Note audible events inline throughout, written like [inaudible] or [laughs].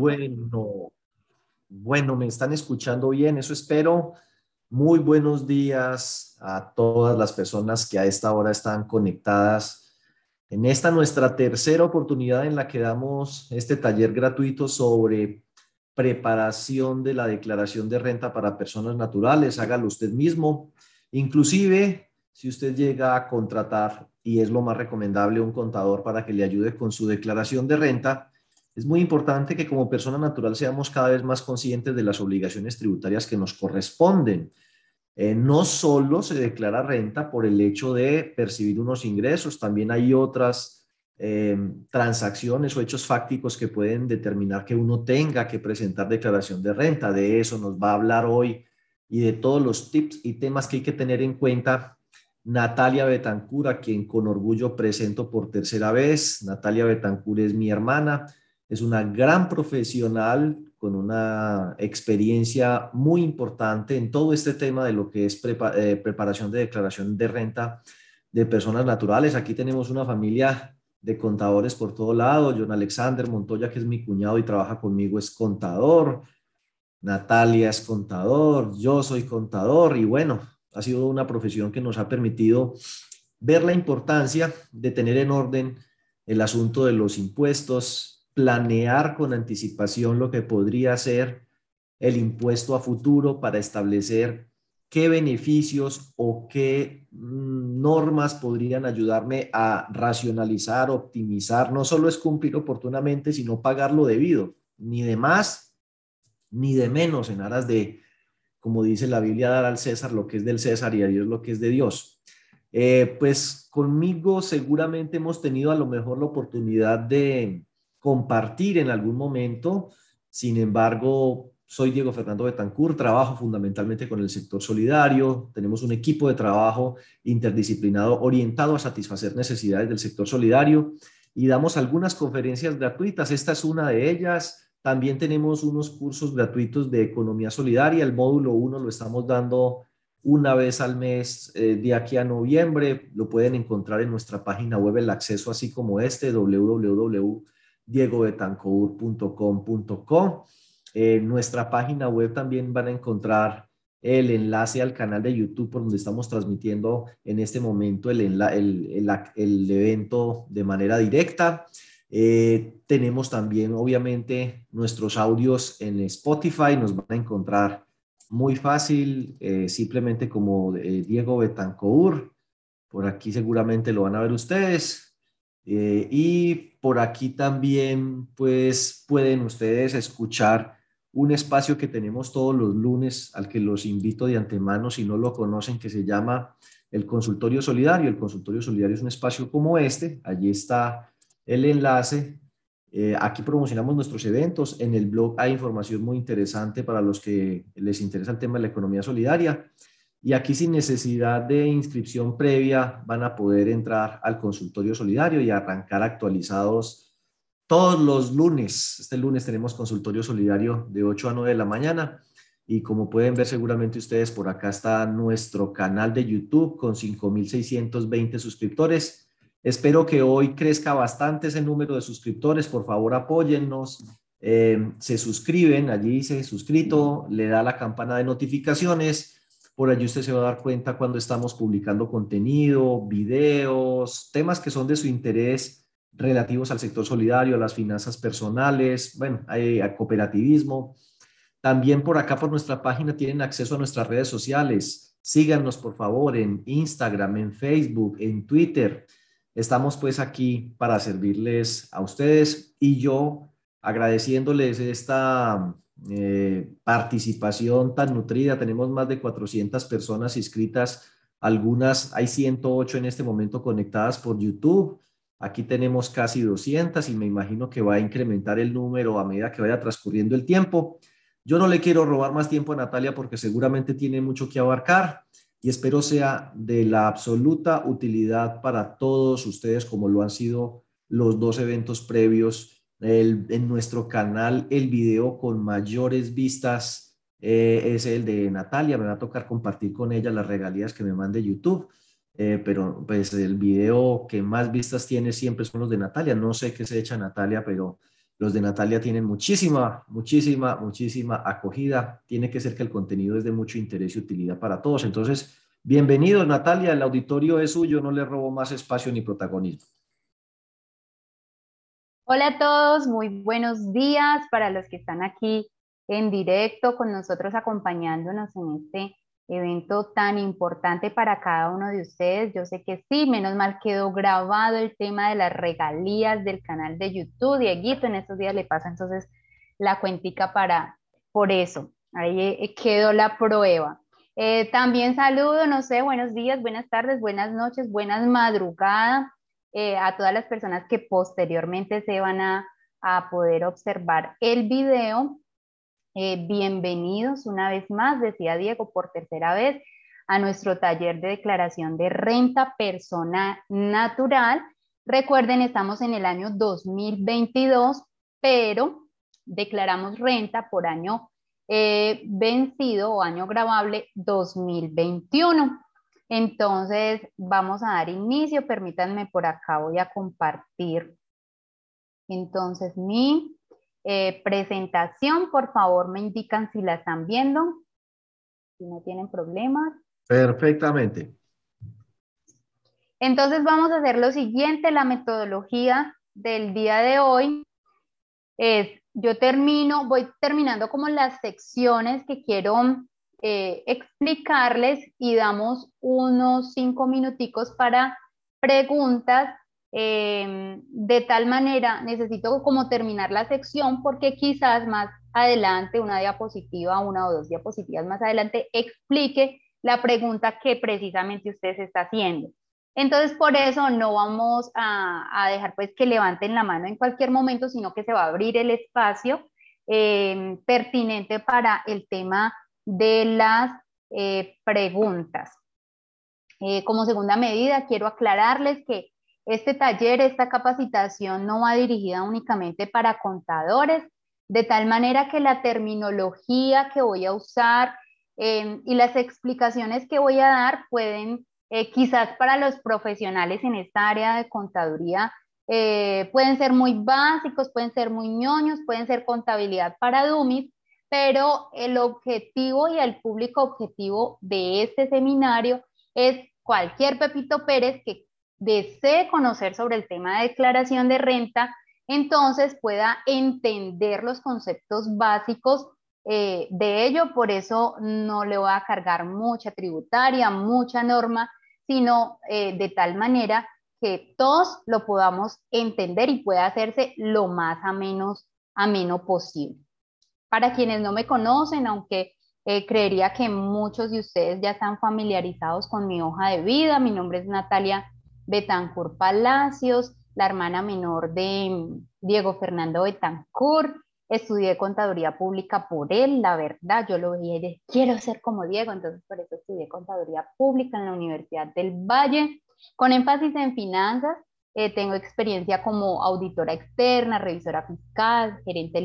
Bueno, bueno, me están escuchando bien, eso espero. Muy buenos días a todas las personas que a esta hora están conectadas en esta nuestra tercera oportunidad en la que damos este taller gratuito sobre preparación de la declaración de renta para personas naturales. Hágalo usted mismo. Inclusive, si usted llega a contratar, y es lo más recomendable, un contador para que le ayude con su declaración de renta, es muy importante que como persona natural seamos cada vez más conscientes de las obligaciones tributarias que nos corresponden. Eh, no solo se declara renta por el hecho de percibir unos ingresos, también hay otras eh, transacciones o hechos fácticos que pueden determinar que uno tenga que presentar declaración de renta. De eso nos va a hablar hoy y de todos los tips y temas que hay que tener en cuenta Natalia Betancur, a quien con orgullo presento por tercera vez. Natalia Betancur es mi hermana es una gran profesional con una experiencia muy importante en todo este tema de lo que es eh, preparación de declaración de renta de personas naturales. Aquí tenemos una familia de contadores por todo lado. John Alexander Montoya, que es mi cuñado y trabaja conmigo, es contador. Natalia es contador, yo soy contador y bueno, ha sido una profesión que nos ha permitido ver la importancia de tener en orden el asunto de los impuestos, planear con anticipación lo que podría ser el impuesto a futuro para establecer qué beneficios o qué mm, normas podrían ayudarme a racionalizar, optimizar. No solo es cumplir oportunamente, sino pagar lo debido, ni de más ni de menos en aras de, como dice la Biblia, dar al César lo que es del César y a Dios lo que es de Dios. Eh, pues conmigo seguramente hemos tenido a lo mejor la oportunidad de, compartir en algún momento. Sin embargo, soy Diego Fernando Betancourt, trabajo fundamentalmente con el sector solidario, tenemos un equipo de trabajo interdisciplinado orientado a satisfacer necesidades del sector solidario y damos algunas conferencias gratuitas. Esta es una de ellas. También tenemos unos cursos gratuitos de economía solidaria. El módulo 1 lo estamos dando una vez al mes eh, de aquí a noviembre. Lo pueden encontrar en nuestra página web, el acceso así como este, www diegobetancourt.com.co. En nuestra página web también van a encontrar el enlace al canal de YouTube por donde estamos transmitiendo en este momento el, evento de manera directa. Eh, tenemos también, obviamente, nuestros audios en Spotify. Nos van a encontrar muy fácil, eh, simplemente como eh, Diego Betancourt. Por aquí seguramente lo van a ver ustedes. Eh, y por aquí también, pues, pueden ustedes escuchar un espacio que tenemos todos los lunes, al que los invito de antemano, si no lo conocen, que se llama el Consultorio Solidario. El Consultorio Solidario es un espacio como este, allí está el enlace. Eh, aquí promocionamos nuestros eventos. En el blog hay información muy interesante para los que les interesa el tema de la economía solidaria. Y aquí sin necesidad de inscripción previa van a poder entrar al consultorio solidario y arrancar actualizados todos los lunes. Este lunes tenemos consultorio solidario de 8 a 9 de la mañana. Y como pueden ver seguramente ustedes, por acá está nuestro canal de YouTube con 5.620 suscriptores. Espero que hoy crezca bastante ese número de suscriptores. Por favor, apóyennos. Eh, se suscriben, allí dice suscrito, le da la campana de notificaciones por allí usted se va a dar cuenta cuando estamos publicando contenido, videos, temas que son de su interés relativos al sector solidario, a las finanzas personales, bueno, al cooperativismo. También por acá, por nuestra página, tienen acceso a nuestras redes sociales. Síganos, por favor, en Instagram, en Facebook, en Twitter. Estamos pues aquí para servirles a ustedes y yo agradeciéndoles esta eh, participación tan nutrida. Tenemos más de 400 personas inscritas, algunas, hay 108 en este momento conectadas por YouTube. Aquí tenemos casi 200 y me imagino que va a incrementar el número a medida que vaya transcurriendo el tiempo. Yo no le quiero robar más tiempo a Natalia porque seguramente tiene mucho que abarcar y espero sea de la absoluta utilidad para todos ustedes como lo han sido los dos eventos previos en nuestro canal el video con mayores vistas eh, es el de Natalia. Me va a tocar compartir con ella las regalías que me mande YouTube. Eh, pero pues el video que más vistas tiene siempre son los de Natalia. No sé qué se echa Natalia, pero Los de Natalia tienen muchísima, muchísima, muchísima acogida. Tiene que ser que el contenido es de mucho interés y utilidad para todos. Entonces, bienvenidos Natalia, el auditorio es suyo, no le robo más espacio ni protagonismo. Hola a todos, muy buenos días para los que están aquí en directo con nosotros acompañándonos en este evento tan importante para cada uno de ustedes. Yo sé que sí, menos mal quedó grabado el tema de las regalías del canal de YouTube. Dieguito en estos días le pasa entonces la cuentica para, por eso. Ahí eh, quedó la prueba. Eh, también saludo, no sé, buenos días, buenas tardes, buenas noches, buenas madrugadas eh, a todas las personas que posteriormente se van a, poder observar el video eh, bienvenidos una vez más, decía Diego, por tercera vez, a nuestro taller de declaración de renta persona natural. Recuerden, estamos en el año 2022, pero declaramos renta por año eh, vencido o año grabable 2021. Entonces, vamos a dar inicio. Permítanme por acá, voy a compartir. Entonces, mi eh, presentación, por favor, me indican si la están viendo, si no tienen problemas. Perfectamente. Entonces vamos a hacer lo siguiente, la metodología del día de hoy es, yo termino, voy terminando como las secciones que quiero eh, explicarles y damos unos cinco minuticos para preguntas Em, de tal manera, necesito como terminar la sección porque quizás más adelante, una diapositiva, una o dos diapositivas más adelante, explique la pregunta que precisamente usted se está haciendo. Entonces, por eso no vamos a, dejar pues que levanten la mano en cualquier momento, sino que se va a abrir el espacio em, pertinente para el tema de las eh, preguntas. Eh, como segunda medida, quiero aclararles que este taller, esta capacitación no va dirigida únicamente para contadores, de tal manera que la terminología que voy a usar em, y las explicaciones que voy a dar pueden, eh, quizás para los profesionales en esta área de contaduría, eh, pueden ser muy básicos, pueden ser muy ñoños, pueden ser contabilidad para dummies, pero el objetivo y el público objetivo de este seminario es cualquier Pepito Pérez que desee conocer sobre el tema de declaración de renta, entonces pueda entender los conceptos básicos eh, de ello. Por eso no le voy a cargar mucha tributaria, mucha norma, sino eh, de tal manera que todos lo podamos entender y pueda hacerse lo más ameno, ameno posible. Para quienes no me conocen, aunque eh, creería que muchos de ustedes ya están familiarizados con mi hoja de vida, mi nombre es Natalia Betancourt Palacios, la hermana menor de mm, Diego Fernando Betancourt. Estudié contaduría pública por él, la verdad, yo lo veía y dije, quiero ser como Diego, entonces por eso estudié contaduría pública en la Universidad del Valle, con énfasis en finanzas. Eh, tengo experiencia como auditora externa, revisora fiscal, gerente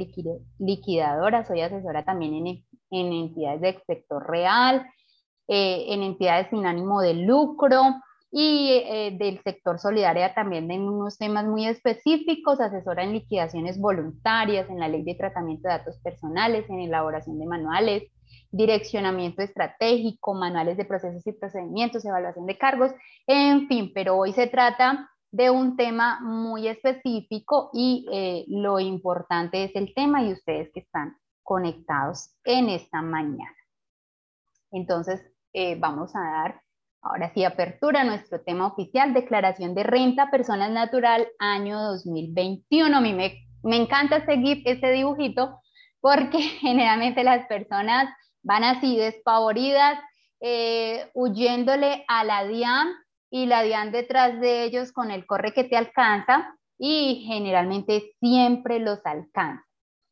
liquidadora, soy asesora también en, en entidades del sector real, eh, en entidades sin ánimo de lucro, y eh, del sector solidaria también en unos temas muy específicos, asesora en liquidaciones voluntarias, en la ley de tratamiento de datos personales, en elaboración de manuales, direccionamiento estratégico, manuales de procesos y procedimientos, evaluación de cargos, en fin, pero hoy se trata de un tema muy específico y eh, lo importante es el tema y ustedes que están conectados en esta mañana. Entonces, eh, vamos a dar Ahora sí, apertura nuestro tema oficial, declaración de renta personal natural año 2021. A mí me, me encanta seguir este dibujito porque [laughs] generalmente las personas van así despavoridas, eh, huyéndole a la DIAN y la DIAN detrás de ellos con el corre que te alcanza y generalmente siempre los alcanza.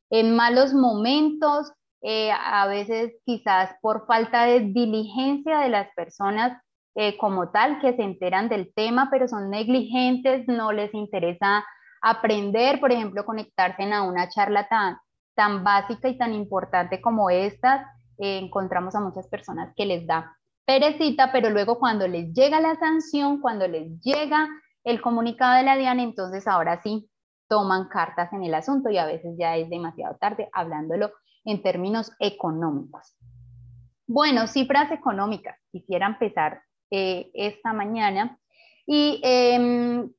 En malos momentos, eh, a veces quizás por falta de diligencia de las personas, eh, como tal, que se enteran del tema, pero son negligentes, no les interesa aprender, por ejemplo, conectarse a una charla tan, tan básica y tan importante como estas. Eh, encontramos a muchas personas que les da perecita, pero luego cuando les llega la sanción, cuando les llega el comunicado de la DIAN, entonces ahora sí, toman cartas en el asunto y a veces ya es demasiado tarde hablándolo en términos económicos. Bueno, cifras económicas. Quisiera empezar eh, esta mañana y em,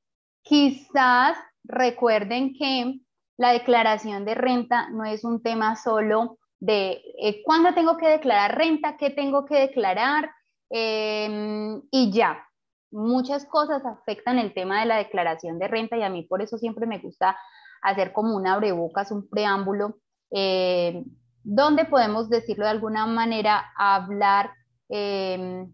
quizás recuerden que la declaración de renta no es un tema solo de eh, cuándo tengo que declarar renta, qué tengo que declarar em, y ya. Muchas cosas afectan el tema de la declaración de renta y a mí por eso siempre me gusta hacer como un abrebocas, un preámbulo, eh, donde podemos decirlo de alguna manera, hablar em,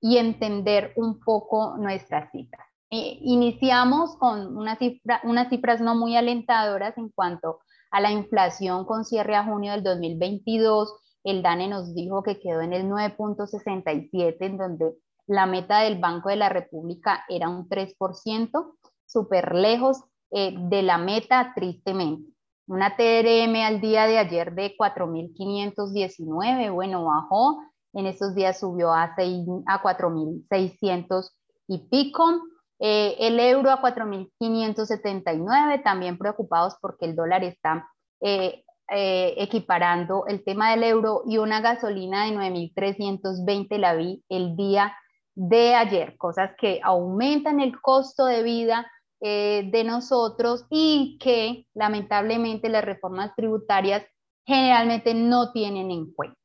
y entender un poco nuestras citas. iniciamos con una cifra, unas cifras no muy alentadoras en cuanto a la inflación con cierre a junio del 2022. El DANE nos dijo que quedó en el 9.67, en donde la meta del Banco de la República era un 3%, súper lejos eh, de la meta, tristemente. Una TRM al día de ayer de 4.519, bueno, bajó, en estos días subió a, a 4.600 y pico. Eh, el euro a 4.579, también preocupados porque el dólar está eh, eh, equiparando el tema del euro y una gasolina de 9.320 la vi el día de ayer, cosas que aumentan el costo de vida de nosotros y que lamentablemente las reformas tributarias generalmente no tienen en cuenta.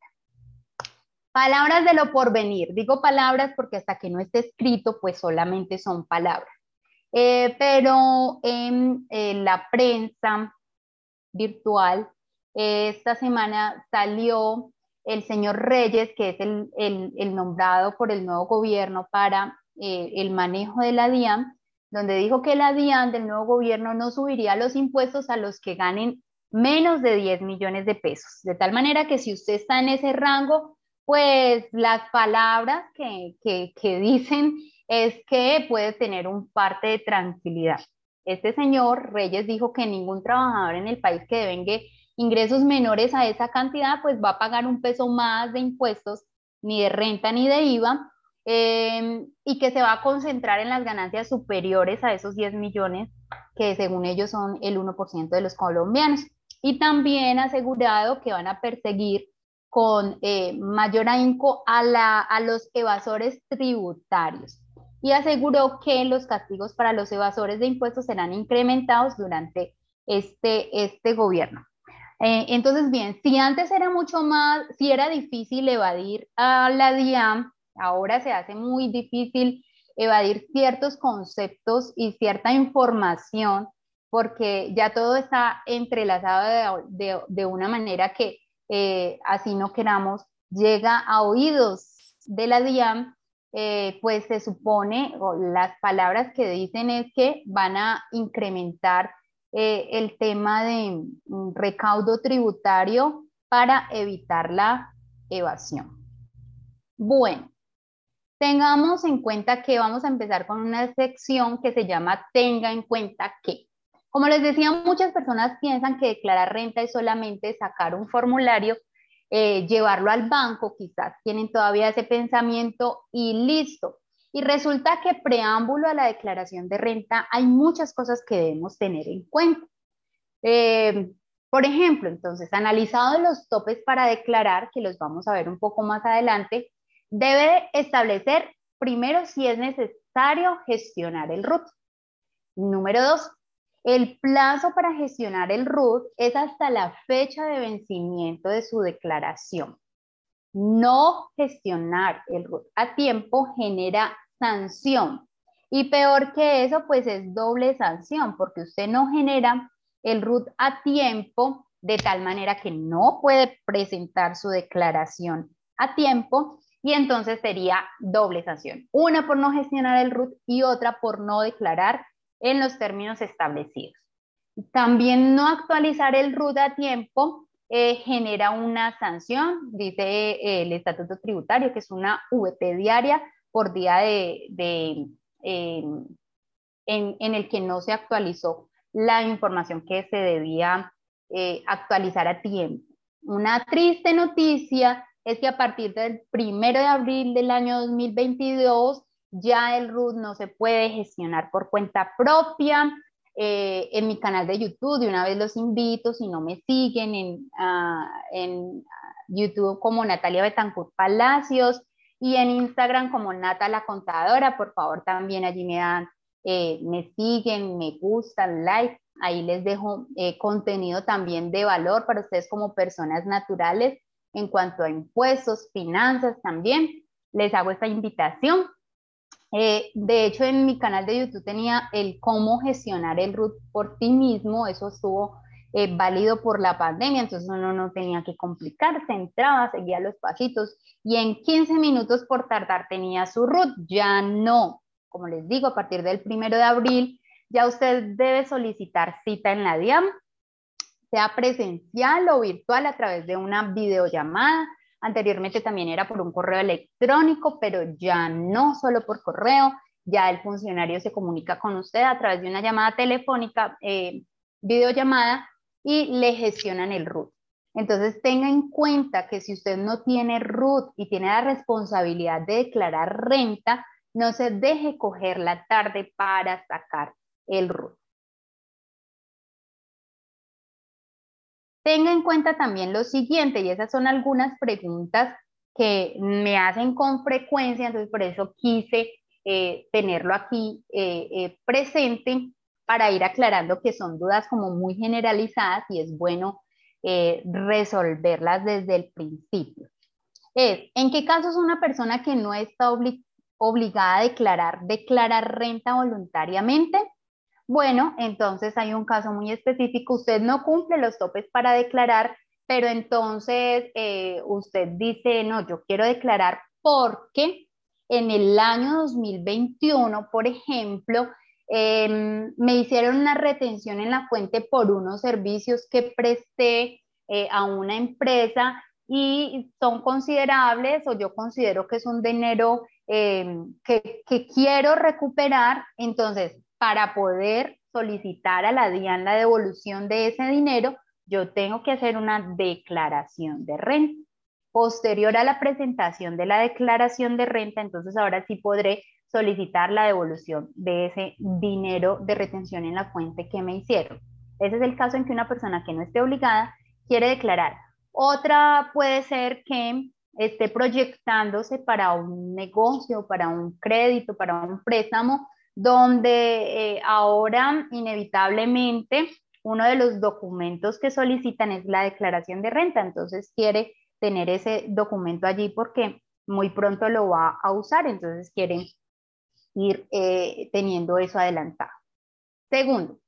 Palabras de lo porvenir. Digo palabras porque hasta que no esté escrito, pues solamente son palabras. Eh, pero en, la prensa virtual, esta semana salió el señor Reyes, que es el, nombrado por el nuevo gobierno para eh, el manejo de la DIAN, donde dijo que la DIAN del nuevo gobierno no subiría los impuestos a los que ganen menos de 10 millones de pesos. De tal manera que si usted está en ese rango, pues las palabras que, que, dicen es que puede tener un parte de tranquilidad. Este señor Reyes dijo que ningún trabajador en el país que devengue ingresos menores a esa cantidad, pues va a pagar un peso más de impuestos, ni de renta ni de IVA, Em, y que se va a concentrar en las ganancias superiores a esos 10 millones, que según ellos son el 1% de los colombianos. Y también asegurado que van a perseguir con eh, mayor ahínco a, los evasores tributarios. Y aseguró que los castigos para los evasores de impuestos serán incrementados durante este, este gobierno. Eh, entonces, bien, si antes era mucho más, si era difícil evadir a la DIAM, Ahora se hace muy difícil evadir ciertos conceptos y cierta información porque ya todo está entrelazado de, una manera que eh, así no queramos, llega a oídos de la DIAM, eh, pues se supone, o las palabras que dicen es que van a incrementar eh, el tema de mm, recaudo tributario para evitar la evasión. Bueno, Tengamos en cuenta que vamos a empezar con una sección que se llama Tenga en cuenta que. Como les decía, muchas personas piensan que declarar renta es solamente sacar un formulario, eh, llevarlo al banco, quizás tienen todavía ese pensamiento y listo. Y resulta que preámbulo a la declaración de renta hay muchas cosas que debemos tener en cuenta. Eh, por ejemplo, entonces, analizado los topes para declarar, que los vamos a ver un poco más adelante, Debe establecer primero si es necesario gestionar el RUT. Número dos, el plazo para gestionar el RUT es hasta la fecha de vencimiento de su declaración. No gestionar el RUT a tiempo genera sanción. Y peor que eso, pues es doble sanción, porque usted no genera el RUT a tiempo de tal manera que no puede presentar su declaración a tiempo y entonces sería doble sanción. Una por no gestionar el RUT y otra por no declarar en los términos establecidos. También no actualizar el RUT a tiempo eh, genera una sanción, dice eh, el Estatuto Tributario, que es una VT diaria por día de, en, en, el que no se actualizó la información que se debía eh, actualizar a tiempo. Una triste noticia es que a partir del primero de abril del año 2022 ya el RUT no se puede gestionar por cuenta propia, eh, en mi canal de YouTube. De una vez los invito, si no me siguen en, ah, en YouTube como Natalia Betancourt Palacios y en Instagram como Nata la Contadora. Por favor, también allí me dan, eh, me siguen, me gustan, like. Ahí les dejo eh, contenido también de valor para ustedes como personas naturales en cuanto a impuestos, finanzas también. Les hago esta invitación. Eh, de hecho, en mi canal de YouTube tenía el cómo gestionar el RUT por ti mismo. Eso estuvo eh, válido por la pandemia, entonces uno no tenía que complicarse, entraba, seguía los pasitos y en 15 minutos por tardar tenía su RUT. Ya no. Como les digo, a partir del primero de abril, ya usted debe solicitar cita en la DIAM sea presencial o virtual a través de una videollamada. Anteriormente también era por un correo electrónico, pero ya no solo por correo, ya el funcionario se comunica con usted a través de una llamada telefónica, eh, videollamada, y le gestionan el RUT. Entonces tenga en cuenta que si usted no tiene RUT y tiene la responsabilidad de declarar renta, no se deje coger la tarde para sacar el RUT. Tenga en cuenta también lo siguiente, y esas son algunas preguntas que me hacen con frecuencia, entonces por eso quise eh, tenerlo aquí eh, eh, presente para ir aclarando que son dudas como muy generalizadas y es bueno resolverlas desde el principio. ¿en qué casos una persona que no está obligada a declarar, declarar renta voluntariamente? Bueno, entonces hay un caso muy específico, usted no cumple los topes para declarar, pero entonces eh, usted dice, no, yo quiero declarar porque en el año 2021, por ejemplo, em, me hicieron una retención en la fuente por unos servicios que presté eh, a una empresa y son considerables o yo considero que es un dinero em, que, que quiero recuperar, entonces para poder solicitar a la DIAN la devolución de ese dinero, yo tengo que hacer una declaración de renta. Posterior a la presentación de la declaración de renta, entonces ahora sí podré solicitar la devolución de ese dinero de retención en la fuente que me hicieron. Ese es el caso en que una persona que no esté obligada quiere declarar. Otra puede ser que esté proyectándose para un negocio, para un crédito, para un préstamo donde eh, ahora inevitablemente uno de los documentos que solicitan es la declaración de renta, entonces quiere tener ese documento allí porque muy pronto lo va a usar, entonces quieren ir eh, teniendo eso adelantado. Segundo,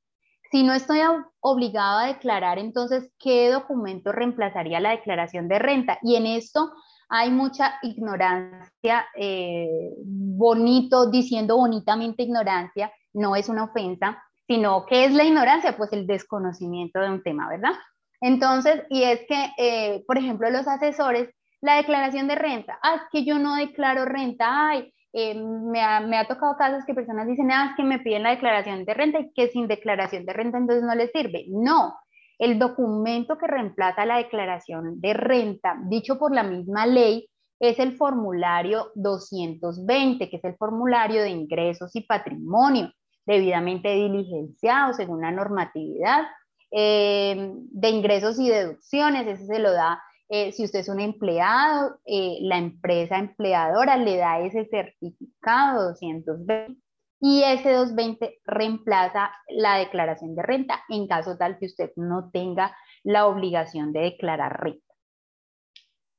si no estoy obligado a declarar, entonces, ¿qué documento reemplazaría la declaración de renta? Y en esto hay mucha ignorancia, eh, bonito, diciendo bonitamente ignorancia, no es una ofensa, sino que es la ignorancia, pues el desconocimiento de un tema, ¿verdad? Entonces, y es que, eh, por ejemplo, los asesores, la declaración de renta, ah, es que yo no declaro renta, ay, eh, me, ha, me, ha, tocado casos que personas dicen, ah, es que me piden la declaración de renta y que sin declaración de renta entonces no les sirve. No, el documento que reemplaza la declaración de renta, dicho por la misma ley, es el formulario 220, que es el formulario de ingresos y patrimonio, debidamente diligenciado según la normatividad eh, de ingresos y deducciones. Ese se lo da eh, si usted es un empleado, eh, la empresa empleadora le da ese certificado 220 y ese 220 reemplaza la declaración de renta en caso tal que usted no tenga la obligación de declarar renta.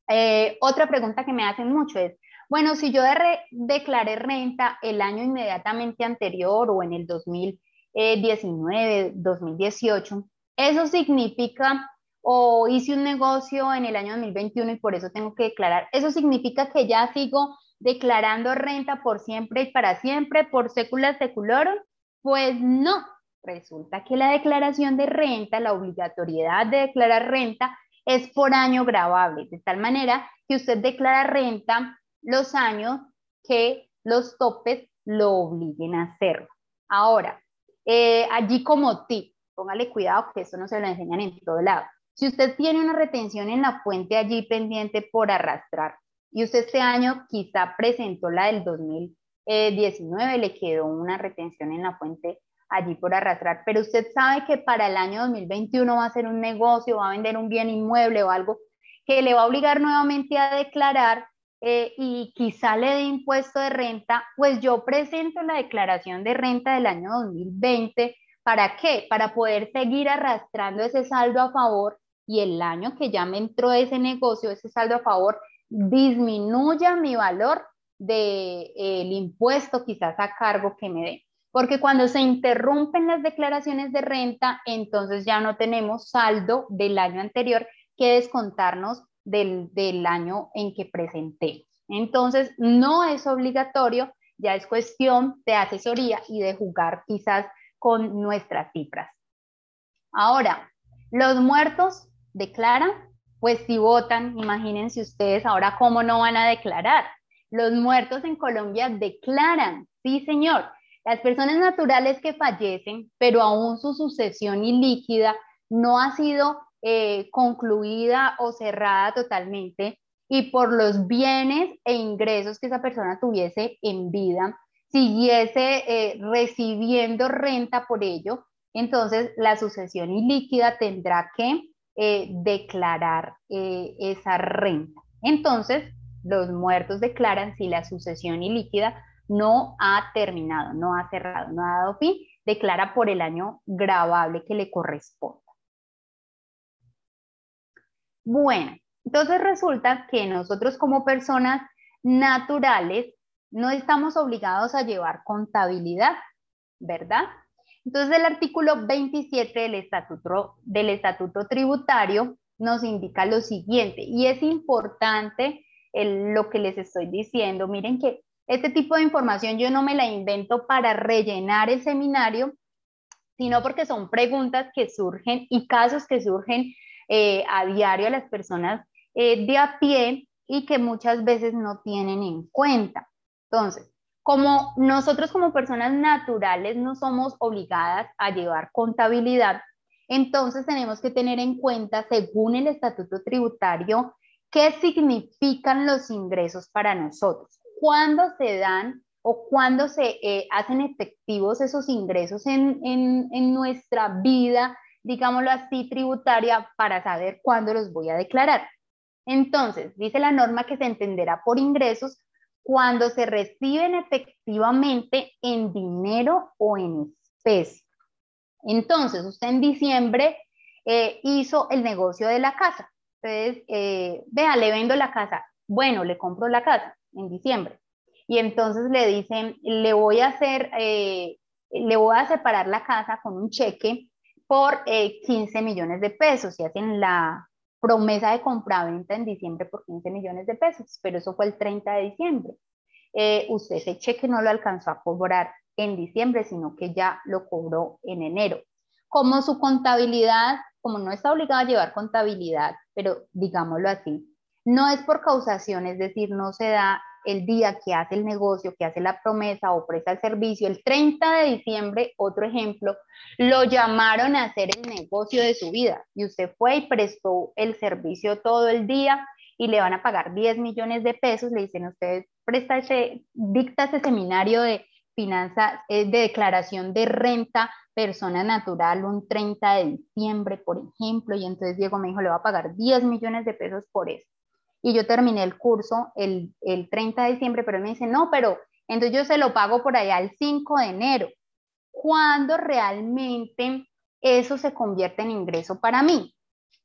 Eh, otra pregunta que me hacen mucho es, bueno, si yo declaré renta el año inmediatamente anterior o en el 2019, 2018, ¿eso significa o hice un negocio en el año 2021 y por eso tengo que declarar? ¿Eso significa que ya sigo declarando renta por siempre y para siempre, por sécula seculorum? Pues no, resulta que la declaración de renta, la obligatoriedad de declarar renta es por año grabable, de tal manera que usted declara renta los años que los topes lo obliguen a hacerlo. Ahora, eh, allí como tip, póngale cuidado que eso no se lo enseñan en todo lado. Si usted tiene una retención en la fuente allí pendiente por arrastrar, y usted este año quizá presentó la del 2019, le quedó una retención en la fuente allí por arrastrar, pero usted sabe que para el año 2021 va a ser un negocio, va a vender un bien inmueble o algo que le va a obligar nuevamente a declarar eh, y quizá le dé impuesto de renta, pues yo presento la declaración de renta del año 2020. ¿Para qué? Para poder seguir arrastrando ese saldo a favor y el año que ya me entró ese negocio, ese saldo a favor, disminuya mi valor del de, impuesto quizás a cargo que me dé. Porque cuando se interrumpen las declaraciones de renta, entonces ya no tenemos saldo del año anterior que descontarnos del, del año en que presenté. Entonces, no es obligatorio, ya es cuestión de asesoría y de jugar quizás con nuestras cifras. Ahora, los muertos declaran, pues si votan, imagínense ustedes ahora cómo no van a declarar. Los muertos en Colombia declaran, sí señor, las personas naturales que fallecen, pero aún su sucesión ilíquida no ha sido eh, concluida o cerrada totalmente y por los bienes e ingresos que esa persona tuviese en vida, siguiese eh, recibiendo renta por ello, entonces la sucesión ilíquida tendrá que eh, declarar esa renta. Entonces, los muertos declaran si la sucesión ilíquida no ha terminado, no ha cerrado, no ha dado fin, declara por el año grabable que le corresponda. Bueno, entonces resulta que nosotros como personas naturales no estamos obligados a llevar contabilidad, ¿verdad? Entonces el artículo 27 del estatuto, tributario nos indica lo siguiente, y es importante lo que les estoy diciendo. Miren que este tipo de información yo no me la invento para rellenar el seminario, sino porque son preguntas que surgen y casos que surgen eh, a diario a las personas eh, de a pie y que muchas veces no tienen en cuenta. Entonces, como nosotros como personas naturales no somos obligadas a llevar contabilidad, entonces tenemos que tener en cuenta, según el estatuto tributario, qué significan los ingresos para nosotros cuándo se dan o cuándo se eh, hacen efectivos esos ingresos en, en, nuestra vida, digámoslo así, tributaria, para saber cuándo los voy a declarar. Entonces, dice la norma que se entenderá por ingresos cuando se reciben efectivamente en dinero o en especie. Entonces, usted en diciembre eh, hizo el negocio de la casa. Entonces, eh, vea, le vendo la casa. Bueno, le compro la casa en diciembre. Y entonces le dicen, le voy a hacer, eh, le voy a separar la casa con un cheque por 15 eh, millones de pesos y hacen la promesa de compraventa en diciembre por 15 millones de pesos, pero eso fue el 30 de diciembre. Eh, usted ese cheque no lo alcanzó a cobrar en diciembre, sino que ya lo cobró en enero. Como su contabilidad, como no está obligado a llevar contabilidad, pero digámoslo así, no es por causación, es decir, no se da el día que hace el negocio, que hace la promesa o presta el servicio, el 30 de diciembre, otro ejemplo, lo llamaron a hacer el negocio de su vida. Y usted fue y prestó el servicio todo el día y le van a pagar 10 millones de pesos, le dicen usted presta ese, dicta ese seminario de finanzas, eh, de declaración de renta persona natural un 30 de diciembre, por ejemplo, y entonces Diego me dijo, le va a pagar 10 millones de pesos por eso y yo terminé el curso el, 30 de diciembre, pero él me dice, no, pero entonces yo se lo pago por allá el 5 de enero. ¿Cuándo realmente eso se convierte en ingreso para mí?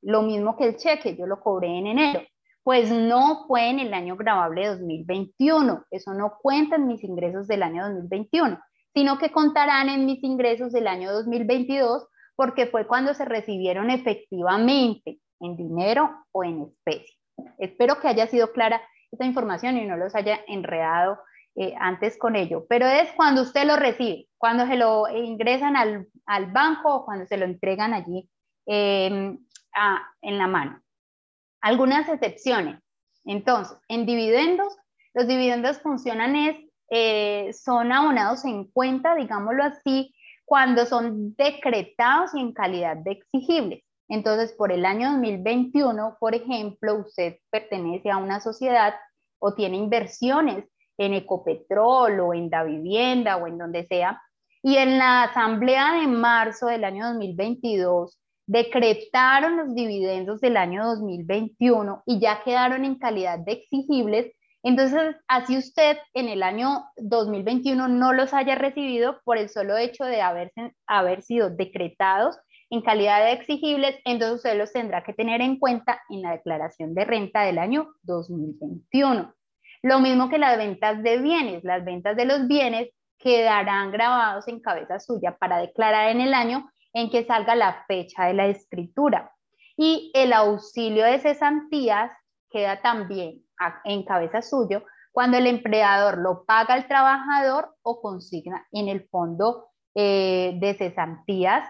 Lo mismo que el cheque, yo lo cobré en enero. Pues no fue en el año grabable 2021, eso no cuenta en mis ingresos del año 2021, sino que contarán en mis ingresos del año 2022 porque fue cuando se recibieron efectivamente en dinero o en especie. Espero que haya sido clara esta información y no los haya enredado eh, antes con ello, pero es cuando usted lo recibe, cuando se lo ingresan al, banco o cuando se lo entregan allí em, en la mano. Algunas excepciones. Entonces, en dividendos, los dividendos funcionan es, eh, son abonados en cuenta, digámoslo así, cuando son decretados y en calidad de exigibles. Entonces, por el año 2021, por ejemplo, usted pertenece a una sociedad o tiene inversiones en Ecopetrol o en Da Vivienda o en donde sea, Y en la asamblea de marzo del año 2022 decretaron los dividendos del año 2021 y ya quedaron en calidad de exigibles. Entonces, así usted en el año 2021 no los haya recibido por el solo hecho de haber sido decretados en calidad de exigibles, entonces usted los tendrá que tener en cuenta en la declaración de renta del año 2021. Lo mismo que las ventas de bienes, las ventas de los bienes quedarán grabados en cabeza suya para declarar en el año en que salga la fecha de la escritura. Y el auxilio de cesantías queda también en cabeza suyo cuando el empleador lo paga al trabajador o consigna en el fondo eh, de cesantías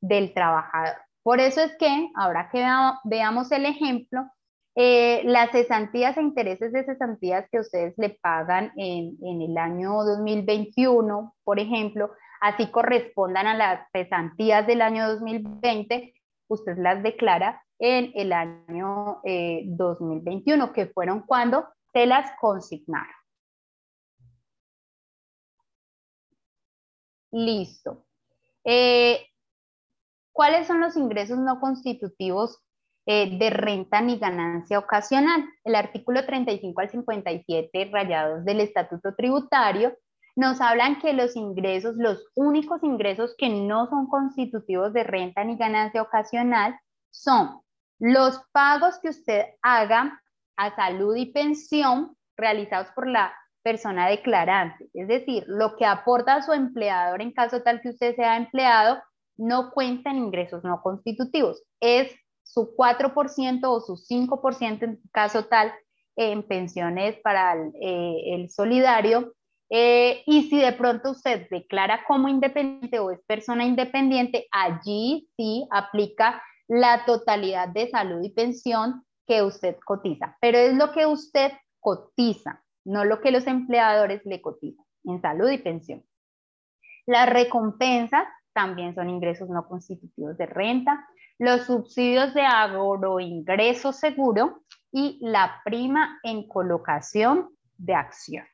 del trabajador. Por eso es que, ahora que veamos el ejemplo, eh, las cesantías e intereses de cesantías que ustedes le pagan en, en, el año 2021, por ejemplo, así correspondan a las cesantías del año 2020, usted las declara en el año 2021, eh, que fueron cuando se las consignaron. Listo. Eh, ¿Cuáles son los ingresos no constitutivos eh, de renta ni ganancia ocasional? El artículo 35 al 57 rayados del Estatuto Tributario nos hablan que los ingresos, los únicos ingresos que no son constitutivos de renta ni ganancia ocasional son los pagos que usted haga a salud y pensión realizados por la persona declarante, es decir, lo que aporta a su empleador en caso tal que usted sea empleado no cuenta en ingresos no constitutivos. Es su 4% o su 5% en caso tal en pensiones para el, eh, solidario. Eh, y si de pronto usted declara como independiente o es persona independiente, allí sí aplica la totalidad de salud y pensión que usted cotiza. Pero es lo que usted cotiza, no lo que los empleadores le cotizan en salud y pensión. Las recompensas también son ingresos no constitutivos de renta, los subsidios de agroingreso seguro y la prima en colocación de acciones.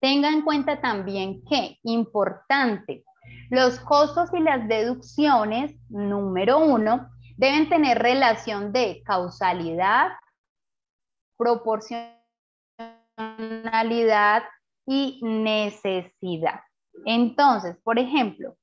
Tenga en cuenta también que, importante, los costos y las deducciones, número uno, deben tener relación de causalidad, proporción y necesidad. Entonces, por ejemplo,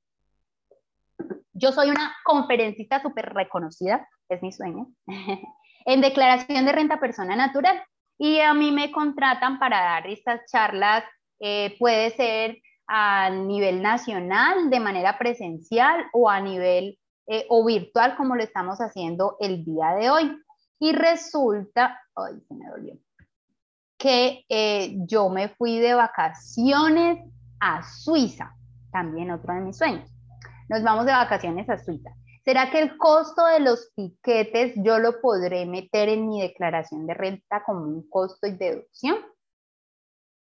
yo soy una conferencista súper reconocida, es mi sueño, [laughs] en declaración de renta persona natural. Y a mí me contratan para dar estas charlas, eh, puede ser a nivel nacional, de manera presencial o a nivel eh, o virtual, como lo estamos haciendo el día de hoy. Y resulta, ay, se me dolió, que eh, yo me fui de vacaciones a Suiza, también otro de mis sueños. Nos vamos de vacaciones a Suiza. ¿Será que el costo de los piquetes yo lo podré meter en mi declaración de renta como un costo y deducción?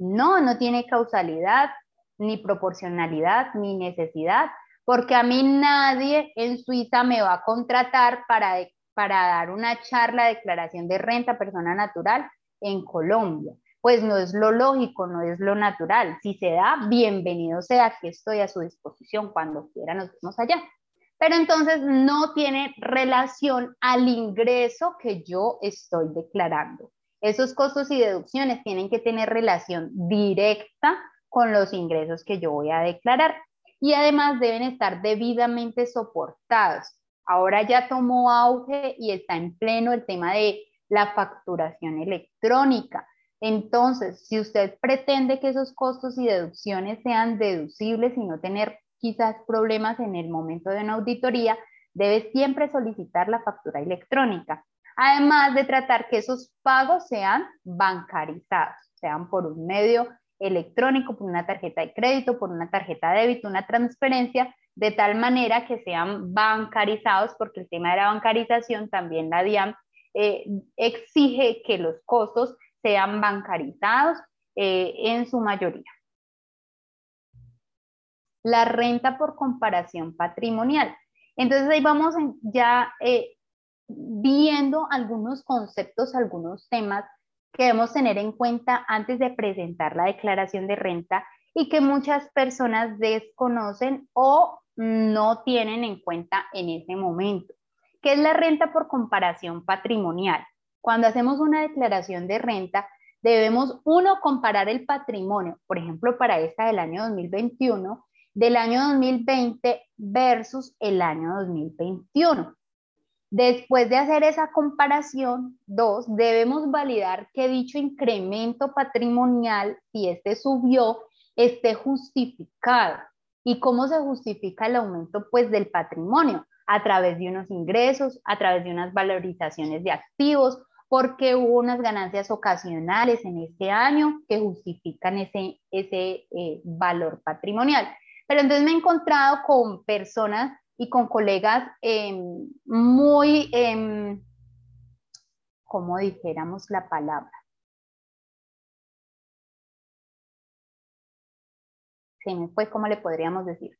No, no tiene causalidad, ni proporcionalidad, ni necesidad, porque a mí nadie en Suiza me va a contratar para, para dar una charla de declaración de renta persona natural en Colombia. Pues no es lo lógico, no es lo natural. Si se da, bienvenido sea, que estoy a su disposición cuando quiera, nos vemos allá. Pero entonces no tiene relación al ingreso que yo estoy declarando. Esos costos y deducciones tienen que tener relación directa con los ingresos que yo voy a declarar y además deben estar debidamente soportados. Ahora ya tomó auge y está en pleno el tema de la facturación electrónica. Entonces, si usted pretende que esos costos y deducciones sean deducibles y no tener quizás problemas en el momento de una auditoría, debe siempre solicitar la factura electrónica. Además de tratar que esos pagos sean bancarizados, sean por un medio electrónico, por una tarjeta de crédito, por una tarjeta de débito, una transferencia, de tal manera que sean bancarizados, porque el tema de la bancarización también la DIAM eh, exige que los costos sean bancarizados eh, en su mayoría. La renta por comparación patrimonial. Entonces ahí vamos ya eh, viendo algunos conceptos, algunos temas que debemos tener en cuenta antes de presentar la declaración de renta y que muchas personas desconocen o no tienen en cuenta en ese momento, que es la renta por comparación patrimonial. Cuando hacemos una declaración de renta, debemos, uno, comparar el patrimonio, por ejemplo, para esta del año 2021, del año 2020 versus el año 2021. Después de hacer esa comparación, dos, debemos validar que dicho incremento patrimonial, si este subió, esté justificado. ¿Y cómo se justifica el aumento pues del patrimonio? A través de unos ingresos, a través de unas valorizaciones de activos, porque hubo unas ganancias ocasionales en este año que justifican ese, ese eh, valor patrimonial. Pero entonces me he encontrado con personas y con colegas em, muy, eh, como dijéramos la palabra, se me fue, ¿cómo le podríamos decir?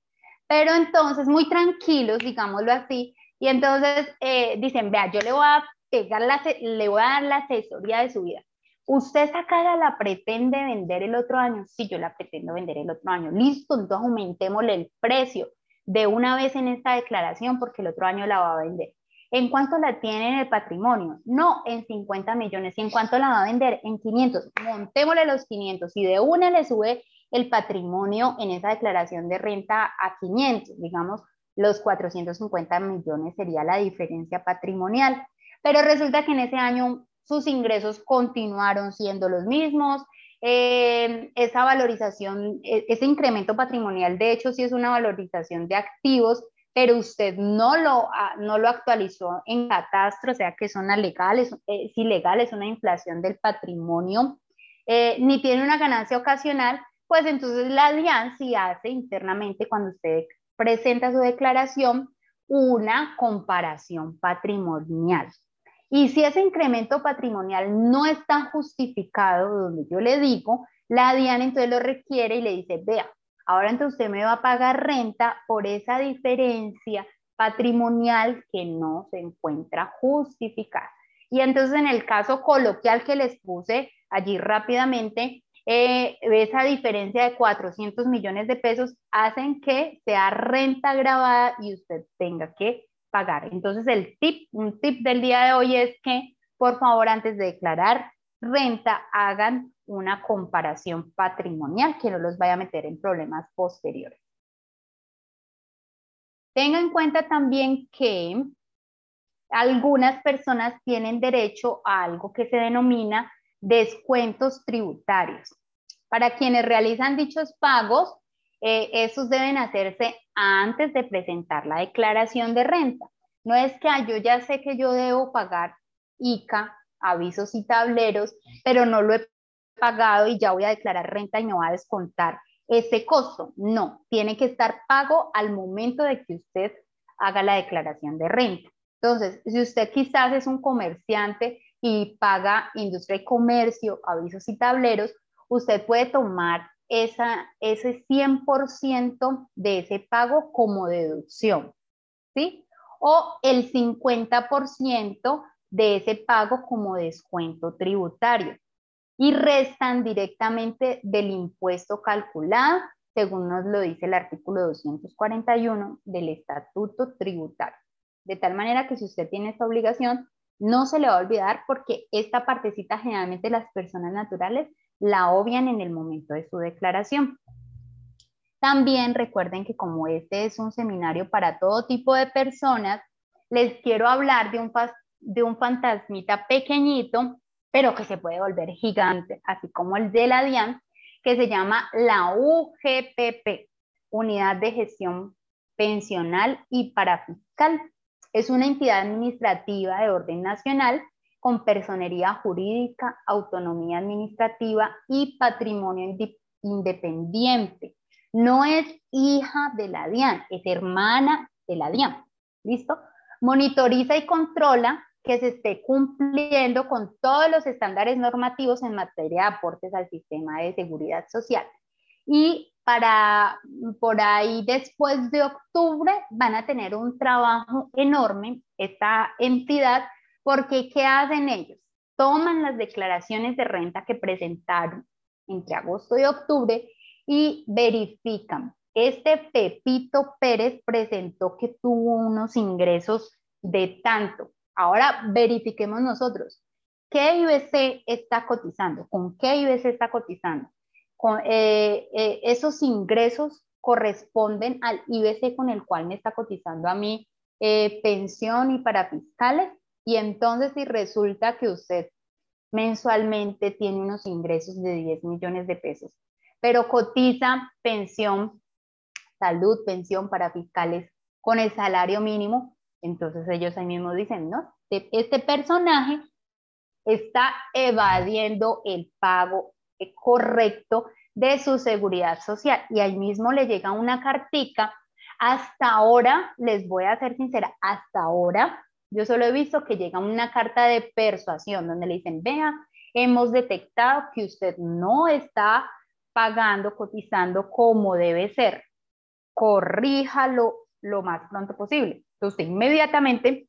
Pero entonces, muy tranquilos, digámoslo así, y entonces eh, dicen, vea, yo le voy a pegar la, le voy a dar la asesoría de su vida. ¿Usted esa cara la pretende vender el otro año? Sí, yo la pretendo vender el otro año. Listo, entonces aumentémosle el precio de una vez en esta declaración porque el otro año la va a vender. ¿En cuánto la tiene en el patrimonio? No, en 50 millones. ¿Y en cuánto la va a vender? En 500. Montémosle los 500 y de una le sube el patrimonio en esa declaración de renta a 500, digamos, los 450 millones sería la diferencia patrimonial. Pero resulta que en ese año sus ingresos continuaron siendo los mismos, eh, esa valorización, e, ese incremento patrimonial, de hecho, sí es una valorización de activos, pero usted no lo, no lo actualizó en catastro, o sea que son legales, es ilegal, es una inflación del patrimonio, eh, ni tiene una ganancia ocasional, pues entonces la alianza hace internamente cuando usted presenta su declaración una comparación patrimonial. Y si ese incremento patrimonial no está justificado, donde yo le digo, la DIAN entonces lo requiere y le dice, vea, ahora entonces usted me va a pagar renta por esa diferencia patrimonial que no se encuentra justificada. Y entonces en el caso coloquial que les puse allí rápidamente, eh, esa diferencia de 400 millones de pesos hacen que sea renta grabada y usted tenga que pagar. Entonces, el tip, un tip del día de hoy es que, por favor, antes de declarar renta, hagan una comparación patrimonial que no los vaya a meter en problemas posteriores. Tenga en cuenta también que algunas personas tienen derecho a algo que se denomina descuentos tributarios. Para quienes realizan dichos pagos, eh, esos deben hacerse antes de presentar la declaración de renta. No es que yo ya sé que yo debo pagar ICA, avisos y tableros, pero no lo he pagado y ya voy a declarar renta y me va a descontar ese costo. No, tiene que estar pago al momento de que usted haga la declaración de renta. Entonces, si usted quizás es un comerciante y paga industria y comercio, avisos y tableros, usted puede tomar esa, ese 100% de ese pago como deducción, ¿sí? O el 50% de ese pago como descuento tributario y restan directamente del impuesto calculado, según nos lo dice el artículo 241 del Estatuto Tributario. De tal manera que si usted tiene esta obligación, no se le va a olvidar porque esta partecita generalmente las personas naturales la obvian en el momento de su declaración. También recuerden que como este es un seminario para todo tipo de personas, les quiero hablar de un, de un fantasmita pequeñito, pero que se puede volver gigante, así como el de la DIAN, que se llama la UGPP, Unidad de Gestión Pensional y Parafiscal. Es una entidad administrativa de orden nacional con personería jurídica, autonomía administrativa y patrimonio independiente. No es hija de la DIAN, es hermana de la DIAN. ¿Listo? Monitoriza y controla que se esté cumpliendo con todos los estándares normativos en materia de aportes al sistema de seguridad social. Y para por ahí después de octubre van a tener un trabajo enorme esta entidad porque ¿qué hacen ellos? Toman las declaraciones de renta que presentaron entre agosto y octubre y verifican. Este Pepito Pérez presentó que tuvo unos ingresos de tanto. Ahora verifiquemos nosotros. ¿Qué IBC está cotizando? ¿Con qué IBC está cotizando? Con, eh, eh, esos ingresos corresponden al IBC con el cual me está cotizando a mí eh, pensión y para fiscales. Y entonces si resulta que usted mensualmente tiene unos ingresos de 10 millones de pesos, pero cotiza pensión, salud, pensión para fiscales con el salario mínimo, entonces ellos ahí mismo dicen, no, este, este personaje está evadiendo el pago correcto de su seguridad social y ahí mismo le llega una cartica. Hasta ahora, les voy a ser sincera, hasta ahora yo solo he visto que llega una carta de persuasión donde le dicen, vea, hemos detectado que usted no está pagando, cotizando como debe ser. Corríjalo lo más pronto posible. Entonces, inmediatamente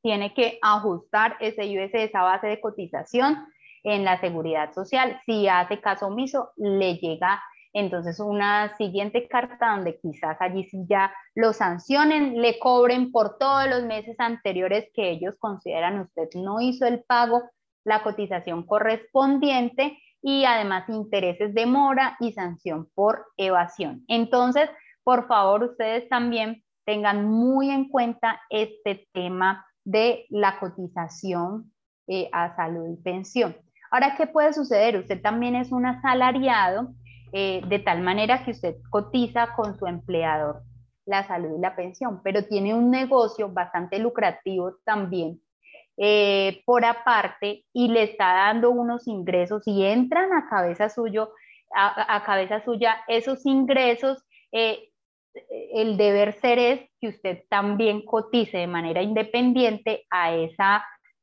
tiene que ajustar ese IUS, esa base de cotización en la seguridad social. Si hace caso omiso, le llega entonces una siguiente carta donde quizás allí sí ya lo sancionen, le cobren por todos los meses anteriores que ellos consideran usted no hizo el pago, la cotización correspondiente y además intereses de mora y sanción por evasión. Entonces, por favor, ustedes también tengan muy en cuenta este tema de la cotización eh, a salud y pensión. Ahora, ¿qué puede suceder? Usted también es un asalariado, eh, de tal manera que usted cotiza con su empleador la salud y la pensión, pero tiene un negocio bastante lucrativo también eh, por aparte y le está dando unos ingresos y entran a cabeza suyo, a, cabeza suya esos ingresos. el deber ser es que usted también cotice de manera independiente a esa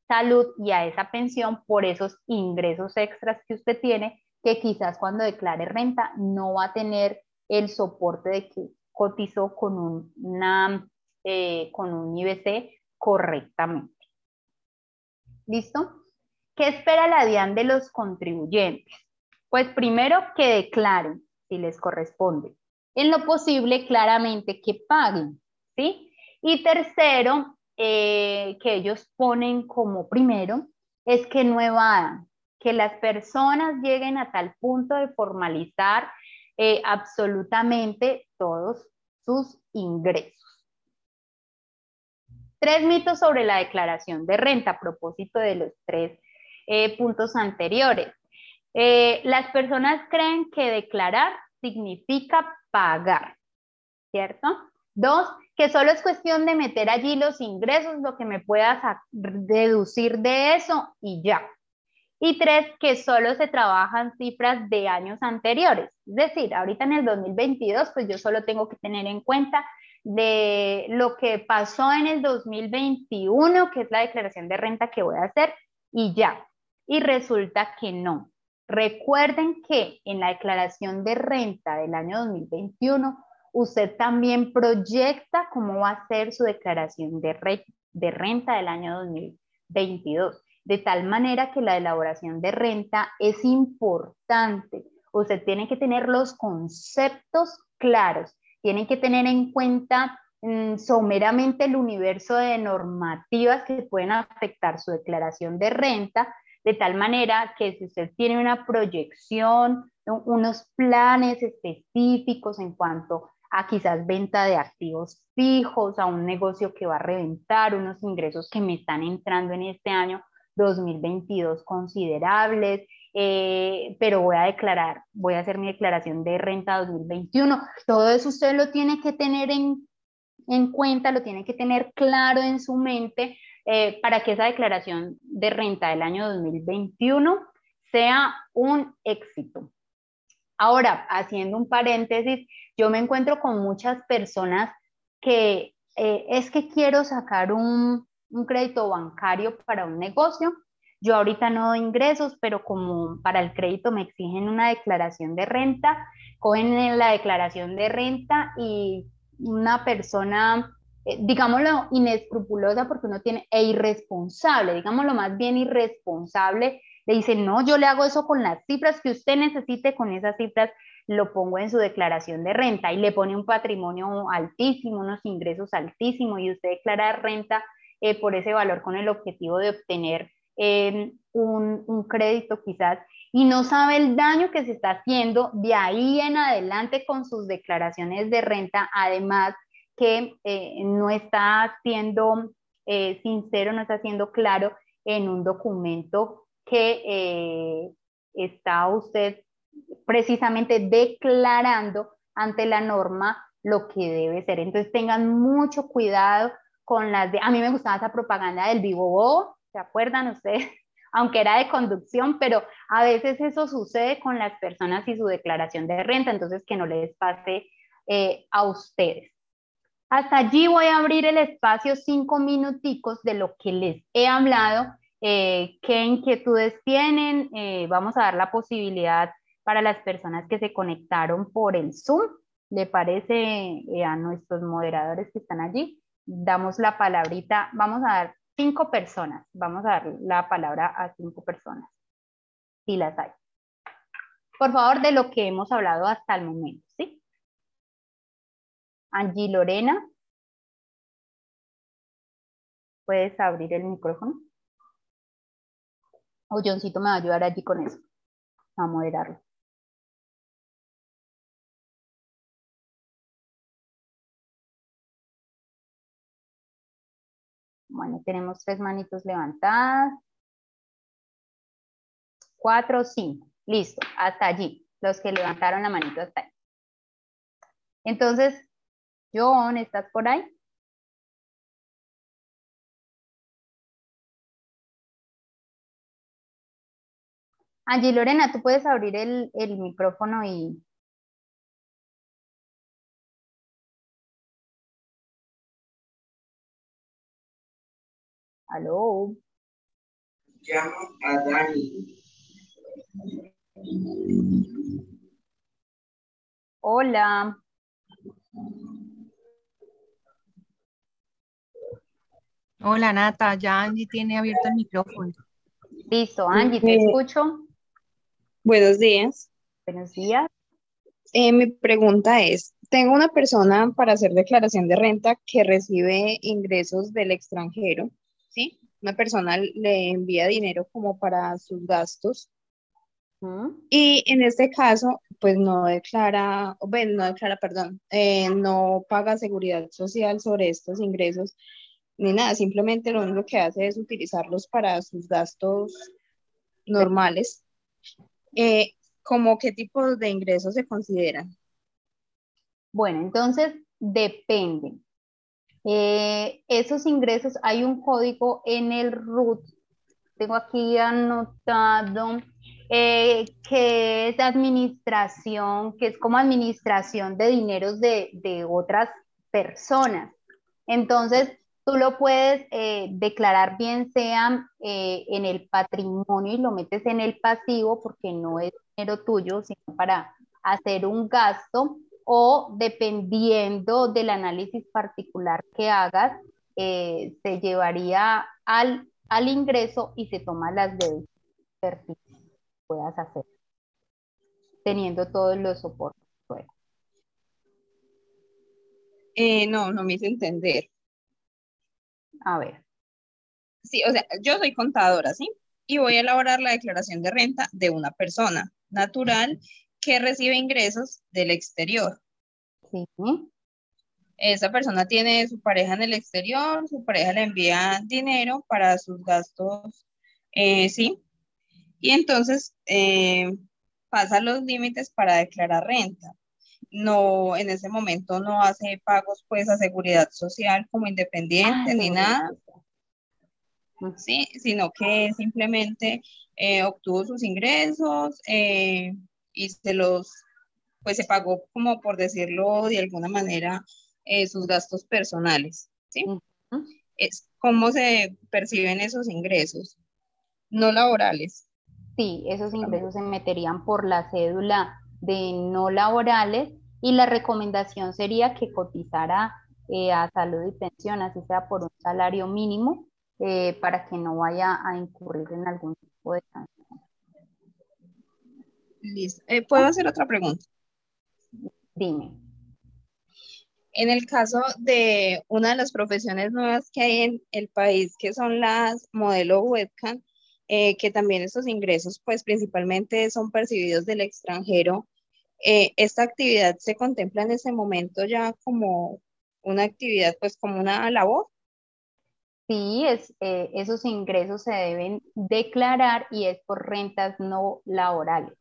salud y a esa pensión por esos ingresos extras que usted tiene, que quizás cuando declare renta no va a tener el soporte de que cotizó con, una, eh, con un IBC correctamente. ¿Listo? ¿Qué espera la DIAN de los contribuyentes? Pues primero que declaren si les corresponde. En lo posible, claramente que paguen, ¿sí? Y tercero, eh, que ellos ponen como primero es que no evadan, que las personas lleguen a tal punto de formalizar eh, absolutamente todos sus ingresos. Tres mitos sobre la declaración de renta a propósito de los tres eh, puntos anteriores. las personas creen que declarar significa pagar, ¿cierto? Dos, que solo es cuestión de meter allí los ingresos, lo que me pueda deducir de eso y ya. Y tres, que solo se trabajan cifras de años anteriores. Es decir, ahorita en el 2022, pues yo solo tengo que tener en cuenta de lo que pasó en el 2021, que es la declaración de renta que voy a hacer, y ya. Y resulta que no. Recuerden que en la declaración de renta del año 2021 usted también proyecta cómo va a ser su declaración de, renta del año 2022, de tal manera que la elaboración de renta es importante. Usted tiene que tener los conceptos claros, tiene que tener en cuenta mm, someramente el universo de normativas que pueden afectar su declaración de renta, de tal manera que si usted tiene una proyección, unos planes específicos en cuanto a quizás venta de activos fijos, a un negocio que va a reventar, unos ingresos que me están entrando en este año 2022 considerables, eh, pero voy a declarar, voy a hacer mi declaración de renta 2021. Todo eso usted lo tiene que tener en, en cuenta, lo tiene que tener claro en su mente eh, para que esa declaración de renta del año 2021 sea un éxito. Ahora, haciendo un paréntesis, yo me encuentro con muchas personas que eh, es que quiero sacar un, crédito bancario para un negocio. Yo ahorita no doy ingresos, pero como para el crédito me exigen una declaración de renta, cogen la declaración de renta y una persona, eh, digámoslo, inescrupulosa porque uno tiene, e irresponsable, digámoslo más bien irresponsable, le dice, no, yo le hago eso con las cifras que usted necesite, con esas cifras lo pongo en su declaración de renta y le pone un patrimonio altísimo, unos ingresos altísimos y usted declara renta eh, por ese valor con el objetivo de obtener eh, un, un crédito quizás y no sabe el daño que se está haciendo de ahí en adelante con sus declaraciones de renta, además que eh, no está siendo eh, sincero, no está siendo claro en un documento que eh, está usted precisamente declarando ante la norma lo que debe ser. Entonces tengan mucho cuidado con las de, a mí me gustaba esa propaganda del vivo ¿se acuerdan ustedes? [laughs] aunque era de conducción, pero a veces eso sucede con las personas y su declaración de renta, entonces que no les pase eh, a ustedes. Hasta allí voy a abrir el espacio cinco minuticos de lo que les he hablado, eh, qué inquietudes tienen, eh, vamos a dar la posibilidad para las personas que se conectaron por el Zoom, ¿le parece a nuestros moderadores que están allí? Damos la palabrita, vamos a dar cinco personas. Vamos a dar la palabra a cinco personas, si las hay. Por favor, de lo que hemos hablado hasta el momento, ¿sí? Angie Lorena. ¿Puedes abrir el micrófono? O Johncito me va a ayudar allí con eso, a moderarlo. Bueno, tenemos tres manitos levantadas. Cuatro, cinco. Listo, hasta allí. Los que levantaron la manito hasta ahí. Entonces, John, ¿estás por ahí? Angie Lorena, tú puedes abrir el, el micrófono y, Aló. Llamo a Dani. Hola. Hola Nata, ya Angie tiene abierto el micrófono. Listo, Angie, te Eh, escucho. Buenos días. Buenos días. Eh, mi pregunta es, tengo una persona para hacer declaración de renta que recibe ingresos del extranjero, ¿sí? Una persona le envía dinero como para sus gastos y en este caso, pues no declara, bueno, no declara, perdón, eh, no paga seguridad social sobre estos ingresos ni nada, simplemente lo único que hace es utilizarlos para sus gastos normales. Eh, ¿cómo qué tipo de ingresos se consideran? Bueno, entonces depende. Eh, esos ingresos, hay un código en el RUT, tengo aquí anotado, eh, que es administración, que es como administración de dineros de, de otras personas. Entonces, tú lo puedes eh, declarar bien sea eh, en el patrimonio y lo metes en el pasivo porque no es dinero tuyo, sino para hacer un gasto o dependiendo del análisis particular que hagas, eh, se llevaría al, al ingreso y se toma las deudas pertinentes que puedas hacer, teniendo todos los soportes. no, no me hice entender. A ver, Sí, o sea, yo soy contadora, ¿sí? Y voy a elaborar la declaración de renta de una persona natural que recibe ingresos del exterior. sí, Esa persona tiene su pareja en el exterior, su pareja le envía dinero para sus gastos, eh, ¿sí? Y entonces eh, pasa los límites para declarar renta. No, en ese momento no hace pagos pues a seguridad social como independiente Ah, ni seguridad nada. ¿sí? Sino que simplemente eh, obtuvo sus ingresos eh, y se los, pues se pagó como por decirlo de alguna manera, eh, sus gastos personales, ¿sí? Es cómo se perciben esos ingresos, no laborales. Sí, esos ingresos se meterían por la cédula de no laborales y la recomendación sería que cotizara eh, a salud y pensión, así sea por un salario mínimo, eh, para que no vaya a incurrir en algún tipo de sanción. Listo. Eh, ¿Puedo hacer otra pregunta? Dime. En el caso de una de las profesiones nuevas que hay en el país, que son las modelo webcam, que también estos ingresos, pues principalmente son percibidos del extranjero, ¿esta actividad se contempla en ese momento ya como una actividad, pues como una labor? Sí, es, eh, esos ingresos se deben declarar y es por rentas no laborales,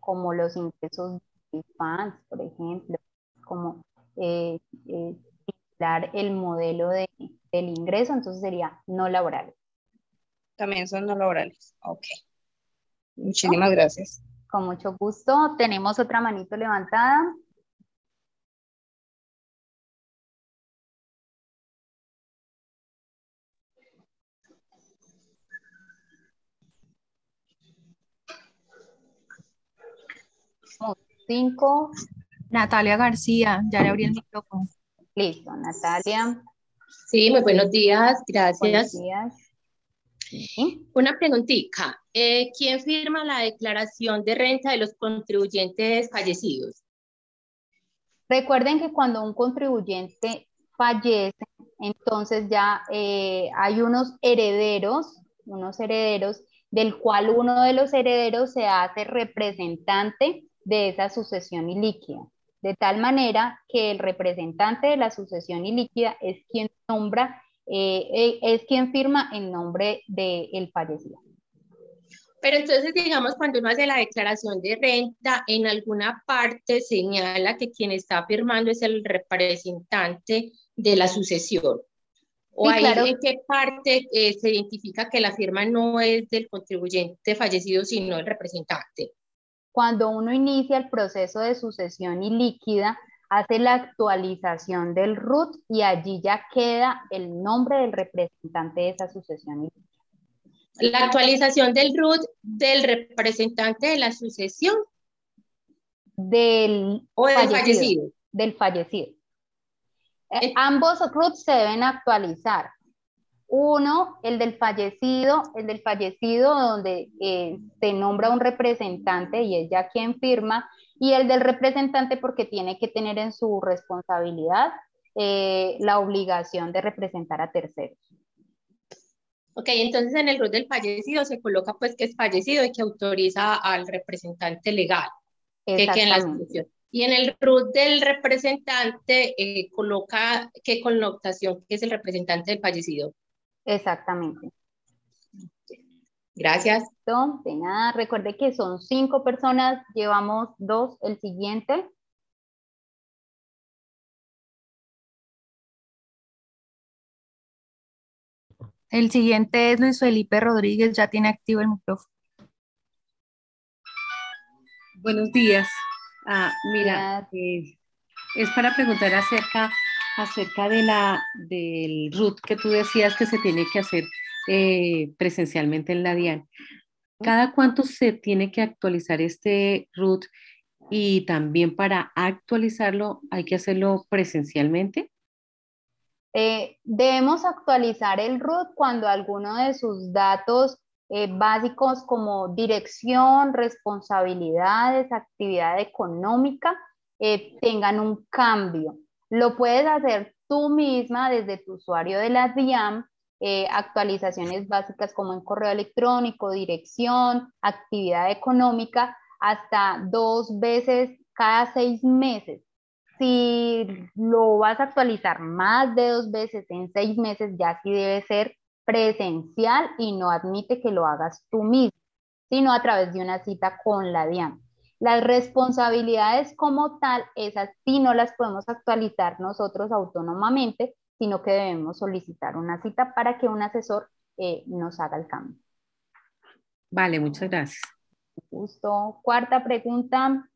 como los ingresos de fans, por ejemplo, como eh, eh el modelo de, del ingreso, entonces sería no laborales. También son no laborales, ok. Muchísimas gracias. Con mucho gusto. Tenemos otra manito levantada. cinco. Natalia García, ya le abrí el micrófono. Listo, Natalia. Sí, muy buenos días, gracias. Buenos días. Una preguntita. Eh, ¿Quién firma la declaración de renta de los contribuyentes fallecidos? Recuerden que cuando un contribuyente fallece, entonces ya eh, hay unos herederos, unos herederos, del cual uno de los herederos se hace representante de esa sucesión ilíquida, de tal manera que el representante de la sucesión ilíquida es quien nombra, eh, eh, es quien firma en nombre del fallecido. Pero entonces, digamos, cuando uno hace la declaración de renta, en alguna parte señala que quien está firmando es el representante de la sucesión. ¿O ahí en qué parte eh, se identifica que la firma no es del contribuyente fallecido, sino el representante? Cuando uno inicia el proceso de sucesión ilíquida, hace la actualización del RUT y allí ya queda el nombre del representante de esa sucesión. La actualización del RUT del representante de la sucesión. Del, o del fallecido. Del fallecido. Eh, ambos RUT se deben actualizar. Uno, el del fallecido, el del fallecido donde eh, se nombra un representante y es ya quien firma, y el del representante porque tiene que tener en su responsabilidad eh, la obligación de representar a terceros. Ok, entonces en el rol del fallecido se coloca pues que es fallecido y que autoriza al representante legal que quede en la institución. Y en el RUT del representante eh, coloca qué connotación que es el representante del fallecido. Exactamente. Gracias. De nada, recuerde que son cinco personas, llevamos dos, el siguiente. El siguiente es Luis Felipe Rodríguez, ya tiene activo el micrófono. Buenos días. Ah, mira, eh, es para preguntar acerca acerca de la, del RUT que tú decías que se tiene que hacer eh, presencialmente en la DIAN. ¿Cada cuánto se tiene que actualizar este RUT y también para actualizarlo hay que hacerlo presencialmente? Eh, debemos actualizar el RUT cuando alguno de sus datos eh, básicos como dirección, responsabilidades, actividad económica tengan un cambio. Lo puedes hacer tú misma desde tu usuario de la DIAM, eh, actualizaciones básicas como en correo electrónico, dirección, actividad económica, hasta dos veces cada seis meses. Si lo vas a actualizar más de dos veces en seis meses, ya sí debe ser presencial y no admite que lo hagas tú mismo, sino a través de una cita con la DIAM. Las responsabilidades como tal, esas sí no las podemos actualizar nosotros autónomamente, sino que debemos solicitar una cita para que un asesor eh, nos haga el cambio. Vale, muchas gracias. Justo. Cuarta pregunta.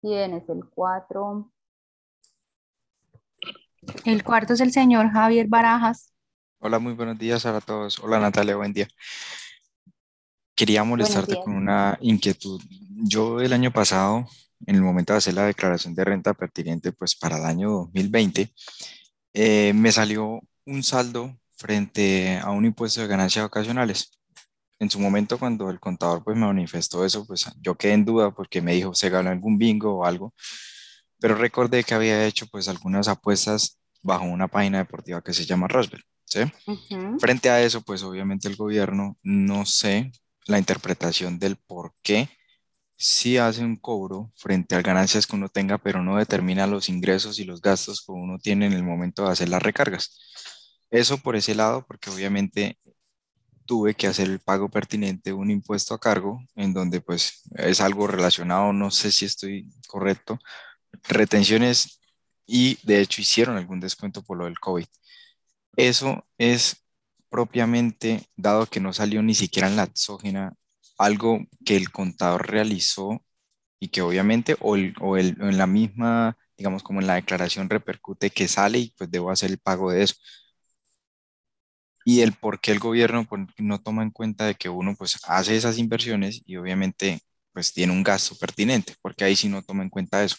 ¿Quién es el cuatro? El cuarto es el señor Javier Barajas. Hola, muy buenos días a todos. Hola Natalia, buen día. Quería molestarte con una inquietud. Yo el año pasado, en el momento de hacer la declaración de renta pertinente, pues para el año 2020, eh, me salió un saldo frente a un impuesto de ganancias ocasionales. En su momento, cuando el contador pues me manifestó eso, pues yo quedé en duda porque me dijo, se ganó algún bingo o algo, pero recordé que había hecho pues algunas apuestas bajo una página deportiva que se llama Roswell. ¿sí? Frente a eso, pues obviamente el gobierno, no sé la interpretación del por qué sí hace un cobro frente a ganancias que uno tenga, pero no determina los ingresos y los gastos que uno tiene en el momento de hacer las recargas. Eso por ese lado, porque obviamente tuve que hacer el pago pertinente, un impuesto a cargo, en donde pues es algo relacionado, no sé si estoy correcto, retenciones y de hecho hicieron algún descuento por lo del COVID. Eso es propiamente, dado que no salió ni siquiera en la exógena, algo que el contador realizó y que obviamente o, o, en la misma, digamos como en la declaración repercute que sale y pues debo hacer el pago de eso. Y el por qué el gobierno no toma en cuenta de que uno pues hace esas inversiones y obviamente pues tiene un gasto pertinente, porque ahí sí no toma en cuenta eso.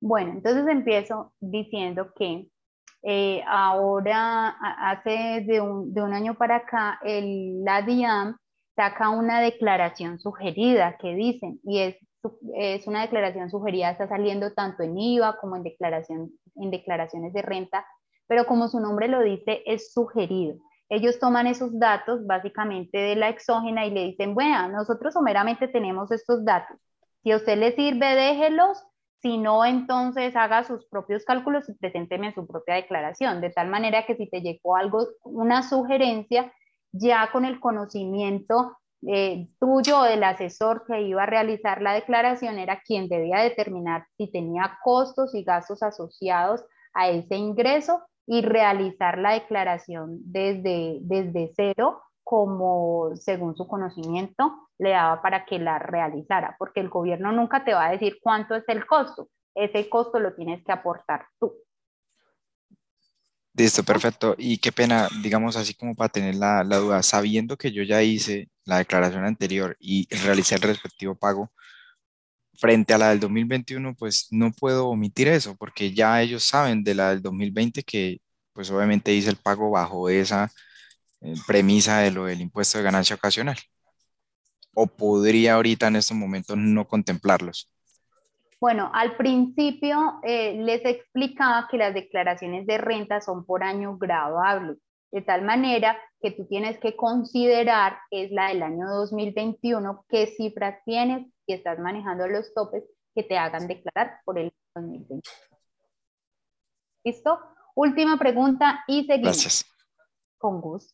Bueno, entonces empiezo diciendo que eh, ahora, hace de un, de un, año para acá, el, la DIAM saca una declaración sugerida que dicen, y es, es una declaración sugerida, está saliendo tanto en IVA como en, declaración, en declaraciones de renta, pero como su nombre lo dice, es sugerido. Ellos toman esos datos básicamente de la exógena y le dicen, bueno, nosotros someramente tenemos estos datos. Si a usted le sirve, déjelos si no, entonces haga sus propios cálculos y presénteme su propia declaración, de tal manera que si te llegó algo, una sugerencia, ya con el conocimiento eh, tuyo del asesor que iba a realizar la declaración, era quien debía determinar si tenía costos y gastos asociados a ese ingreso y realizar la declaración desde, desde cero como según su conocimiento le daba para que la realizara, porque el gobierno nunca te va a decir cuánto es el costo, ese costo lo tienes que aportar tú. Listo, perfecto. Y qué pena, digamos así como para tener la, la, duda, sabiendo que yo ya hice la declaración anterior y realicé el respectivo pago, frente a la del 2021, pues no puedo omitir eso, porque ya ellos saben de la del 2020 que pues obviamente hice el pago bajo esa eh, premisa de lo del impuesto de ganancia ocasional? ¿O podría ahorita en estos momentos no contemplarlos? Bueno, al principio eh, les explicaba que las declaraciones de renta son por año grabable, de tal manera que tú tienes que considerar, es la del año 2021, qué cifras tienes y estás manejando los topes que te hagan declarar por el 2021. ¿Listo? Última pregunta y seguimos. Gracias. Con gusto.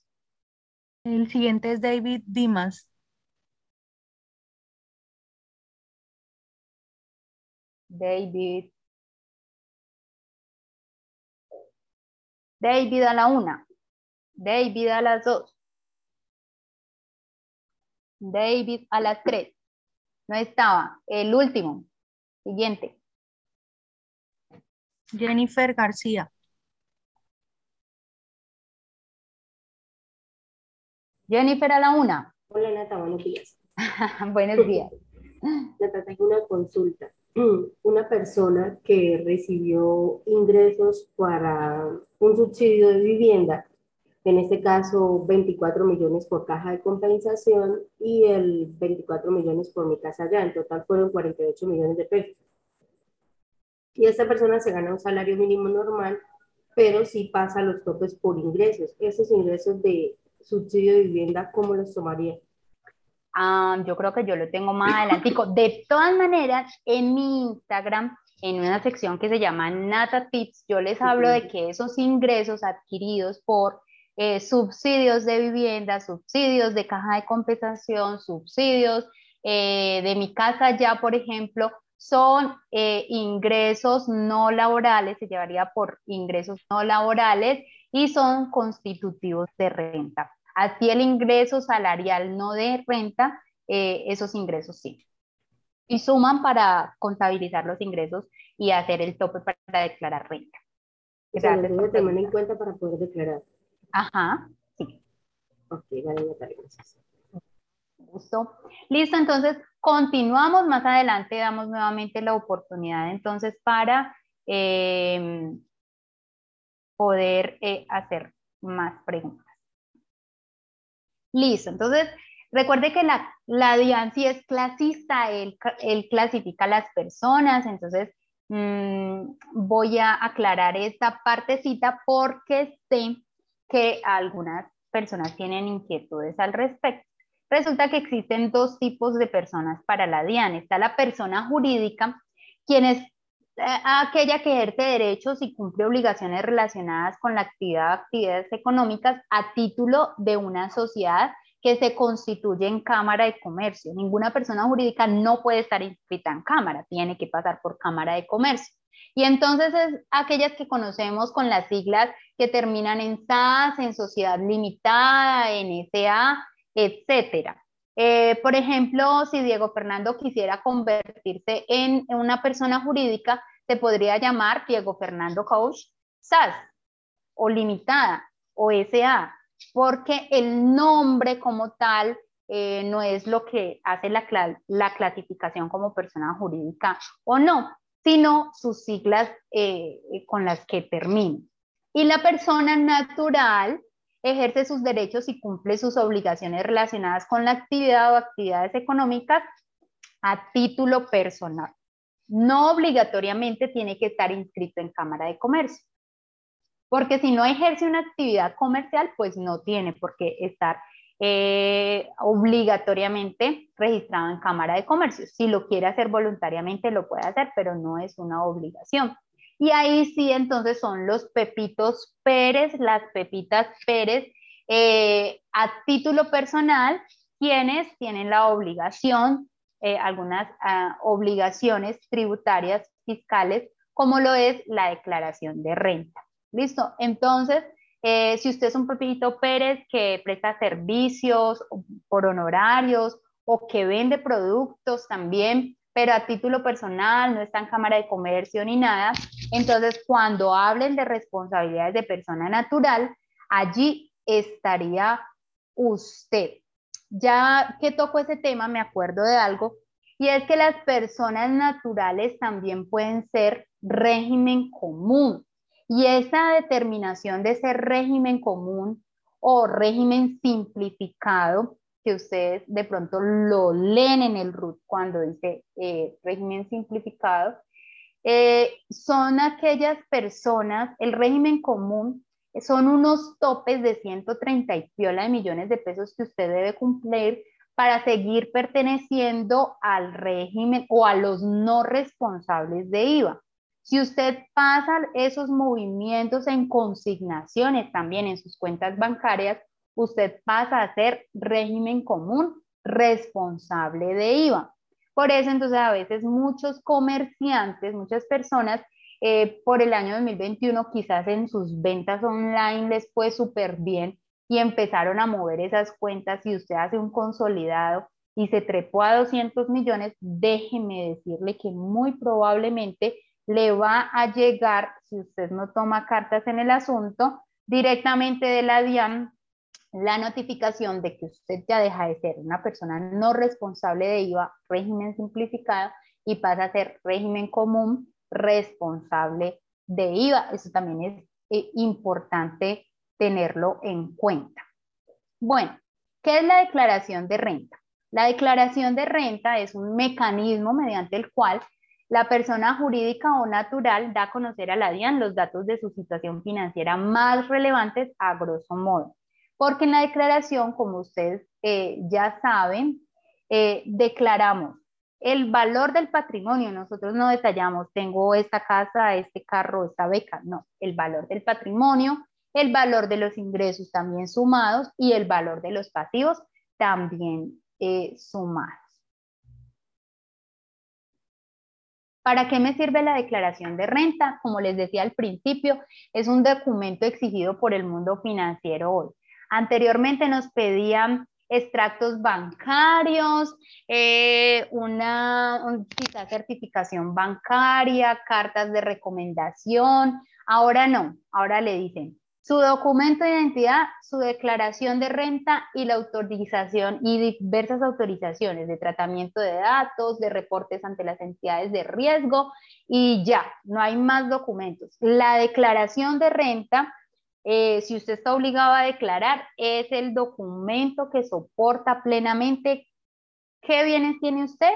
El siguiente es David Dimas. David. David a la una. David a las dos. David a las tres. No estaba. El último. Siguiente. Jennifer García. Jennifer a la una. Hola Nata, buenos días. [laughs] buenos días. [laughs] Nata, tengo una consulta. Una persona que recibió ingresos para un subsidio de vivienda, en este caso 24 millones por caja de compensación y el 24 millones por mi casa ya, en total fueron 48 millones de pesos. Y esta persona se gana un salario mínimo normal, pero sí pasa los topes por ingresos. Esos ingresos de subsidio de vivienda, ¿cómo los tomaría? Ah, yo creo que yo lo tengo más adelante. De todas maneras, en mi Instagram, en una sección que se llama Nata Tips, yo les hablo de que esos ingresos adquiridos por eh, subsidios de vivienda, subsidios de caja de compensación, subsidios eh, de mi casa ya, por ejemplo, son eh, ingresos no laborales, se llevaría por ingresos no laborales y son constitutivos de renta. Así el ingreso salarial no de renta, eh, esos ingresos sí. Y suman para contabilizar los ingresos y hacer el tope para declarar renta. O sea, lo tengo en cuenta para poder declarar. Ajá, sí. Ok, vale, gracias. Gusto. Listo, entonces continuamos más adelante, damos nuevamente la oportunidad entonces para em, poder eh, hacer más preguntas. Listo, entonces recuerde que la, la DIAN sí es clasista, él, clasifica a las personas, entonces mm, voy a aclarar esta partecita porque sé que algunas personas tienen inquietudes al respecto. Resulta que existen dos tipos de personas para la DIAN. Está la persona jurídica, quien es eh, aquella que ejerce derechos y cumple obligaciones relacionadas con la actividad actividades económicas a título de una sociedad que se constituye en Cámara de Comercio. Ninguna persona jurídica no puede estar inscrita en Cámara, tiene que pasar por Cámara de Comercio. Y entonces es aquellas que conocemos con las siglas que terminan en SAS, en Sociedad Limitada, en SA, etcétera. Eh, por ejemplo, si Diego Fernando quisiera convertirse en una persona jurídica, se podría llamar Diego Fernando Coach SAS o limitada o SA, porque el nombre como tal eh, no es lo que hace la, la, clasificación como persona jurídica o no, sino sus siglas eh, con las que termina. Y la persona natural ejerce sus derechos y cumple sus obligaciones relacionadas con la actividad o actividades económicas a título personal. No obligatoriamente tiene que estar inscrito en Cámara de Comercio, porque si no ejerce una actividad comercial, pues no tiene por qué estar eh, obligatoriamente registrado en Cámara de Comercio. Si lo quiere hacer voluntariamente, lo puede hacer, pero no es una obligación. Y ahí sí, entonces son los Pepitos Pérez, las Pepitas Pérez, eh, a título personal, quienes tienen la obligación, eh, algunas ah, obligaciones tributarias fiscales, como lo es la declaración de renta. ¿Listo? Entonces, eh, si usted es un Pepito Pérez que presta servicios por honorarios o que vende productos también, pero a título personal, no está en Cámara de Comercio ni nada. Entonces, cuando hablen de responsabilidades de persona natural, allí estaría usted. Ya que toco ese tema, me acuerdo de algo, y es que las personas naturales también pueden ser régimen común. Y esa determinación de ser régimen común o régimen simplificado que ustedes de pronto lo leen en el RUT cuando dice eh, régimen simplificado, eh, son aquellas personas, el régimen común son unos topes de 130 y piola de millones de pesos que usted debe cumplir para seguir perteneciendo al régimen o a los no responsables de IVA. Si usted pasa esos movimientos en consignaciones también en sus cuentas bancarias, usted pasa a ser régimen común responsable de IVA. Por eso entonces a veces muchos comerciantes, muchas personas eh, por el año 2021 quizás en sus ventas online les fue súper bien y empezaron a mover esas cuentas y usted hace un consolidado y se trepó a 200 millones, déjeme decirle que muy probablemente le va a llegar, si usted no toma cartas en el asunto, directamente de la DIAN la notificación de que usted ya deja de ser una persona no responsable de IVA, régimen simplificado, y pasa a ser régimen común responsable de IVA. Eso también es eh, importante tenerlo en cuenta. Bueno, ¿qué es la declaración de renta? La declaración de renta es un mecanismo mediante el cual la persona jurídica o natural da a conocer a la DIAN los datos de su situación financiera más relevantes a grosso modo porque en la declaración, como ustedes eh, ya saben, eh, declaramos el valor del patrimonio. Nosotros no detallamos, tengo esta casa, este carro, esta beca. No, el valor del patrimonio, el valor de los ingresos también sumados y el valor de los pasivos también eh, sumados. ¿Para qué me sirve la declaración de renta? Como les decía al principio, es un documento exigido por el mundo financiero hoy. Anteriormente nos pedían extractos bancarios, eh, una quizás certificación bancaria, cartas de recomendación. Ahora no, ahora le dicen, su documento de identidad, su declaración de renta y la autorización y diversas autorizaciones de tratamiento de datos, de reportes ante las entidades de riesgo y ya, no hay más documentos. La declaración de renta, eh, si usted está obligado a declarar, es el documento que soporta plenamente qué bienes tiene usted,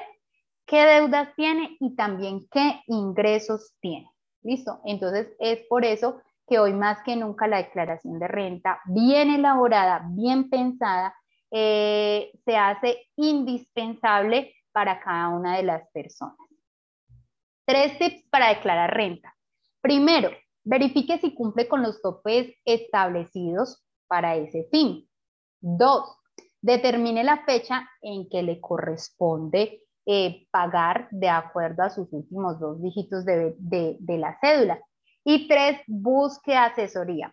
qué deudas tiene y también qué ingresos tiene. ¿Listo? Entonces es por eso que hoy más que nunca la declaración de renta, bien elaborada, bien pensada, eh, se hace indispensable para cada una de las personas. Tres tips para declarar renta. Primero, verifique si cumple con los topes establecidos para ese fin. Dos, determine la fecha en que le corresponde eh, pagar de acuerdo a sus últimos dos dígitos de la cédula. Y tres, busque asesoría.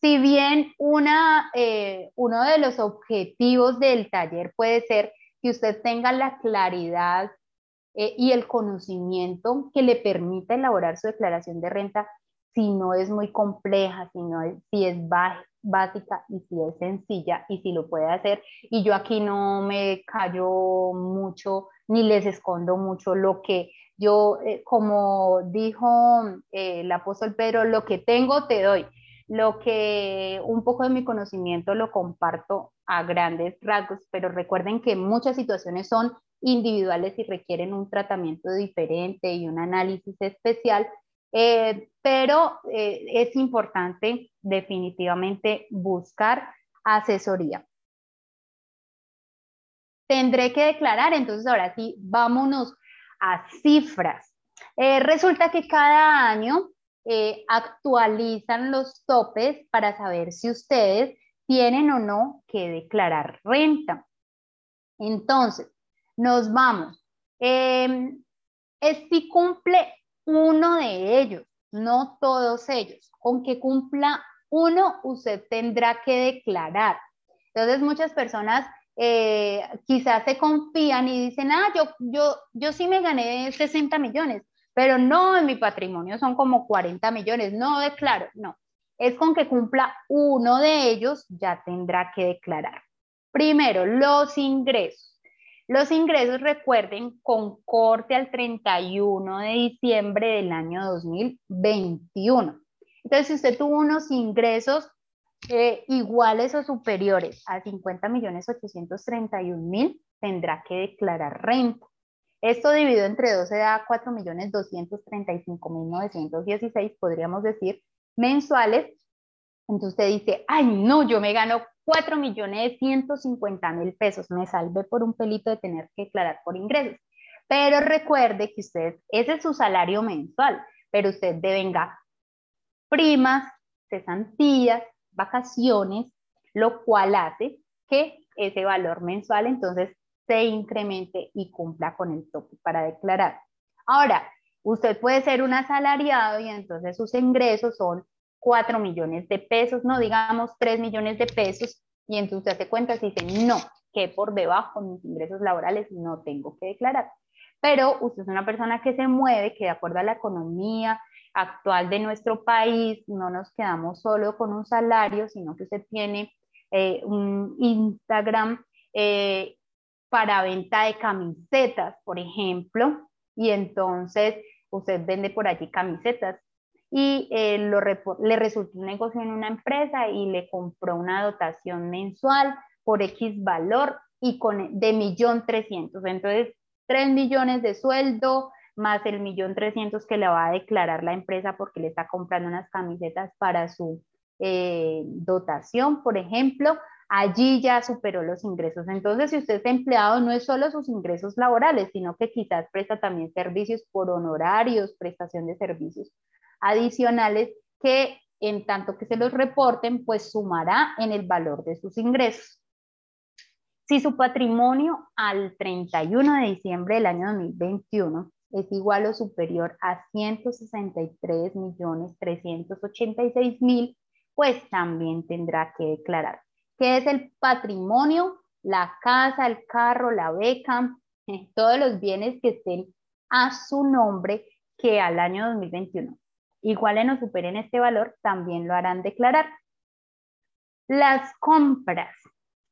Si bien una, eh, uno de los objetivos del taller puede ser que usted tenga la claridad eh, y el conocimiento que le permita elaborar su declaración de renta, si no es muy compleja, si, no es, si es básica y si es sencilla y si lo puede hacer. Y yo aquí no me callo mucho ni les escondo mucho lo que yo, eh, como dijo eh, el apóstol Pedro, lo que tengo te doy. Lo que un poco de mi conocimiento lo comparto a grandes rasgos, pero recuerden que muchas situaciones son individuales y requieren un tratamiento diferente y un análisis especial, eh, pero es importante definitivamente buscar asesoría. Tendré que declarar, entonces ahora sí, vámonos a cifras. Eh, resulta que cada año eh, actualizan los topes para saber si ustedes tienen o no que declarar renta. Entonces, nos vamos. Es si cumple uno de ellos, no todos ellos. Con que cumpla uno, usted tendrá que declarar. Entonces, muchas personas eh, quizás se confían y dicen, ah, yo, yo, yo sí me gané 60 millones, pero no en mi patrimonio son como 40 millones, no declaro, no. Es con que cumpla uno de ellos, ya tendrá que declarar. Primero, los ingresos. Los ingresos, recuerden, con corte al 31 de diciembre del año 2021. Entonces, si usted tuvo unos ingresos eh, iguales o superiores a 50 millones 831 mil, tendrá que declarar renta. Esto dividido entre 12 da 4 millones 235 mil 916, podríamos decir, mensuales. Entonces usted dice, ay, no, yo me gano 4 millones 150 mil pesos, me salvé por un pelito de tener que declarar por ingresos. Pero recuerde que usted, ese es su salario mensual, pero usted devenga primas, cesantías, vacaciones, lo cual hace que ese valor mensual entonces se incremente y cumpla con el tope para declarar. Ahora, usted puede ser un asalariado y entonces sus ingresos son 4 millones de pesos, no digamos 3 millones de pesos, y entonces usted hace cuenta y dice, no, que por debajo de mis ingresos laborales no tengo que declarar. Pero usted es una persona que se mueve, que de acuerdo a la economía, actual de nuestro país, no nos quedamos solo con un salario, sino que usted tiene eh, un Instagram eh, para venta de camisetas, por ejemplo, y entonces usted vende por allí camisetas y eh, le resultó un negocio en una empresa y le compró una dotación mensual por X valor y con de millón trescientos. Entonces, tres millones de sueldo, más el millón trescientos que le va a declarar la empresa porque le está comprando unas camisetas para su eh, dotación, por ejemplo, allí ya superó los ingresos. Entonces, si usted es empleado, no es solo sus ingresos laborales, sino que quizás presta también servicios por honorarios, prestación de servicios adicionales que en tanto que se los reporten, pues sumará en el valor de sus ingresos. Si su patrimonio al 31 de diciembre del año 2021 es igual o superior a 163 millones 386 mil, pues también tendrá que declarar. ¿Qué es el patrimonio? La casa, el carro, la beca, [laughs] todos los bienes que estén a su nombre que al año 2021 igualen o superen este valor, también lo harán declarar. Las compras.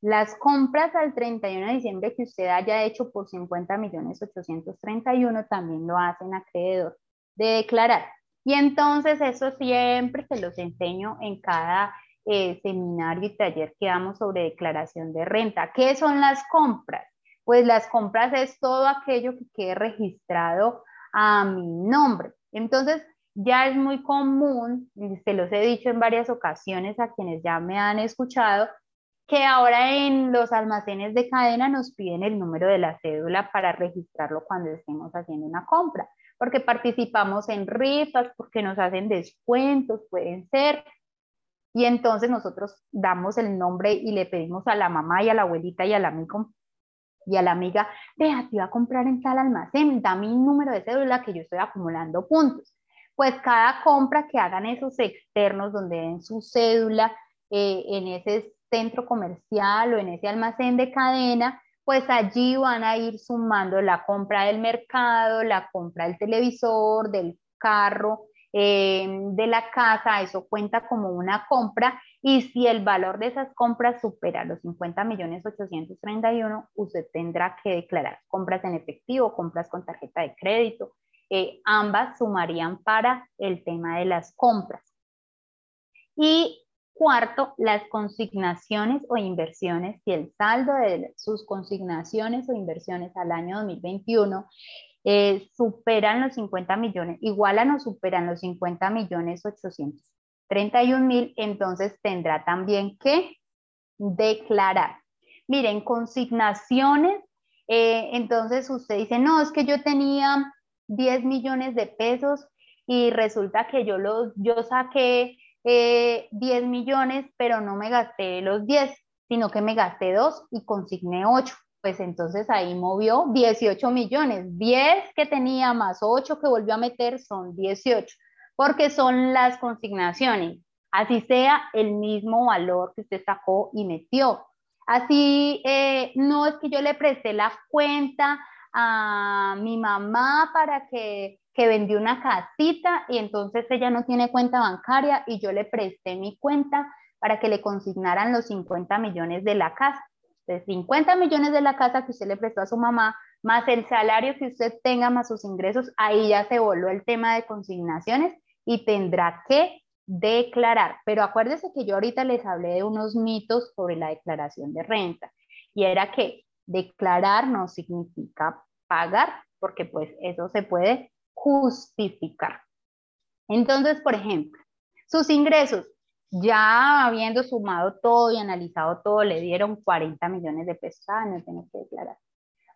Las compras al 31 de diciembre que usted haya hecho por 50 millones 831 también lo hacen acreedor de declarar. Y entonces eso siempre se los enseño en cada eh, seminario y taller que damos sobre declaración de renta. ¿Qué son las compras? Pues las compras es todo aquello que quede registrado a mi nombre. Entonces, ya es muy común, se los he dicho en varias ocasiones a quienes ya me han escuchado, que ahora en los almacenes de cadena nos piden el número de la cédula para registrarlo cuando estemos haciendo una compra, porque participamos en rifas, porque nos hacen descuentos, pueden ser. Y entonces nosotros damos el nombre y le pedimos a la mamá y a la abuelita y al amigo y a la amiga, vea, te iba a comprar en tal almacén, da mi número de cédula que yo estoy acumulando puntos. Pues cada compra que hagan esos externos donde den su cédula eh, en ese centro comercial o en ese almacén de cadena, pues allí van a ir sumando la compra del mercado, la compra del televisor, del carro, eh, de la casa, eso cuenta como una compra. Y si el valor de esas compras supera los 50 millones 831, usted tendrá que declarar compras en efectivo, compras con tarjeta de crédito, ambas sumarían para el tema de las compras. Y Cuarto, las consignaciones o inversiones. Si el saldo de sus consignaciones o inversiones al año 2021 eh, superan los 50 millones, igualan o superan los 50 millones 831 mil, entonces tendrá también que declarar. Miren, consignaciones, eh, entonces usted dice, no, es que yo tenía 10 millones de pesos y resulta que yo, los, yo saqué 10 eh, millones, pero no me gasté los 10, sino que me gasté 2 y consigné 8. Pues entonces ahí movió 18 millones. 10 que tenía más 8 que volvió a meter son 18, porque son las consignaciones. Así sea el mismo valor que usted sacó y metió. Así, eh, no es que yo le presté la cuenta a mi mamá para que que vendió una casita y entonces ella no tiene cuenta bancaria y yo le presté mi cuenta para que le consignaran los 50 millones de la casa. De 50 millones de la casa que usted le prestó a su mamá, más el salario que usted tenga, más sus ingresos, ahí ya se volvió el tema de consignaciones y tendrá que declarar. Pero acuérdese que yo ahorita les hablé de unos mitos sobre la declaración de renta y era que declarar no significa pagar, porque pues eso se puede justificar. Entonces, por ejemplo, sus ingresos, ya habiendo sumado todo y analizado todo, le dieron 40 millones de pesos. Ah, no tengo que declarar.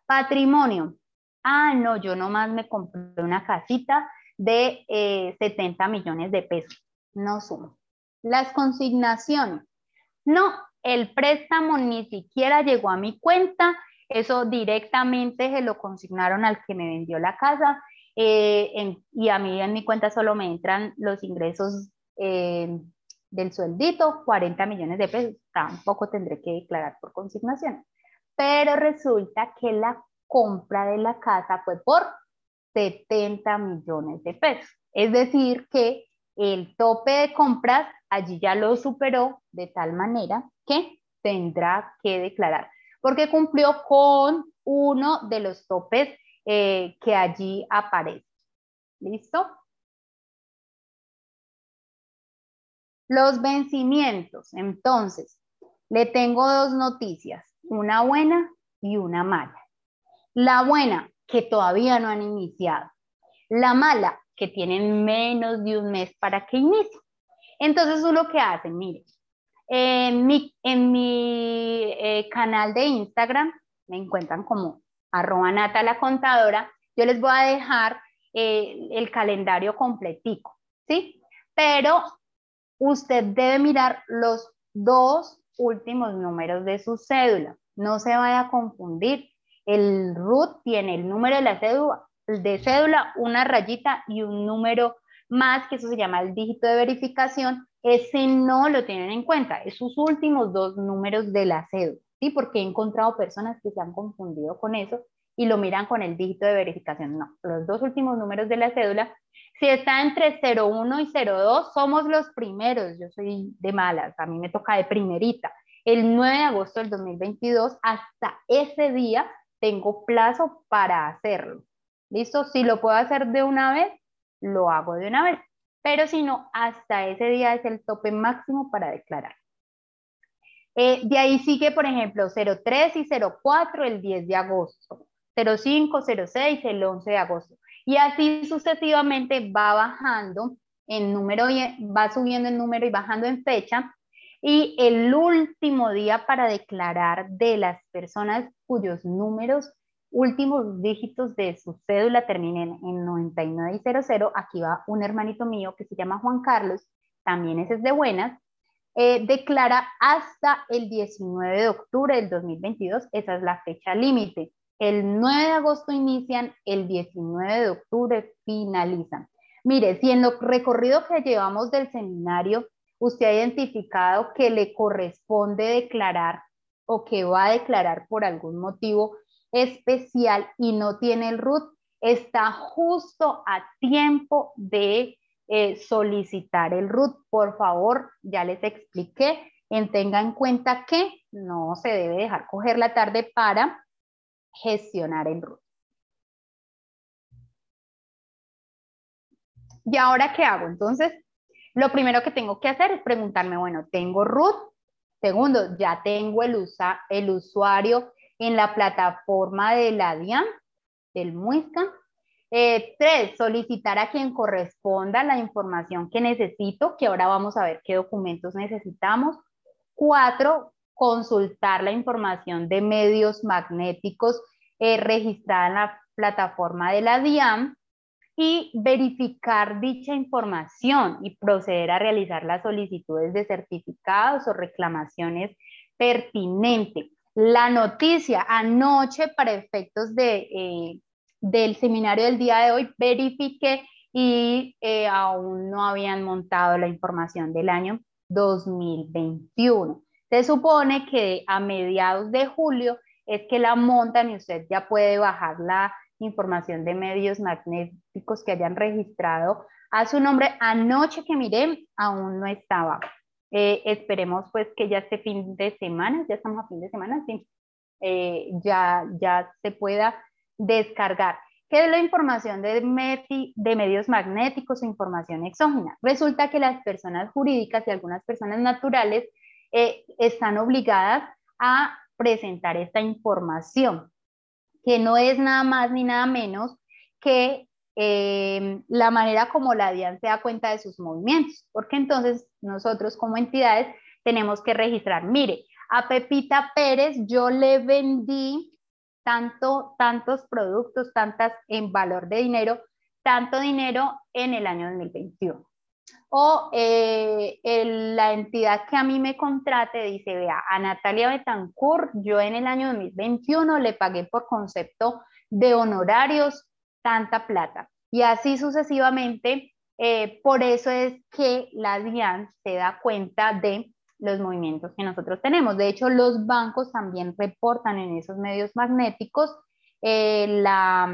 Patrimonio. Ah, no, yo nomás me compré una casita de 70 eh, millones de pesos. No sumo. Las consignaciones. No, el préstamo ni siquiera llegó a mi cuenta. Eso directamente se lo consignaron al que me vendió la casa eh, y a mí en mi cuenta solo me entran los ingresos eh, del sueldito, 40 millones de pesos, tampoco tendré que declarar por consignación. Pero resulta que la compra de la casa fue por 70 millones de pesos. Es decir, que el tope de compras allí ya lo superó de tal manera que tendrá que declarar, porque cumplió con uno de los topes eh, que allí aparece. ¿Listo? Los vencimientos. Entonces, le tengo dos noticias, una buena y una mala. La buena, que todavía no han iniciado. La mala, que tienen menos de un mes para que inicie. Entonces, lo que hacen, miren. En mi, eh, canal de Instagram me encuentran como arroba nata la contadora, yo les voy a dejar eh, el calendario completico, ¿sí? Pero usted debe mirar los dos últimos números de su cédula. No se vaya a confundir. El RUT tiene el número de la cédula, de cédula, una rayita y un número más, que eso se llama el dígito de verificación. Ese no lo tienen en cuenta, esos últimos dos números de la cédula. ¿sí? Porque he encontrado personas que se han confundido con eso y lo miran con el dígito de verificación. No, los dos últimos números de la cédula Si está entre 0,1 y 0,2, somos los primeros. Yo soy de malas, a mí me toca de primerita. El 9 de agosto del 2022, hasta ese día, tengo plazo para hacerlo. ¿Listo? Si lo puedo hacer de una vez, lo hago de una vez. Pero si no, hasta ese día es el tope máximo para declarar. Eh, de ahí sigue, por ejemplo, 03 y 04 el 10 de agosto, 05, 06 el 11 de agosto. Y así sucesivamente va bajando en número, va subiendo en número y bajando en fecha. Y el último día para declarar de las personas cuyos números, últimos dígitos de su cédula terminen en 99 y 00, aquí va un hermanito mío que se llama Juan Carlos, también ese es de buenas, eh, declara hasta el 19 de octubre del 2022, esa es la fecha límite. El 9 de agosto inician, el 19 de octubre finalizan. Mire, si en lo recorrido que llevamos del seminario usted ha identificado que le corresponde declarar o que va a declarar por algún motivo especial y no tiene el RUT, está justo a tiempo de eh, solicitar el RUT. Por favor, ya les expliqué, en tenga en cuenta que no se debe dejar coger la tarde para gestionar el RUT. ¿Y ahora qué hago? Entonces, lo primero que tengo que hacer es preguntarme, bueno, ¿tengo RUT? Segundo, ya tengo el, usa, el usuario en la plataforma de la DIAN, del MUISCA. Eh, tres, solicitar a quien corresponda la información que necesito, que ahora vamos a ver qué documentos necesitamos. Cuatro, consultar la información de medios magnéticos eh, registrada en la plataforma de la DIAM y verificar dicha información y proceder a realizar las solicitudes de certificados o reclamaciones pertinentes. La noticia anoche para efectos de, eh, del seminario del día de hoy verifiqué y eh, aún no habían montado la información del año 2021. Se supone que a mediados de julio es que la montan y usted ya puede bajar la información de medios magnéticos que hayan registrado a su nombre. Anoche que miré, aún no estaba. Eh, esperemos pues que ya este fin de semana, ya estamos a fin de semana, eh, ya, ya se pueda descargar. ¿Qué es la información de, medios magnéticos e información exógena? Resulta que las personas jurídicas y algunas personas naturales eh, están obligadas a presentar esta información, que no es nada más ni nada menos que eh, la manera como la DIAN se da cuenta de sus movimientos, porque entonces nosotros como entidades tenemos que registrar, mire, a Pepita Pérez yo le vendí tanto, tantos productos, tantas en valor de dinero, tanto dinero en el año 2021 o eh, la entidad que a mí me contrate dice, vea, a Natalia Betancourt, yo en el año 2021 le pagué por concepto de honorarios tanta plata. Y así sucesivamente, eh, por eso es que la DIAN se da cuenta de los movimientos que nosotros tenemos. De hecho, los bancos también reportan en esos medios magnéticos eh, la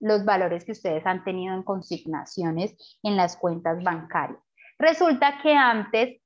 los valores que ustedes han tenido en consignaciones en las cuentas bancarias. Resulta que antes,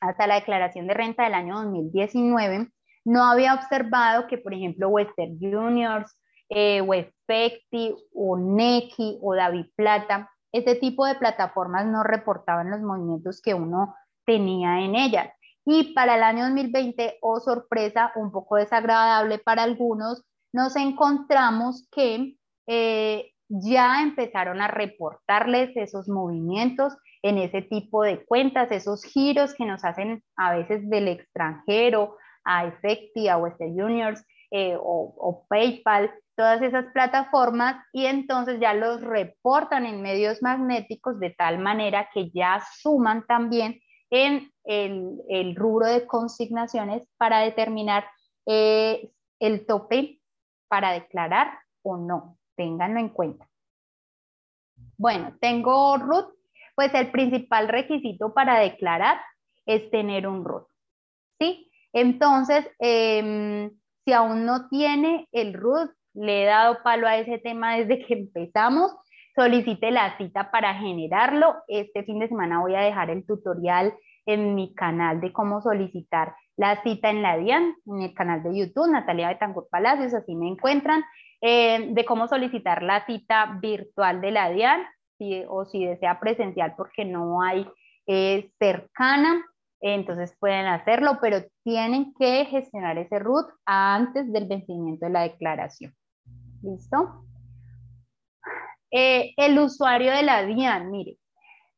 hasta la declaración de renta del año 2019, no había observado que, por ejemplo, Western Juniors, eh, Westpecti, o Neki o David Plata, este tipo de plataformas no reportaban los movimientos que uno tenía en ellas. Y para el año 2020, oh sorpresa, un poco desagradable para algunos, nos encontramos que eh, ya empezaron a reportarles esos movimientos en ese tipo de cuentas, esos giros que nos hacen a veces del extranjero a Efecti, a Western Juniors eh, o, o, PayPal, todas esas plataformas y entonces ya los reportan en medios magnéticos de tal manera que ya suman también en el, rubro de consignaciones para determinar eh, el tope para declarar o no ténganlo en cuenta. Bueno, tengo RUT, pues el principal requisito para declarar es tener un RUT, ¿sí? Entonces, em, si aún no tiene el RUT, le he dado palo a ese tema desde que empezamos, solicite la cita para generarlo. Este fin de semana voy a dejar el tutorial en mi canal de cómo solicitar la cita en la DIAN, en el canal de YouTube, Natalia Betancourt Palacios, así me encuentran, eh, de cómo solicitar la cita virtual de la DIAN, o si desea presencial porque no hay eh, cercana, entonces pueden hacerlo, pero tienen que gestionar ese RUT antes del vencimiento de la declaración. ¿Listo? Eh, el usuario de la DIAN, mire,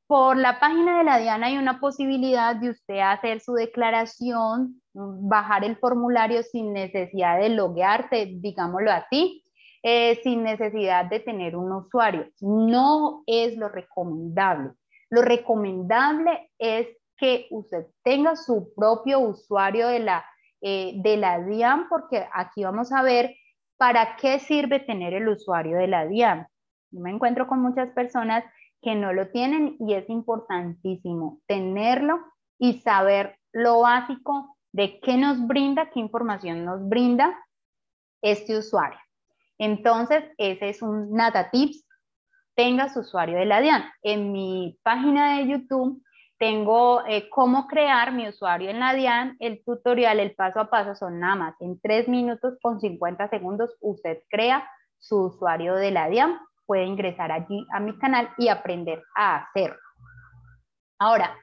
por la página de la DIAN hay una posibilidad de usted hacer su declaración, bajar el formulario sin necesidad de loguearse, digámoslo así, eh, sin necesidad de tener un usuario. No es lo recomendable. Lo recomendable es que usted tenga su propio usuario de la, eh, de la DIAN, porque aquí vamos a ver para qué sirve tener el usuario de la DIAN. Yo me encuentro con muchas personas que no lo tienen y es importantísimo tenerlo y saber lo básico de qué nos brinda, qué información nos brinda este usuario. Entonces, ese es un Nata Tips. Tenga su usuario de la DIAN. En mi página de YouTube tengo eh, cómo crear mi usuario en la DIAN, el tutorial, el paso a paso son nada más. En 3 minutos con 50 segundos usted crea su usuario de la DIAN. Puede ingresar allí a mi canal y aprender a hacerlo. Ahora,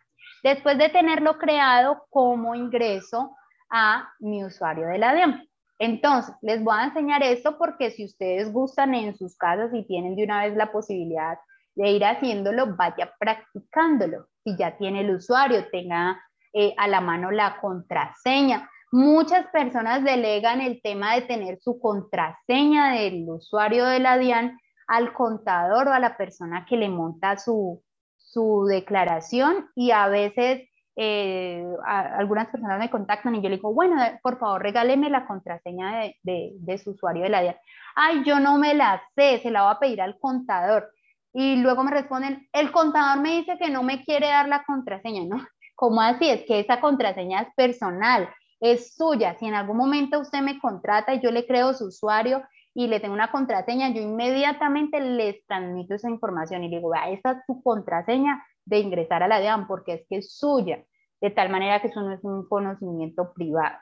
después de tenerlo creado, ¿cómo ingreso a mi usuario de la DIAN? Entonces, les voy a enseñar esto porque si ustedes gustan en sus casas y tienen de una vez la posibilidad de ir haciéndolo, vaya practicándolo. Si ya tiene el usuario, tenga eh, a la mano la contraseña. Muchas personas delegan el tema de tener su contraseña del usuario de la DIAN al contador o a la persona que le monta su, su declaración y a veces eh, algunas personas me contactan y yo le digo, bueno, por favor, regáleme la contraseña de, de, de, su usuario de la DIAN. Ay, yo no me la sé, se la voy a pedir al contador y luego me responden, el contador me dice que no me quiere dar la contraseña, ¿no? [laughs] ¿Cómo así? Es que esa contraseña es personal, es suya. Si en algún momento usted me contrata y yo le creo su usuario y le tengo una contraseña, yo inmediatamente les transmito esa información y le digo, vea, esa es su contraseña de ingresar a la DIAN porque es que es suya, de tal manera que eso no es un conocimiento privado.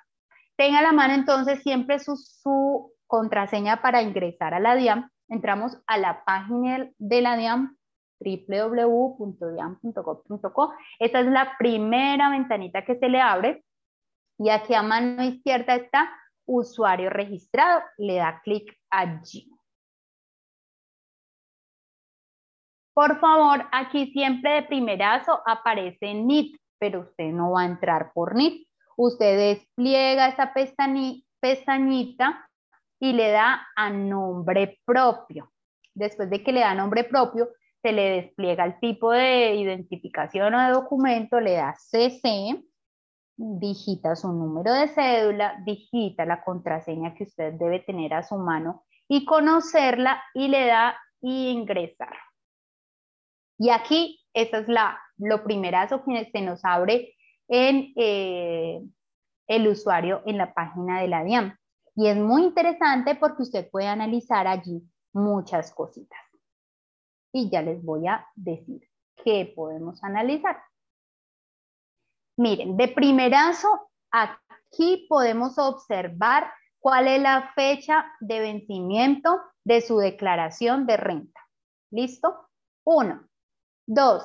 Tenga la mano entonces siempre su, su contraseña para ingresar a la DIAN entramos a la página de la DIAM, www.diam.gov.co. Esta es la primera ventanita que se le abre y aquí a mano izquierda está usuario registrado. Le da clic allí. Por favor, aquí siempre de primerazo aparece NIT, pero usted no va a entrar por NIT. Usted despliega esa pestañita y le da a nombre propio. Después de que le da nombre propio, se le despliega el tipo de identificación o de documento, le da CC, digita su número de cédula, digita la contraseña que usted debe tener a su mano y conocerla y le da ingresar. Y aquí, esa es la, lo primerazo que se nos abre en eh, el usuario en la página de la DIAM. Y es muy interesante porque usted puede analizar allí muchas cositas. Y ya les voy a decir qué podemos analizar. Miren, de primerazo, aquí podemos observar cuál es la fecha de vencimiento de su declaración de renta. ¿Listo? Uno. Dos,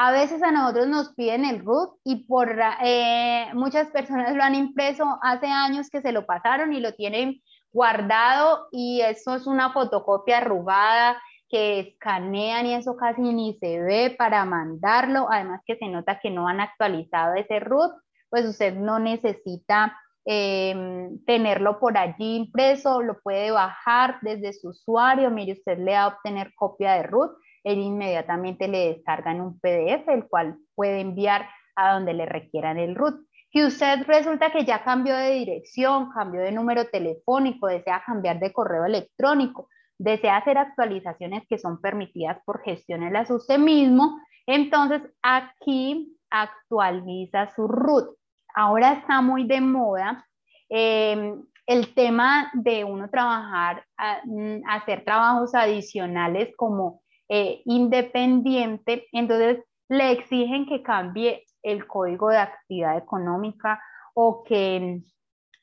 a veces a nosotros nos piden el RUT y por eh, muchas personas lo han impreso hace años que se lo pasaron y lo tienen guardado y eso es una fotocopia arrugada que escanean y eso casi ni se ve para mandarlo, además que se nota que no han actualizado ese RUT, pues usted no necesita em, tenerlo por allí impreso, lo puede bajar desde su usuario, mire usted le va a obtener copia de RUT él inmediatamente le descarga en un PDF, el cual puede enviar a donde le requieran el root. Si usted resulta que ya cambió de dirección, cambió de número telefónico, desea cambiar de correo electrónico, desea hacer actualizaciones que son permitidas por gestiones usted mismo, entonces aquí actualiza su root. Ahora está muy de moda em, el tema de uno trabajar, mm, hacer trabajos adicionales como eh, independiente, entonces le exigen que cambie el código de actividad económica o que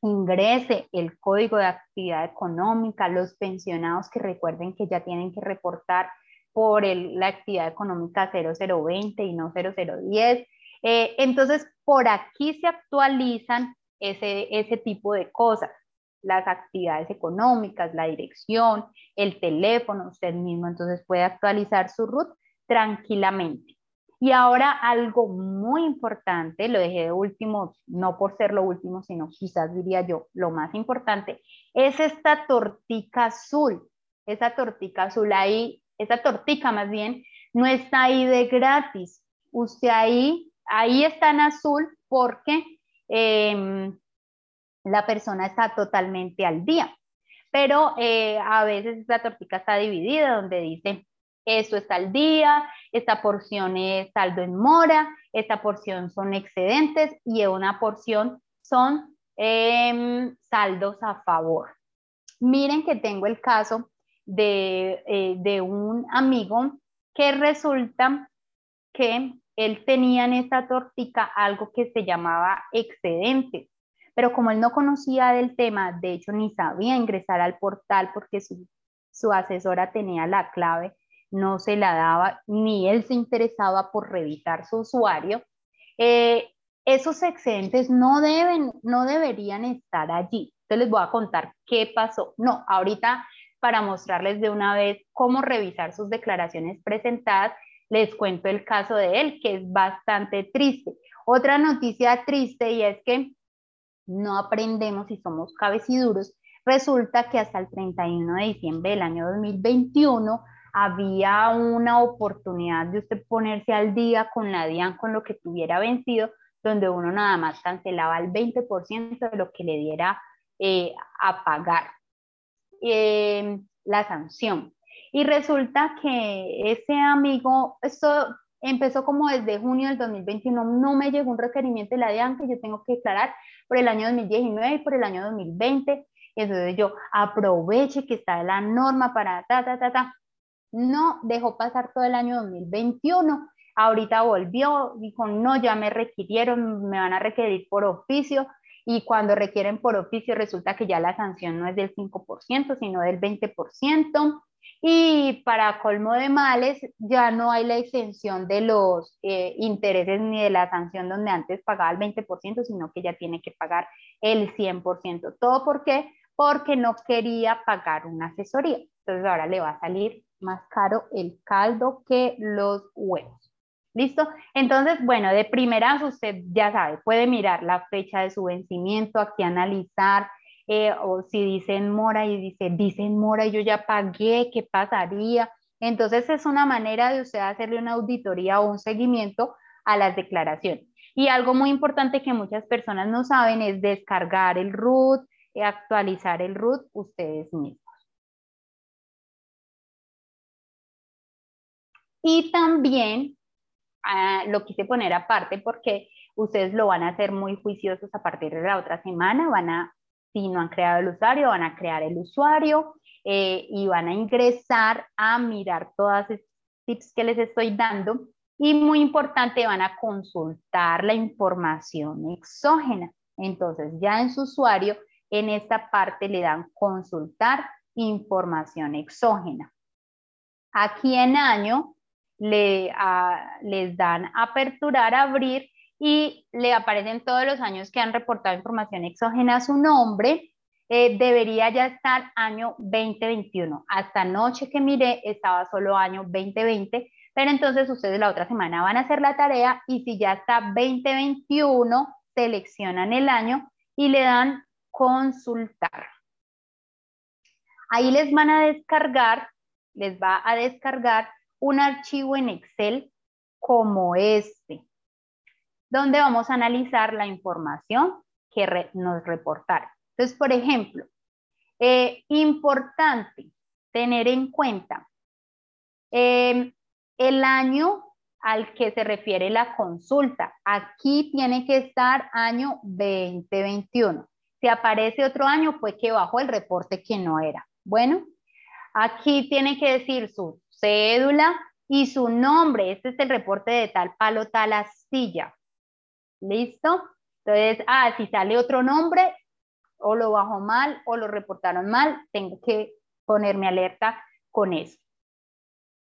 ingrese el código de actividad económica, los pensionados que recuerden que ya tienen que reportar por la actividad económica 0020 y no 0010. Eh, entonces, por aquí se actualizan ese, ese tipo de cosas, las actividades económicas, la dirección, el teléfono, usted mismo entonces puede actualizar su RUT tranquilamente. Y ahora algo muy importante, lo dejé de último, no por ser lo último, sino quizás diría yo lo más importante, es esta tortica azul. Esa tortica azul ahí, esa tortica más bien, no está ahí de gratis. Usted ahí, ahí está en azul porque em, la persona está totalmente al día. Pero eh, a veces la tortica está dividida, donde dice esto está al día, esta porción es saldo en mora, esta porción son excedentes y una porción son em, saldos a favor. Miren que tengo el caso de, eh, de un amigo que resulta que él tenía en esta tortica algo que se llamaba excedentes, pero como él no conocía del tema, de hecho ni sabía ingresar al portal porque su, su asesora tenía la clave, no se la daba, ni él se interesaba por revisar su usuario, eh, esos excedentes no deben, no deberían estar allí. Entonces les voy a contar qué pasó. No, ahorita para mostrarles de una vez cómo revisar sus declaraciones presentadas, les cuento el caso de él, que es bastante triste. Otra noticia triste y es que no aprendemos y somos cabeciduros. Resulta que hasta el 31 de diciembre del año 2021 había una oportunidad de usted ponerse al día con la DIAN, con lo que tuviera vencido, donde uno nada más cancelaba el 20% de lo que le diera eh, a pagar eh, la sanción. Y resulta que ese amigo, esto empezó como desde junio del 2021, no me llegó un requerimiento de la DIAN que yo tengo que declarar por el año 2019 y por el año 2020. Entonces yo aproveche que está la norma para ta, ta, ta, ta. No dejó pasar todo el año 2021, ahorita volvió, dijo, no, ya me requirieron, me van a requerir por oficio, y cuando requieren por oficio resulta que ya la sanción no es del 5%, sino del 20%, y para colmo de males, ya no hay la exención de los eh, intereses ni de la sanción donde antes pagaba el 20%, sino que ya tiene que pagar el 100%. ¿Todo por qué? Porque no quería pagar una asesoría. Entonces ahora le va a salir más caro el caldo que los huevos. ¿Listo? Entonces, bueno, de primeras usted ya sabe, puede mirar la fecha de su vencimiento, aquí analizar, eh, o si dicen mora y dice, dicen mora yo ya pagué, ¿qué pasaría? Entonces es una manera de usted hacerle una auditoría o un seguimiento a las declaraciones. Y algo muy importante que muchas personas no saben es descargar el root, eh, actualizar el root ustedes mismos. Y también ah, lo quise poner aparte porque ustedes lo van a hacer muy juiciosos a partir de la otra semana, van a, si no han creado el usuario, van a crear el usuario eh, y van a ingresar a mirar todas esas tips que les estoy dando y muy importante, van a consultar la información exógena. Entonces, ya en su usuario, en esta parte le dan consultar información exógena. Aquí en año le, les dan aperturar, abrir y le aparecen todos los años que han reportado información exógena a su nombre. Eh, debería ya estar año 2021. Hasta noche que miré estaba solo año 2020, pero entonces ustedes la otra semana van a hacer la tarea y si ya está 2021, seleccionan el año y le dan consultar. Ahí les van a descargar, les va a descargar un archivo en Excel como este, donde vamos a analizar la información que nos reportaron. Entonces, por ejemplo, eh, importante tener en cuenta em, el año al que se refiere la consulta. Aquí tiene que estar año 2021. Si aparece otro año, fue que bajó el reporte que no era. Bueno, Aquí tiene que decir su cédula y su nombre. Este es el reporte de tal palo, tal astilla. ¿Listo? Entonces, ah, si sale otro nombre, o lo bajó mal o lo reportaron mal, tengo que ponerme alerta con eso.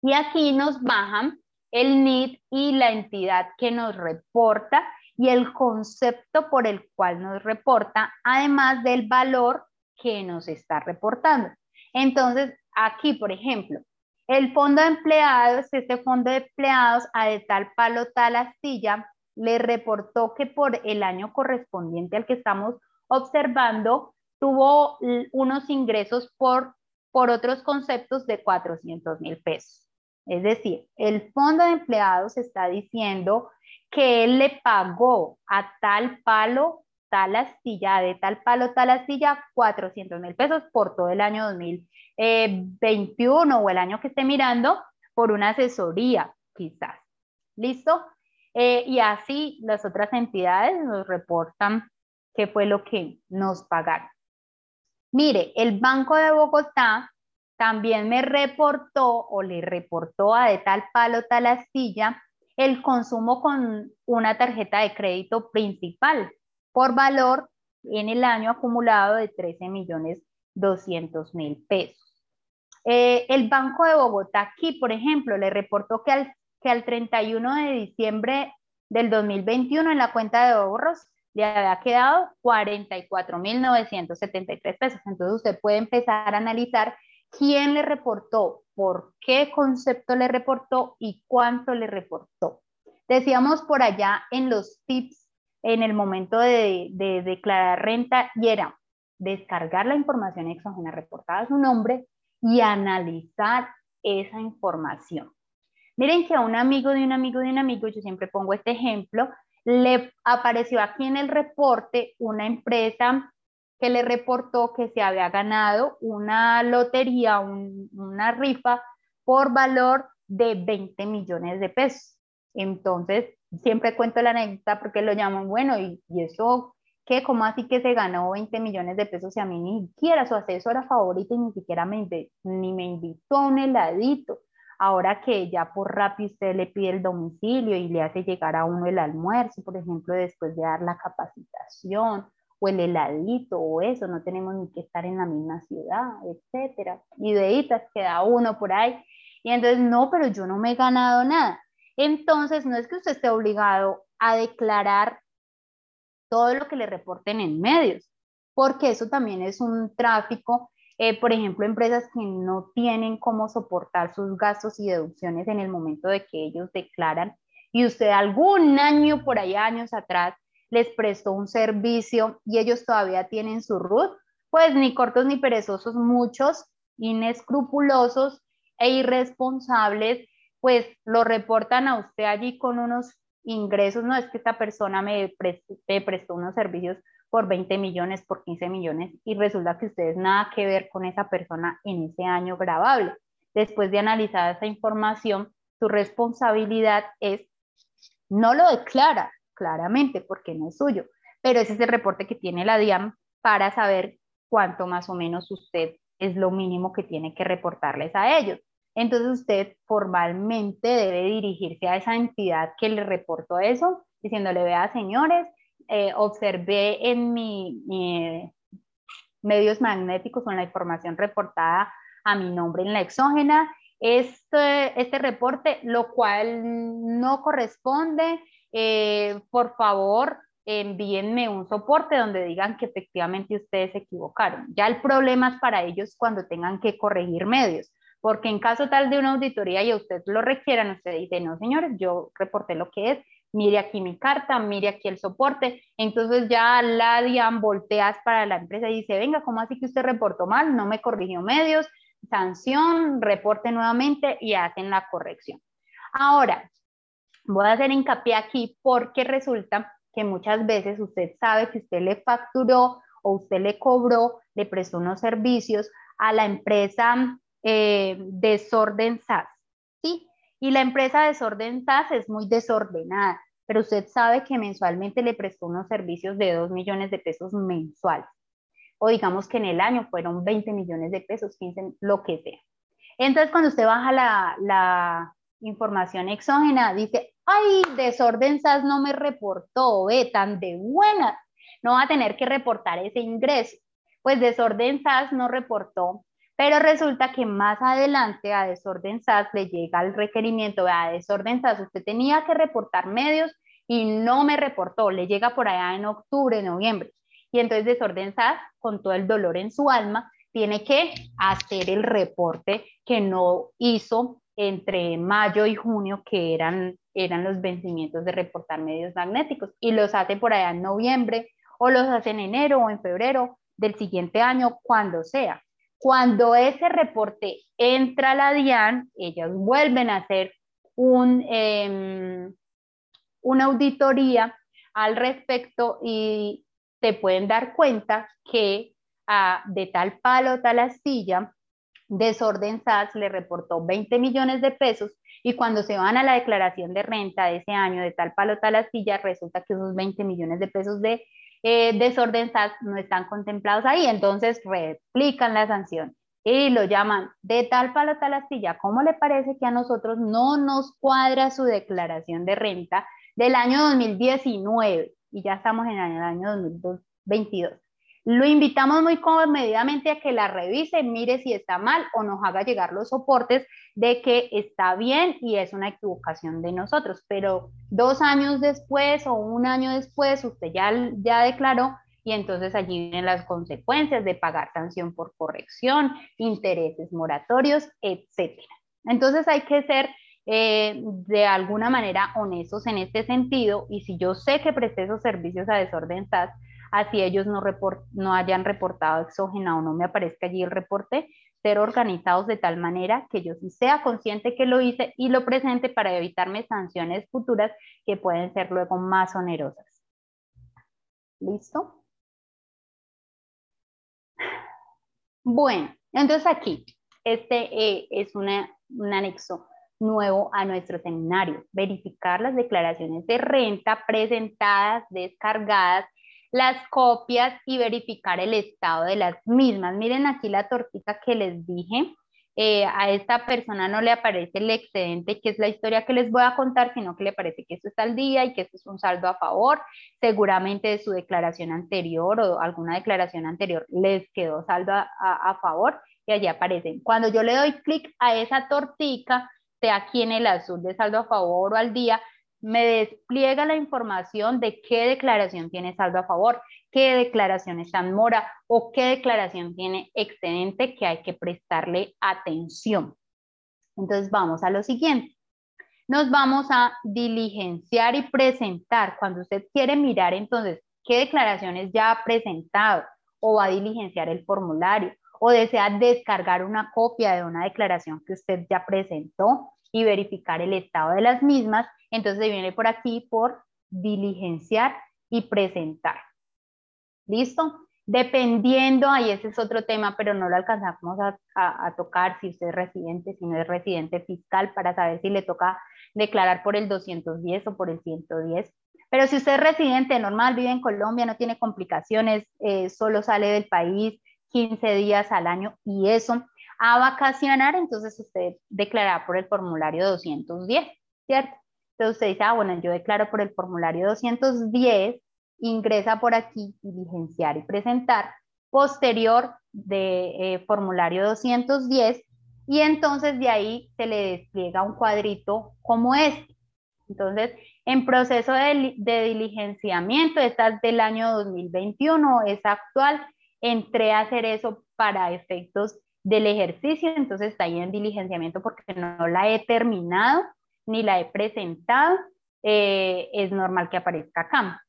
Y aquí nos bajan el NID y la entidad que nos reporta y el concepto por el cual nos reporta, además del valor que nos está reportando. Entonces, aquí, por ejemplo, el fondo de empleados, este fondo de empleados a de tal palo, tal astilla, le reportó que por el año correspondiente al que estamos observando, tuvo unos ingresos por, por otros conceptos de 400 mil pesos. Es decir, el fondo de empleados está diciendo que él le pagó a tal palo, tal astilla, de tal palo, tal astilla, 400 mil pesos por todo el año 2021 o el año que esté mirando por una asesoría, quizás. ¿Listo? Eh, y así las otras entidades nos reportan qué fue lo que nos pagaron. Mire, el Banco de Bogotá también me reportó o le reportó a de tal palo, tal astilla, el consumo con una tarjeta de crédito principal por valor en el año acumulado de 13 millones 200 mil pesos. Eh, el Banco de Bogotá aquí, por ejemplo, le reportó que al, que al 31 de diciembre del 2021 en la cuenta de ahorros le había quedado 44.973 pesos. Entonces usted puede empezar a analizar quién le reportó, por qué concepto le reportó y cuánto le reportó. Decíamos por allá en los tips en el momento de, declarar renta y era descargar la información exógena reportada a su nombre y analizar esa información. Miren que a un amigo de un amigo de un amigo, yo siempre pongo este ejemplo, le apareció aquí en el reporte una empresa que le reportó que se había ganado una lotería, una rifa por valor de 20 millones de pesos. Entonces, siempre cuento la anécdota porque lo llaman, bueno, ¿y, eso qué? ¿Cómo así que se ganó 20 millones de pesos y a mí ni siquiera su asesora favorita ni siquiera me, me invitó a un heladito? Ahora que ya por rápido usted le pide el domicilio y le hace llegar a uno el almuerzo, por ejemplo, después de dar la capacitación o el heladito o eso, no tenemos ni que estar en la misma ciudad, etcétera. Ideitas que da uno por ahí. Y entonces, no, pero yo no me he ganado nada. Entonces, no es que usted esté obligado a declarar todo lo que le reporten en medios, porque eso también es un tráfico eh, por ejemplo, empresas que no tienen cómo soportar sus gastos y deducciones en el momento de que ellos declaran y usted algún año por ahí, años atrás, les prestó un servicio y ellos todavía tienen su RUT, pues ni cortos ni perezosos, muchos inescrupulosos e irresponsables, pues lo reportan a usted allí con unos ingresos, no es que esta persona me prestó unos servicios por 20 millones, por 15 millones, y resulta que ustedes nada que ver con esa persona en ese año grabable. Después de analizar esa información, su responsabilidad es, no lo declara claramente porque no es suyo, pero ese es el reporte que tiene la DIAM para saber cuánto más o menos usted es lo mínimo que tiene que reportarles a ellos. Entonces usted formalmente debe dirigirse a esa entidad que le reportó eso, diciéndole, vea, señores, eh, observé en mi, medios magnéticos con la información reportada a mi nombre en la exógena, este, este reporte, lo cual no corresponde, eh, por favor, envíenme un soporte donde digan que efectivamente ustedes se equivocaron. Ya el problema es para ellos cuando tengan que corregir medios, porque en caso tal de una auditoría y a usted lo requieran, usted dice, no señores, yo reporté lo que es, mire aquí mi carta, mire aquí el soporte. Entonces ya la DIAN volteas para la empresa y dice, venga, ¿cómo así que usted reportó mal? No me corrigió medios, sanción, reporte nuevamente y hacen la corrección. Ahora, voy a hacer hincapié aquí porque resulta que muchas veces usted sabe que usted le facturó o usted le cobró, le prestó unos servicios a la empresa eh, Desorden SAS, ¿sí? Y la empresa Desorden SAS es muy desordenada pero usted sabe que mensualmente le prestó unos servicios de 2 millones de pesos mensuales. O digamos que en el año fueron 20 millones de pesos, 15, lo que sea. Entonces, cuando usted baja la, información exógena, dice, ay, desorden SAS no me reportó, ve, tan de buena, no va a tener que reportar ese ingreso. Pues desorden SAS no reportó, pero resulta que más adelante a desorden SAS le llega el requerimiento, a desorden SAS usted tenía que reportar medios y no me reportó, le llega por allá en octubre, noviembre. Y entonces desorden SAS, con todo el dolor en su alma, tiene que hacer el reporte que no hizo entre mayo y junio, que eran, eran los vencimientos de reportar medios magnéticos, y los hace por allá en noviembre, o los hace en enero o en febrero del siguiente año, cuando sea. Cuando ese reporte entra a la DIAN, ellas vuelven a hacer em, una auditoría al respecto y te pueden dar cuenta que de tal palo, tal astilla, Desorden SAS le reportó 20 millones de pesos y cuando se van a la declaración de renta de ese año de tal palo, tal astilla, resulta que esos 20 millones de pesos de eh, Desorden no están contemplados ahí, entonces replican la sanción y lo llaman de tal palo, tal astilla. ¿Cómo le parece que a nosotros no nos cuadra su declaración de renta del año 2019 y ya estamos en el año 2022? Lo invitamos muy comedidamente a que la revise, mire si está mal o nos haga llegar los soportes de que está bien y es una equivocación de nosotros. Pero dos años después o un año después, usted ya, ya declaró y entonces allí vienen las consecuencias de pagar sanción por corrección, intereses moratorios, etc. Entonces hay que ser eh, de alguna manera honestos en este sentido y si yo sé que presté esos servicios a desorden SAS, así ellos no, no hayan reportado exógena o no me aparezca allí el reporte, ser organizados de tal manera que yo sí sea consciente que lo hice y lo presente para evitarme sanciones futuras que pueden ser luego más onerosas. ¿Listo? Bueno, entonces aquí, este eh, es un anexo nuevo a nuestro seminario, verificar las declaraciones de renta presentadas, descargadas las copias y verificar el estado de las mismas. Miren aquí la tortita que les dije. Eh, a esta persona no le aparece el excedente, que es la historia que les voy a contar, sino que le parece que esto está al día y que esto es un saldo a favor. Seguramente de su declaración anterior o alguna declaración anterior les quedó saldo a, a favor y allí aparecen. Cuando yo le doy clic a esa tortica, sea aquí en el azul de saldo a favor o al día, me despliega la información de qué declaración tiene saldo a favor, qué declaración está mora o qué declaración tiene excedente que hay que prestarle atención. Entonces vamos a lo siguiente. Nos vamos a diligenciar y presentar. Cuando usted quiere mirar entonces qué declaraciones ya ha presentado o va a diligenciar el formulario o desea descargar una copia de una declaración que usted ya presentó y verificar el estado de las mismas, entonces viene por aquí por diligenciar y presentar. ¿Listo? Dependiendo, ahí ese es otro tema, pero no lo alcanzamos a, tocar si usted es residente, si no es residente fiscal, para saber si le toca declarar por el 210 o por el 110. Pero si usted es residente normal, vive en Colombia, no tiene complicaciones, eh, solo sale del país 15 días al año y eso, a vacacionar, entonces usted declara por el formulario 210, ¿cierto? Entonces usted dice, ah, bueno, yo declaro por el formulario 210, ingresa por aquí, diligenciar y presentar, posterior de eh, formulario 210, y entonces de ahí se le despliega un cuadrito como este. Entonces, en proceso de, de diligenciamiento, esta es del año 2021, es actual, entré a hacer eso para efectos del ejercicio, entonces está ahí en diligenciamiento porque no la he terminado ni la he presentado, eh, es normal que aparezca acá.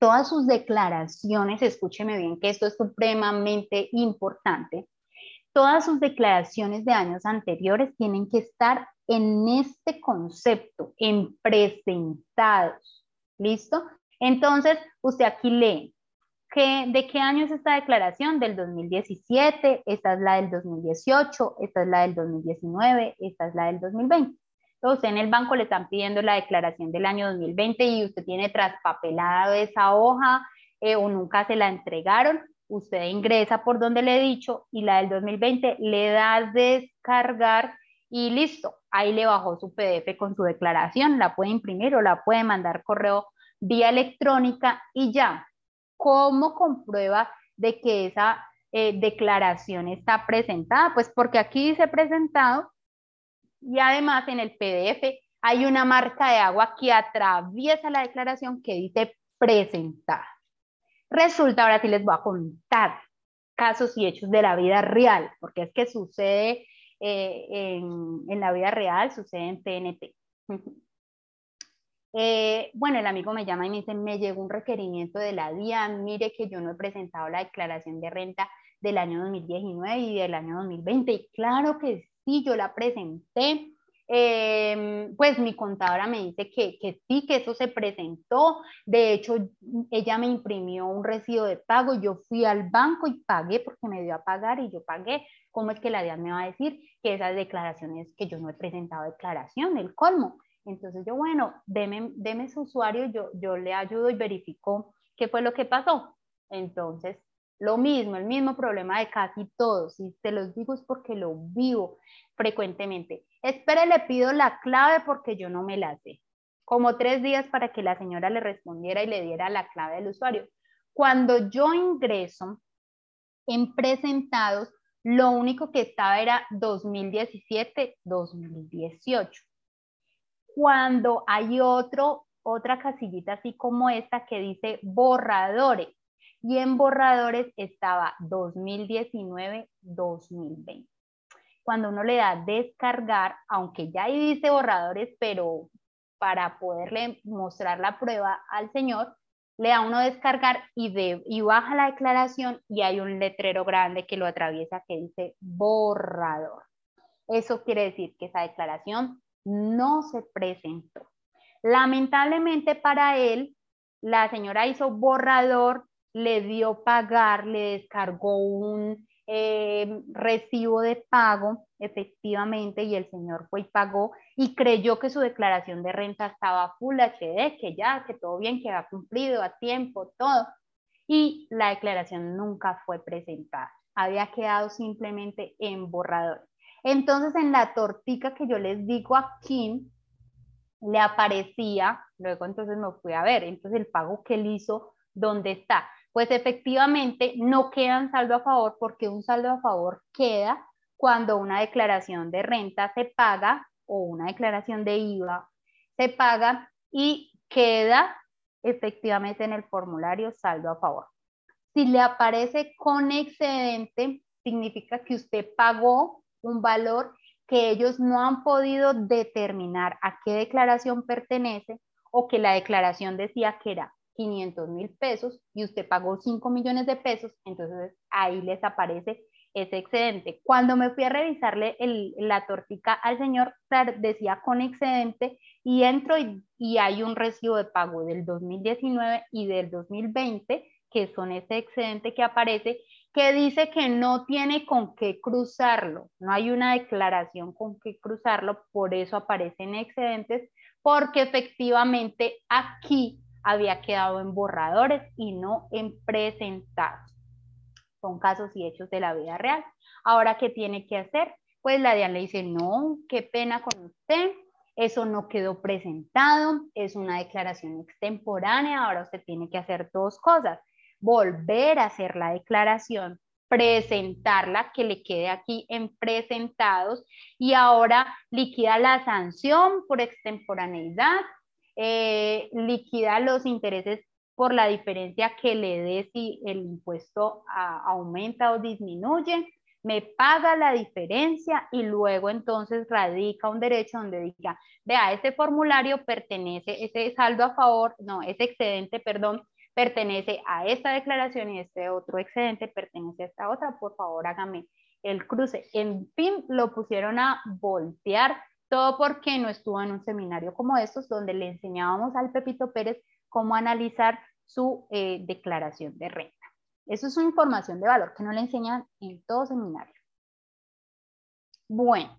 Todas sus declaraciones, escúcheme bien que esto es supremamente importante, todas sus declaraciones de años anteriores tienen que estar en este concepto, en presentados. ¿Listo? Entonces, usted aquí lee, ¿de qué año es esta declaración? Del 2017, esta es la del 2018, esta es la del 2019, esta es la del 2020. Entonces, en el banco le están pidiendo la declaración del año 2020 y usted tiene traspapelado esa hoja eh, o nunca se la entregaron. usted ingresa por donde le he dicho y la del 2020 le da descargar y listo, ahí le bajó su PDF con su declaración, la puede imprimir o la puede mandar correo vía electrónica y ya. ¿Cómo comprueba de que esa eh, declaración está presentada? Pues porque aquí dice presentado y además en el PDF hay una marca de agua que atraviesa la declaración que dice presentada. Resulta, ahora sí les voy a contar casos y hechos de la vida real, porque es que sucede eh, en, la vida real, sucede en PNT. Eh, bueno, el amigo me llama y me dice, me llegó un requerimiento de la DIAN, mire que yo no he presentado la declaración de renta del año 2019 y del año 2020. Y claro que sí, yo la presenté, Em, pues mi contadora me dice que, que, sí, que eso se presentó. De hecho, ella me imprimió un recibo de pago. Yo fui al banco y pagué porque me dio a pagar y yo pagué. ¿Cómo es que la DIAN me va a decir que esas declaraciones, que yo no he presentado declaración, el colmo? Entonces yo, bueno, deme, su usuario, yo, yo le ayudo y verifico qué fue lo que pasó. Entonces, lo mismo, el mismo problema de casi todos. Y te los digo es porque lo vivo frecuentemente. Espere, le pido la clave porque yo no me la sé. Como tres días para que la señora le respondiera y le diera la clave del usuario. Cuando yo ingreso en presentados, lo único que estaba era 2017, 2018. Cuando hay otro, otra casillita así como esta que dice borradores, y en borradores estaba 2019, 2020 cuando uno le da descargar, aunque ya ahí dice borradores, pero para poderle mostrar la prueba al señor, le da uno descargar y, de, y baja la declaración y hay un letrero grande que lo atraviesa que dice borrador. Eso quiere decir que esa declaración no se presentó. Lamentablemente para él, la señora hizo borrador, le dio pagar, le descargó un eh, recibo de pago, efectivamente, y el señor fue y pagó y creyó que su declaración de renta estaba full HD, que ya, que todo bien, que había cumplido a tiempo, todo. Y la declaración nunca fue presentada, había quedado simplemente en borrador. Entonces, en la tortica que yo les digo aquí, le aparecía, luego entonces me fui a ver, entonces el pago que él hizo, ¿dónde está? pues efectivamente no quedan saldo a favor porque un saldo a favor queda cuando una declaración de renta se paga o una declaración de IVA se paga y queda efectivamente en el formulario saldo a favor. Si le aparece con excedente, significa que usted pagó un valor que ellos no han podido determinar a qué declaración pertenece o que la declaración decía que era 500 mil pesos y usted pagó 5 millones de pesos, entonces ahí les aparece ese excedente. Cuando me fui a revisarle la tortica al señor, decía con excedente y entro y, y, hay un recibo de pago del 2019 y del 2020, que son ese excedente que aparece, que dice que no tiene con qué cruzarlo, no hay una declaración con qué cruzarlo, por eso aparecen excedentes, porque efectivamente aquí había quedado en borradores y no en presentados. Son casos y hechos de la vida real. Ahora, ¿qué tiene que hacer? Pues la DIAN le dice, no, qué pena con usted, eso no quedó presentado, es una declaración extemporánea, ahora usted tiene que hacer dos cosas, volver a hacer la declaración, presentarla, que le quede aquí en presentados y ahora liquida la sanción por extemporaneidad eh, liquida los intereses por la diferencia que le dé si el impuesto aumenta o disminuye, me paga la diferencia y luego entonces radica un derecho donde diga, vea, ese formulario pertenece, ese saldo a favor, no, ese excedente, perdón, pertenece a esta declaración y este otro excedente pertenece a esta otra, por favor hágame el cruce. En fin, lo pusieron a voltear todo porque no estuvo en un seminario como estos donde le enseñábamos al Pepito Pérez cómo analizar su eh, declaración de renta. Eso es una información de valor que no le enseñan en todo seminario. Bueno,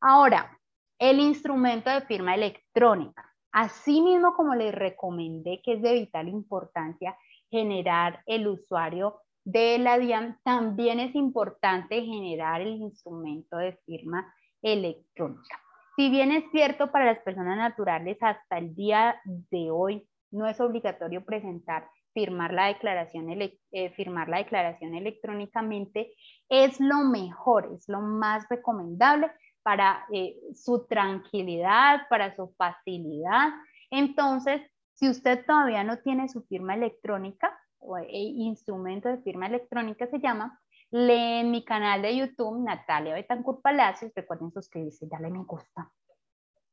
ahora, el instrumento de firma electrónica. Asimismo, como les recomendé que es de vital importancia generar el usuario de la DIAN, también es importante generar el instrumento de firma electrónica. Si bien es cierto para las personas naturales hasta el día de hoy no es obligatorio presentar, firmar la declaración, eh, firmar la declaración electrónicamente, es lo mejor, es lo más recomendable para eh, su tranquilidad, para su facilidad. Entonces, si usted todavía no tiene su firma electrónica, o el instrumento de firma electrónica se llama, lee en mi canal de YouTube, Natalia Betancourt Palacios, recuerden suscribirse, dale me gusta.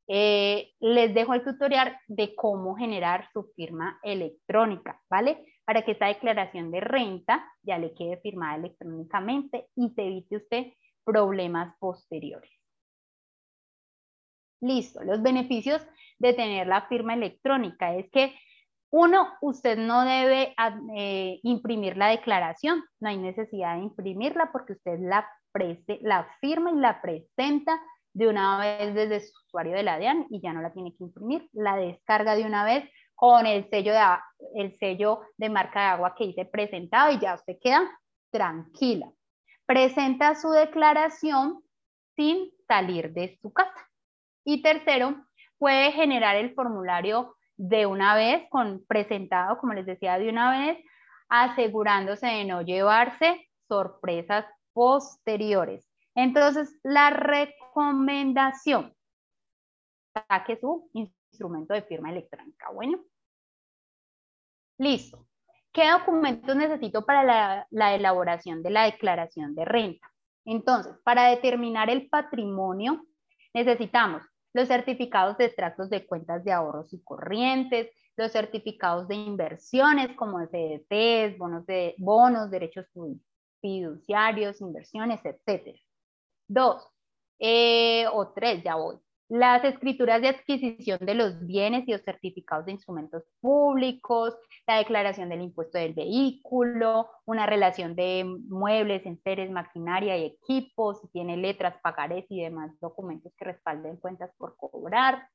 Eh, les dejo el tutorial de cómo generar su firma electrónica, ¿vale? Para que esta declaración de renta ya le quede firmada electrónicamente y se evite usted problemas posteriores. Listo, los beneficios de tener la firma electrónica es que uno, usted no debe eh, imprimir la declaración, no hay necesidad de imprimirla porque usted la, la firma y la presenta de una vez desde su usuario de la DIAN y ya no la tiene que imprimir, la descarga de una vez con el sello de, el sello de marca de agua que dice presentado y ya usted queda tranquila. Presenta su declaración sin salir de su casa. Y tercero, puede generar el formulario de una vez, con presentado, como les decía, de una vez, asegurándose de no llevarse sorpresas posteriores. Entonces, la recomendación, saque su instrumento de firma electrónica. Bueno, listo. ¿Qué documentos necesito para la, la elaboración de la declaración de renta? Entonces, para determinar el patrimonio, necesitamos los certificados de extractos de cuentas de ahorros y corrientes, los certificados de inversiones como CDTs, bonos, de, bonos derechos fiduciarios, inversiones, etc. Dos, eh, o tres, ya voy las escrituras de adquisición de los bienes y los certificados de instrumentos públicos, la declaración del impuesto del vehículo, una relación de muebles, enseres, maquinaria y equipos, si tiene letras, pagarés y demás documentos que respalden cuentas por cobrar.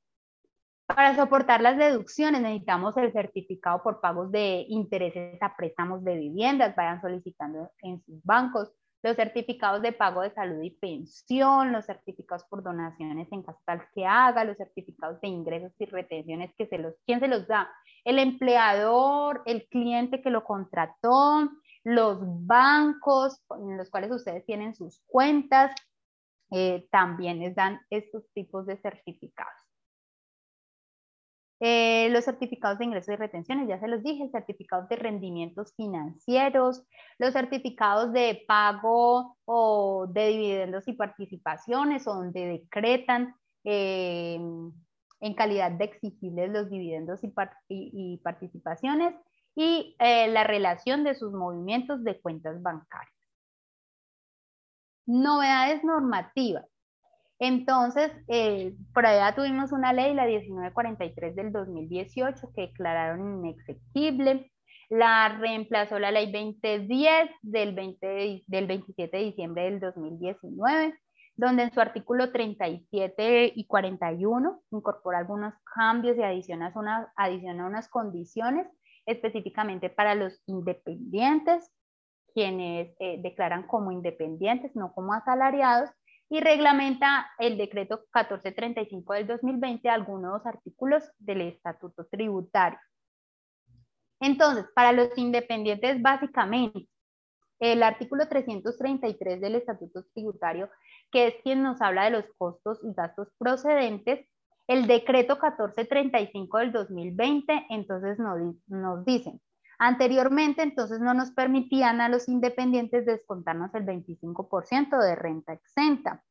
Para soportar las deducciones necesitamos el certificado por pagos de intereses a préstamos de viviendas, vayan solicitando en sus bancos los certificados de pago de salud y pensión, los certificados por donaciones en caso tal que haga, los certificados de ingresos y retenciones que se los, ¿quién se los da? El empleador, el cliente que lo contrató, los bancos en los cuales ustedes tienen sus cuentas, eh, también les dan estos tipos de certificados. Eh, los certificados de ingresos y retenciones, ya se los dije, certificados de rendimientos financieros, los certificados de pago o de dividendos y participaciones, o donde decretan eh, en calidad de exigibles los dividendos y, participaciones, y eh, la relación de sus movimientos de cuentas bancarias. Novedades normativas. Entonces, eh, por allá tuvimos una ley, la 1943 del 2018, que declararon inexequible. La reemplazó la ley 2010 del, 20 del 27 de diciembre del 2019, donde en su artículo 37 y 41 incorpora algunos cambios y adiciona, una, adiciona unas condiciones específicamente para los independientes, quienes eh, declaran como independientes, no como asalariados, y reglamenta el decreto 1435 del 2020 algunos artículos del estatuto tributario. Entonces, para los independientes, básicamente, el artículo 333 del estatuto tributario, que es quien nos habla de los costos y gastos procedentes, el decreto 1435 del 2020, entonces nos, nos dicen, Anteriormente, entonces, no nos permitían a los independientes descontarnos el 25% de renta exenta.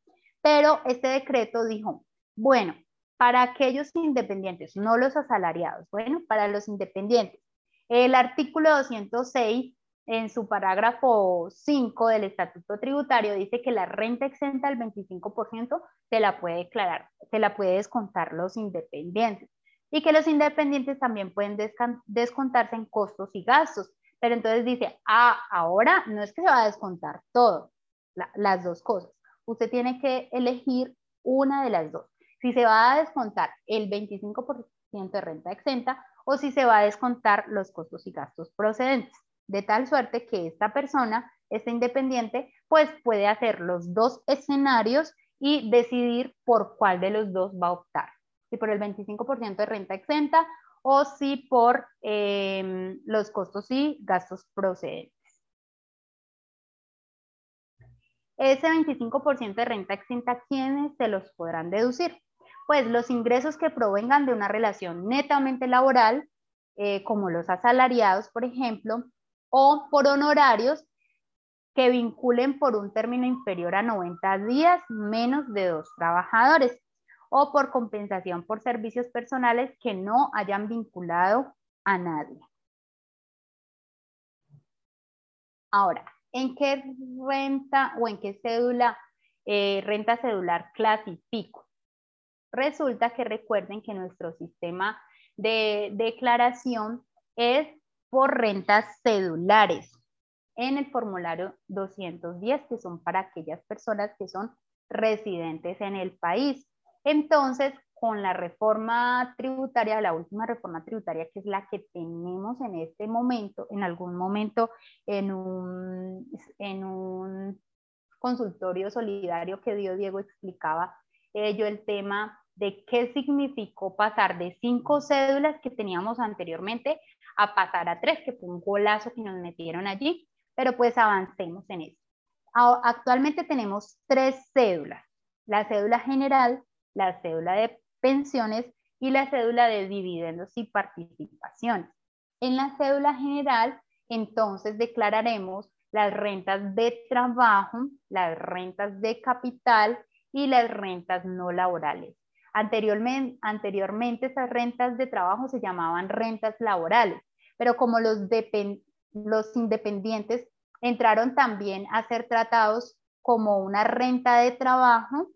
Pero este decreto dijo, bueno, para aquellos independientes, no los asalariados, bueno, para los independientes, el artículo 206 en su parágrafo 5 del Estatuto Tributario dice que la renta exenta del 25% se la puede declarar, se la puede descontar los independientes y que los independientes también pueden descontarse en costos y gastos. Pero entonces dice, ah, ahora no es que se va a descontar todo, las dos cosas. Usted tiene que elegir una de las dos. Si se va a descontar el 25% de renta exenta o si se va a descontar los costos y gastos procedentes. de tal suerte que esta persona, este independiente, pues puede hacer los dos escenarios y decidir por cuál de los dos va a optar. Si por el 25% de renta exenta o si por em, los costos y gastos procedentes. Ese 25% de renta exenta, ¿quiénes se los podrán deducir? Pues los ingresos que provengan de una relación netamente laboral, eh, como los asalariados, por ejemplo, o por honorarios que vinculen por un término inferior a 90 días menos de dos trabajadores o por compensación por servicios personales que no hayan vinculado a nadie. Ahora, ¿en qué renta o en qué cédula, eh, renta cedular clasifico? Resulta que recuerden que nuestro sistema de declaración es por rentas cedulares en el formulario 210, que son para aquellas personas que son residentes en el país. Entonces, con la reforma tributaria, la última reforma tributaria, que es la que tenemos en este momento, en algún momento en un, consultorio solidario que dio Diego explicaba ello el tema de qué significó pasar de cinco cédulas que teníamos anteriormente a pasar a tres, que fue un golazo que nos metieron allí, pero pues avancemos en eso. Actualmente tenemos tres cédulas, la cédula general, la cédula de pensiones y la cédula de dividendos y participaciones. En la cédula general, entonces declararemos las rentas de trabajo, las rentas de capital y las rentas no laborales. Anteriormente, anteriormente esas rentas de trabajo se llamaban rentas laborales, pero como los, los independientes entraron también a ser tratados como una renta de trabajo,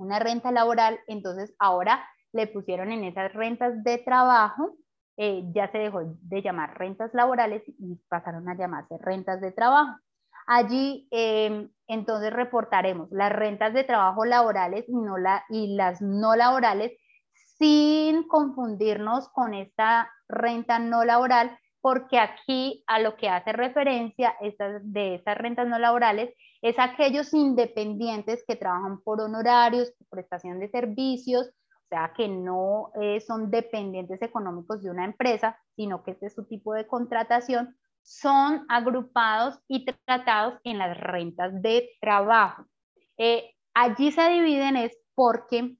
una renta laboral, entonces ahora le pusieron en esas rentas de trabajo, eh, ya se dejó de llamar rentas laborales y pasaron a llamarse rentas de trabajo. Allí em, entonces reportaremos las rentas de trabajo laborales y, no la, y las no laborales sin confundirnos con esta renta no laboral, porque aquí a lo que hace referencia de estas rentas no laborales es aquellos independientes que trabajan por honorarios, por prestación de servicios, o sea, que no eh, son dependientes económicos de una empresa, sino que este es su tipo de contratación, son agrupados y tratados en las rentas de trabajo. Eh, allí se dividen es porque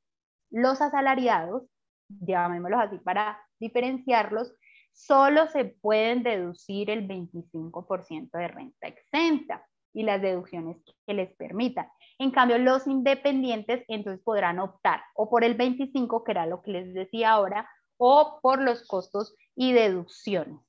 los asalariados, llamémoslos así para diferenciarlos, solo se pueden deducir el 25% de renta exenta y las deducciones que les permitan. En cambio, los independientes entonces podrán optar o por el 25, que era lo que les decía ahora, o por los costos y deducciones.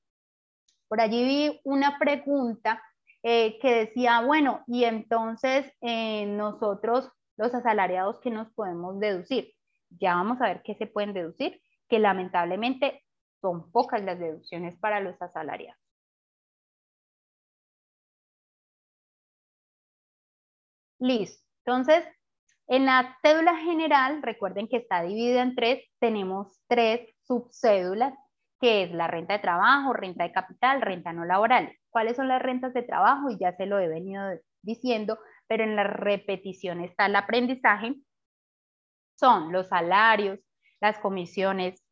Por allí vi una pregunta eh, que decía, bueno, y entonces eh, nosotros, los asalariados, ¿qué nos podemos deducir? Ya vamos a ver qué se pueden deducir, que lamentablemente son pocas las deducciones para los asalariados. Listo. Entonces, en la cédula general, recuerden que está dividida en tres, tenemos tres subcédulas que es la renta de trabajo, renta de capital, renta no laboral. ¿Cuáles son las rentas de trabajo? Y ya se lo he venido diciendo, pero en la repetición está el aprendizaje. Son los salarios, las comisiones,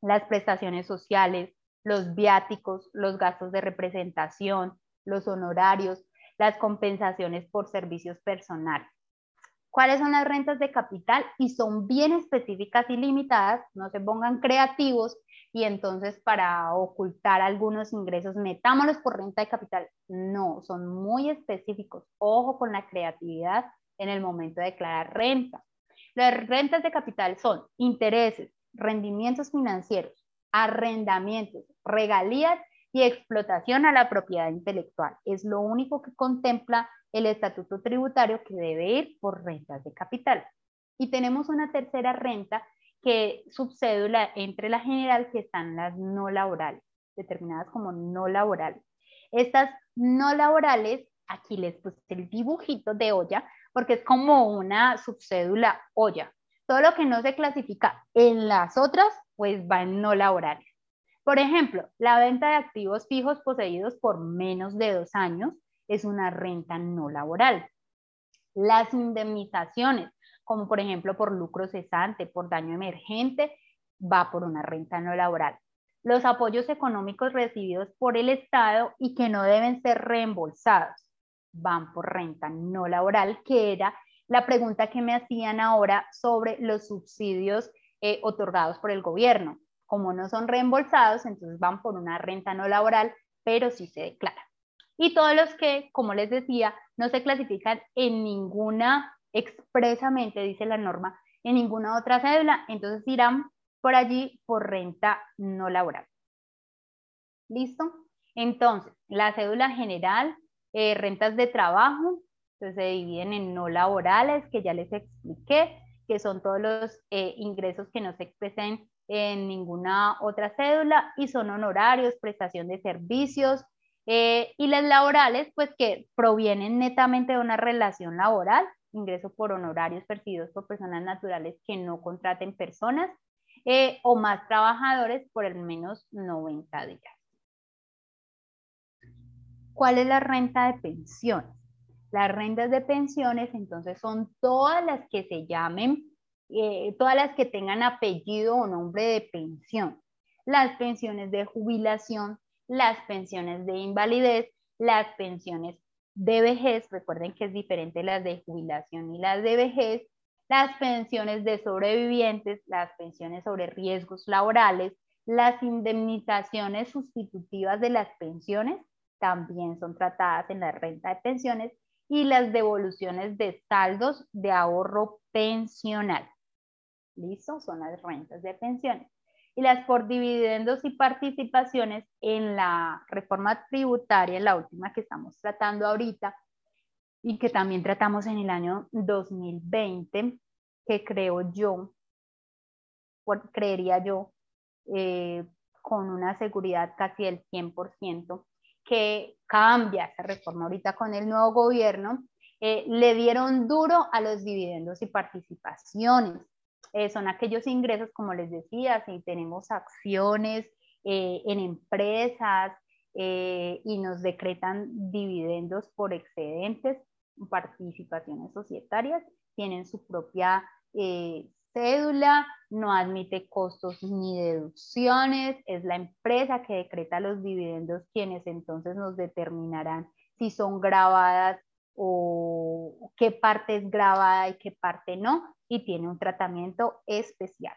las prestaciones sociales, los viáticos, los gastos de representación, los honorarios, las compensaciones por servicios personales. ¿Cuáles son las rentas de capital? Y son bien específicas y limitadas, no se pongan creativos y entonces para ocultar algunos ingresos metámoslos por renta de capital. No, son muy específicos. Ojo con la creatividad en el momento de declarar renta. Las rentas de capital son intereses, rendimientos financieros, arrendamientos, regalías y explotación a la propiedad intelectual. Es lo único que contempla el estatuto tributario que debe ir por rentas de capital. Y tenemos una tercera renta que subcédula entre la general que están las no laborales, determinadas como no laborales. Estas no laborales, aquí les puse el dibujito de olla, porque es como una subcédula olla. Todo lo que no se clasifica en las otras, pues va en no laborales. Por ejemplo, la venta de activos fijos poseídos por menos de dos años es una renta no laboral. Las indemnizaciones, como por ejemplo por lucro cesante, por daño emergente, va por una renta no laboral. Los apoyos económicos recibidos por el Estado y que no deben ser reembolsados van por renta no laboral, que era la pregunta que me hacían ahora sobre los subsidios eh, otorgados por el gobierno. Como no son reembolsados, entonces van por una renta no laboral, pero sí se declara. Y todos los que, como les decía, no se clasifican en ninguna, expresamente dice la norma, en ninguna otra cédula, entonces irán por allí por renta no laboral. ¿Listo? Entonces, la cédula general, eh, rentas de trabajo, entonces se dividen en no laborales, que ya les expliqué, que son todos los eh, ingresos que no se expresen en ninguna otra cédula y son honorarios, prestación de servicios eh, y las laborales, pues que provienen netamente de una relación laboral, ingreso por honorarios percibidos por personas naturales que no contraten personas eh, o más trabajadores por al menos 90 días. ¿Cuál es la renta de pensiones? Las rentas de pensiones entonces son todas las que se llamen eh, todas las que tengan apellido o nombre de pensión, las pensiones de jubilación, las pensiones de invalidez, las pensiones de vejez, recuerden que es diferente las de jubilación y las de vejez, las pensiones de sobrevivientes, las pensiones sobre riesgos laborales, las indemnizaciones sustitutivas de las pensiones también son tratadas en la renta de pensiones y las devoluciones de saldos de ahorro pensional. ¿Listo? Son las rentas de pensiones. Y las por dividendos y participaciones en la reforma tributaria, la última que estamos tratando ahorita, y que también tratamos en el año 2020, que creo yo, creería yo, eh, con una seguridad casi del 100%, que cambia esa reforma ahorita con el nuevo gobierno, eh, le dieron duro a los dividendos y participaciones. Eh, son aquellos ingresos, como les decía, si tenemos acciones eh, en empresas eh, y nos decretan dividendos por excedentes, participaciones societarias, tienen su propia cédula, no admite costos ni deducciones, es la empresa que decreta los dividendos quienes entonces nos determinarán si son grabadas o qué parte es grabada y qué parte no y tiene un tratamiento especial.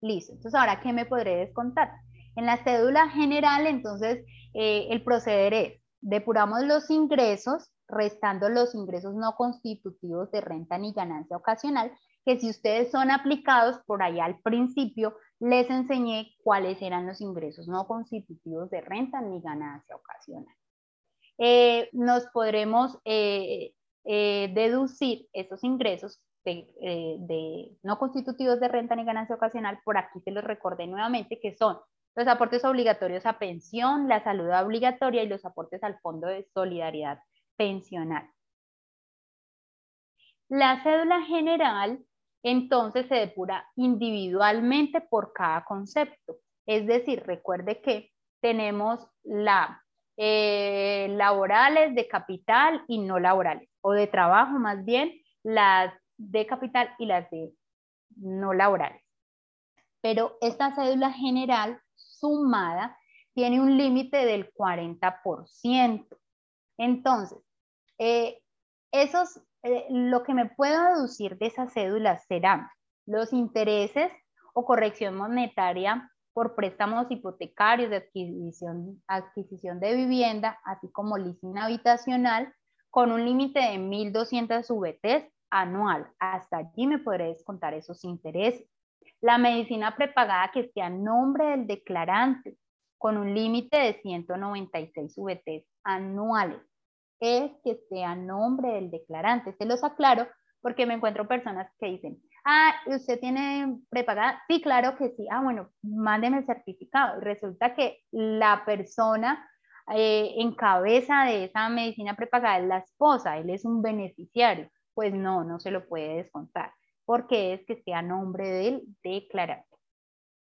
Listo, entonces ahora, ¿qué me podré descontar? En la cédula general, entonces, eh, el proceder es, depuramos los ingresos, restando los ingresos no constitutivos de renta ni ganancia ocasional, que si ustedes son aplicados por allá al principio, les enseñé cuáles eran los ingresos no constitutivos de renta ni ganancia ocasional. Eh, nos podremos eh, eh, deducir esos ingresos eh, de, no constitutivos de renta ni ganancia ocasional, por aquí se los recordé nuevamente, que son los aportes obligatorios a pensión, la salud obligatoria y los aportes al Fondo de Solidaridad Pensional. La cédula general entonces se depura individualmente por cada concepto. Es decir, recuerde que tenemos la eh, laborales, de capital y no laborales o de trabajo más bien, las de capital y las de no laborales. Pero esta cédula general sumada tiene un límite del 40%. Entonces, eh, esos, eh, lo que me puedo deducir de esas cédulas serán los intereses o corrección monetaria por préstamos hipotecarios de adquisición, adquisición de vivienda, así como leasing habitacional, con un límite de 1.200 VTs anual. Hasta allí me podré descontar esos intereses. La medicina prepagada que esté a nombre del declarante, con un límite de 196 VTs anuales. Es que esté a nombre del declarante. Se los aclaro porque me encuentro personas que dicen, ah, ¿usted tiene prepagada? Sí, claro que sí. Ah, bueno, mándeme el certificado. Resulta que la persona eh, en cabeza de esa medicina prepagada es la esposa, él es un beneficiario, pues no, no se lo puede descontar, porque es que esté a nombre del declarante.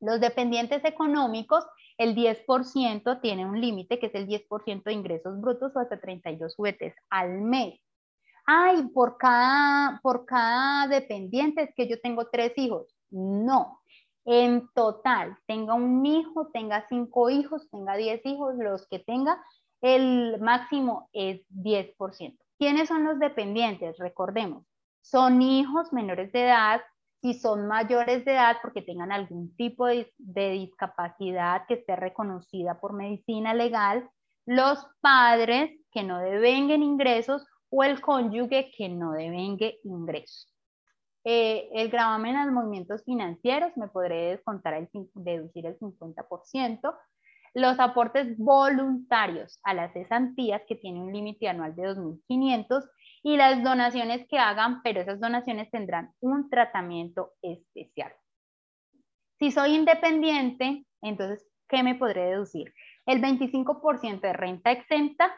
Los dependientes económicos, el 10% tiene un límite que es el 10% de ingresos brutos o hasta 32 juguetes al mes. Ay, por cada, por cada dependiente es que yo tengo tres hijos. No, en total, tenga un hijo, tenga cinco hijos, tenga diez hijos, los que tenga, el máximo es 10%. ¿Quiénes son los dependientes? Recordemos, son hijos menores de edad si son mayores de edad porque tengan algún tipo de, discapacidad que esté reconocida por medicina legal, los padres que no devenguen ingresos o el cónyuge que no devengue ingresos. Eh, el gravamen a los movimientos financieros me podré descontar el, deducir el 50%. Los aportes voluntarios a las cesantías, que tiene un límite anual de 2.500, y las donaciones que hagan, pero esas donaciones tendrán un tratamiento especial. Si soy independiente, entonces, ¿qué me podré deducir? El 25% de renta exenta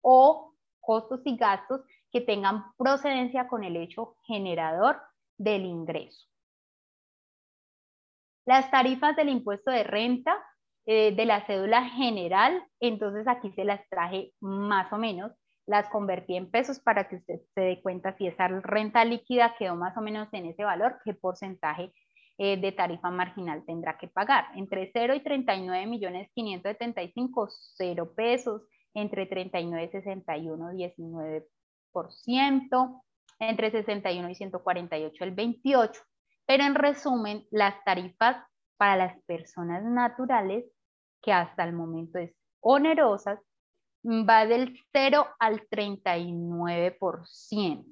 o costos y gastos que tengan procedencia con el hecho generador del ingreso. Las tarifas del impuesto de renta eh, de la cédula general, entonces aquí se las traje más o menos las convertí en pesos para que usted se dé cuenta si esa renta líquida quedó más o menos en ese valor, qué porcentaje eh, de tarifa marginal tendrá que pagar. Entre 0 y 39 millones 575, 0 pesos. Entre 39 y 61, 19%. Entre 61 y 148, el 28. Pero en resumen, las tarifas para las personas naturales, que hasta el momento es onerosas, va del 0 al 39%.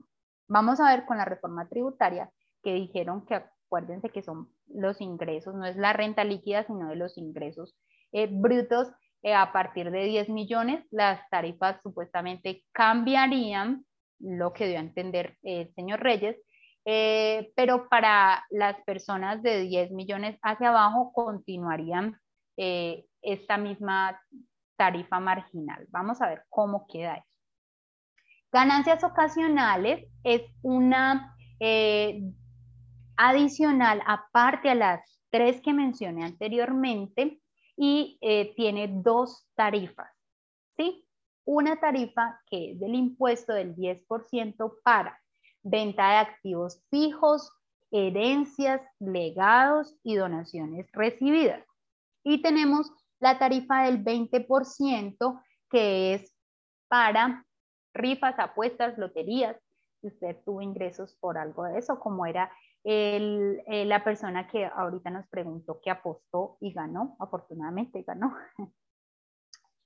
Vamos a ver con la reforma tributaria que dijeron que acuérdense que son los ingresos, no es la renta líquida, sino de los ingresos eh, brutos. Eh, a partir de 10 millones, las tarifas supuestamente cambiarían, lo que dio a entender el señor Reyes, eh, pero para las personas de 10 millones hacia abajo continuarían esta misma tarifa marginal. Vamos a ver cómo queda eso. Ganancias ocasionales es una eh, adicional aparte a las tres que mencioné anteriormente y eh, tiene dos tarifas. ¿sí? Una tarifa que es del impuesto del 10% para venta de activos fijos, herencias, legados y donaciones recibidas. Y tenemos la tarifa del 20%, que es para rifas, apuestas, loterías, si usted tuvo ingresos por algo de eso, como era el, eh, la persona que ahorita nos preguntó que apostó y ganó, afortunadamente ganó. [laughs]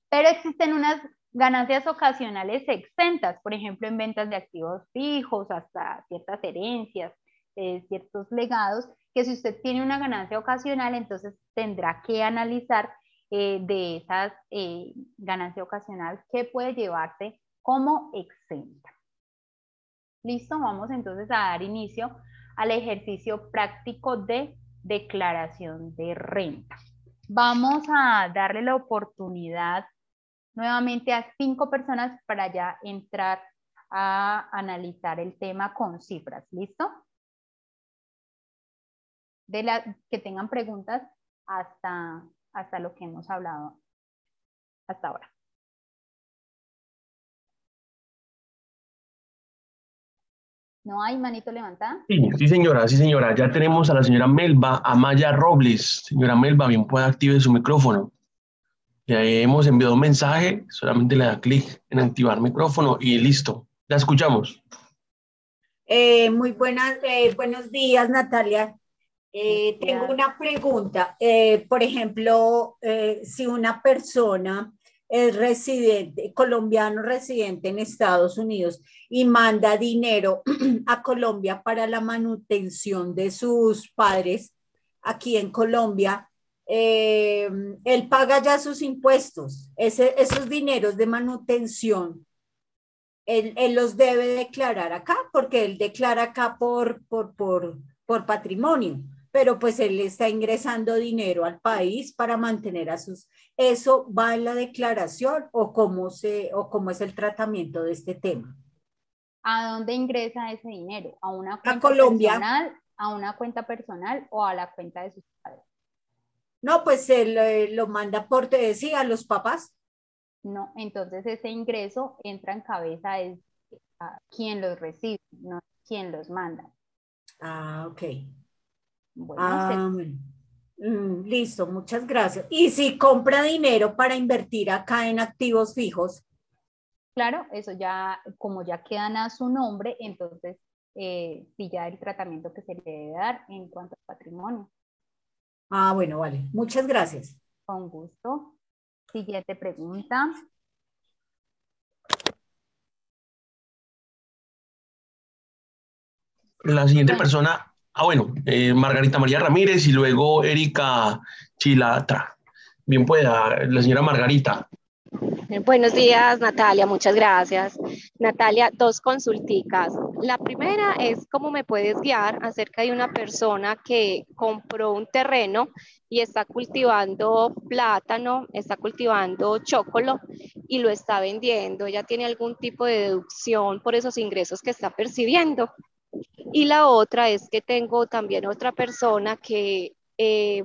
Pero existen unas ganancias ocasionales exentas, por ejemplo, en ventas de activos fijos, hasta ciertas herencias, eh, ciertos legados, que si usted tiene una ganancia ocasional, entonces tendrá que analizar eh, de esas eh, ganancia ocasional que puede llevarse como exenta. Listo, vamos entonces a dar inicio al ejercicio práctico de declaración de renta. Vamos a darle la oportunidad nuevamente a cinco personas para ya entrar a analizar el tema con cifras. ¿Listo? De las que tengan preguntas hasta hasta lo que hemos hablado hasta ahora. ¿No hay manito levantada? Sí, sí, señora, sí, señora. Ya tenemos a la señora Melba Amaya Robles. Señora Melba, bien puede active su micrófono. Ya hemos enviado un mensaje, solamente le da clic en activar micrófono y listo. La escuchamos. Eh, muy buenas, eh, buenos días, Natalia. Eh, tengo una pregunta. Eh, por ejemplo, eh, si una persona es residente, colombiano residente en Estados Unidos y manda dinero [clears throat] a Colombia para la manutención de sus padres aquí en Colombia, él paga ya sus impuestos. esos dineros de manutención, él, él, los debe declarar acá porque él declara acá por, por, por, por patrimonio pero pues él está ingresando dinero al país para mantener a sus... ¿Eso va en la declaración o cómo, se, o cómo es el tratamiento de este tema? ¿A dónde ingresa ese dinero? ¿A una cuenta Colombia. personal, a una cuenta personal o a la cuenta de sus padres? No, pues él eh, lo manda por, te decía, a los papás. No, entonces ese ingreso entra en cabeza de quien los recibe, no quien los manda. Ah, ok. Bueno, ah, mm, listo, muchas gracias. ¿Y si compra dinero para invertir acá en activos fijos? Claro, eso ya, como ya quedan a su nombre, entonces eh, sí ya el tratamiento que se le debe dar en cuanto al patrimonio. Ah, bueno, vale. Muchas gracias. Con gusto. Siguiente pregunta. La siguiente persona, ah, bueno, eh, Margarita María Ramírez y luego Erika Chilatra. Bien pueda, la señora Margarita. [laughs] Buenos días, Natalia, muchas gracias. Natalia, dos consulticas. La primera es cómo me puedes guiar acerca de una persona que compró un terreno y está cultivando plátano, está cultivando chocolo y lo está vendiendo. ¿Ya tiene algún tipo de deducción por esos ingresos que está percibiendo? Y la otra es que tengo también otra persona que eh,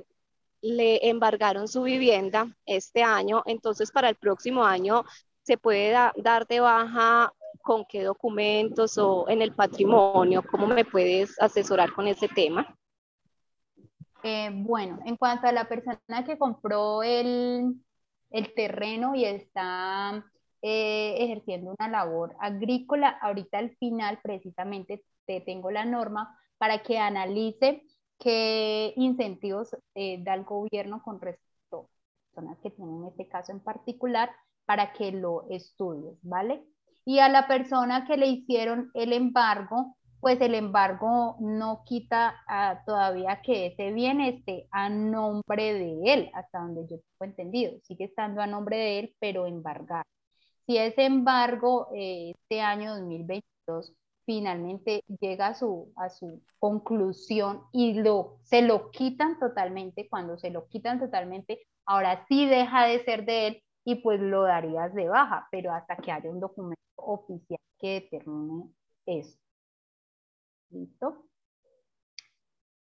le embargaron su vivienda este año, entonces para el próximo año se puede dar de baja con qué documentos o en el patrimonio. ¿Cómo me puedes asesorar con ese tema? Eh, bueno, en cuanto a la persona que compró el, el terreno y está eh, ejerciendo una labor agrícola, ahorita al final precisamente te tengo la norma para que analice qué incentivos eh, da el gobierno con respecto a personas que tienen este caso en particular para que lo estudies, ¿vale? Y a la persona que le hicieron el embargo, pues el embargo no quita todavía que ese bien esté a nombre de él, hasta donde yo tengo entendido. Sigue estando a nombre de él, pero embargado. Si ese embargo eh, este año 2022 finalmente llega a su, a su conclusión y lo, se lo quitan totalmente, cuando se lo quitan totalmente, ahora sí deja de ser de él y pues lo darías de baja, pero hasta que haya un documento oficial que determine eso. ¿Listo?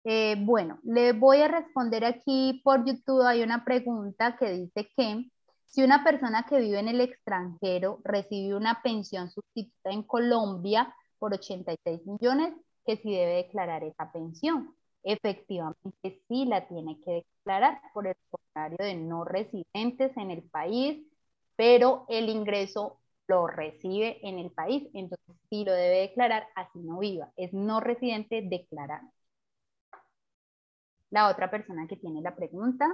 Eh, bueno, le voy a responder aquí por YouTube. Hay una pregunta que dice que si una persona que vive en el extranjero recibe una pensión sustituta en Colombia, por 86 millones, que si debe declarar esa pensión. Efectivamente, sí la tiene que declarar por el contrario de no residentes en el país, pero el ingreso lo recibe en el país, entonces sí lo debe declarar, así no viva. Es no residente declarando. La otra persona que tiene la pregunta.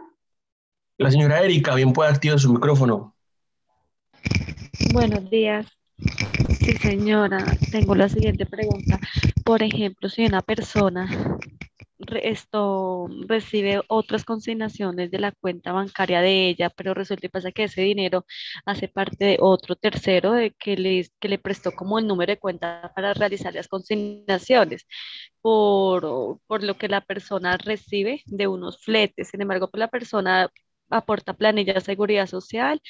La señora Erika, bien puede activar su micrófono. Buenos días. Sí, señora, tengo la siguiente pregunta. Por ejemplo, si una persona esto recibe otras consignaciones de la cuenta bancaria de ella, pero resulta y pasa que ese dinero hace parte de otro tercero de que le, que le prestó como el número de cuenta para realizar las consignaciones, por, por lo que la persona recibe de unos fletes. Sin embargo, pues la persona aporta planilla de seguridad social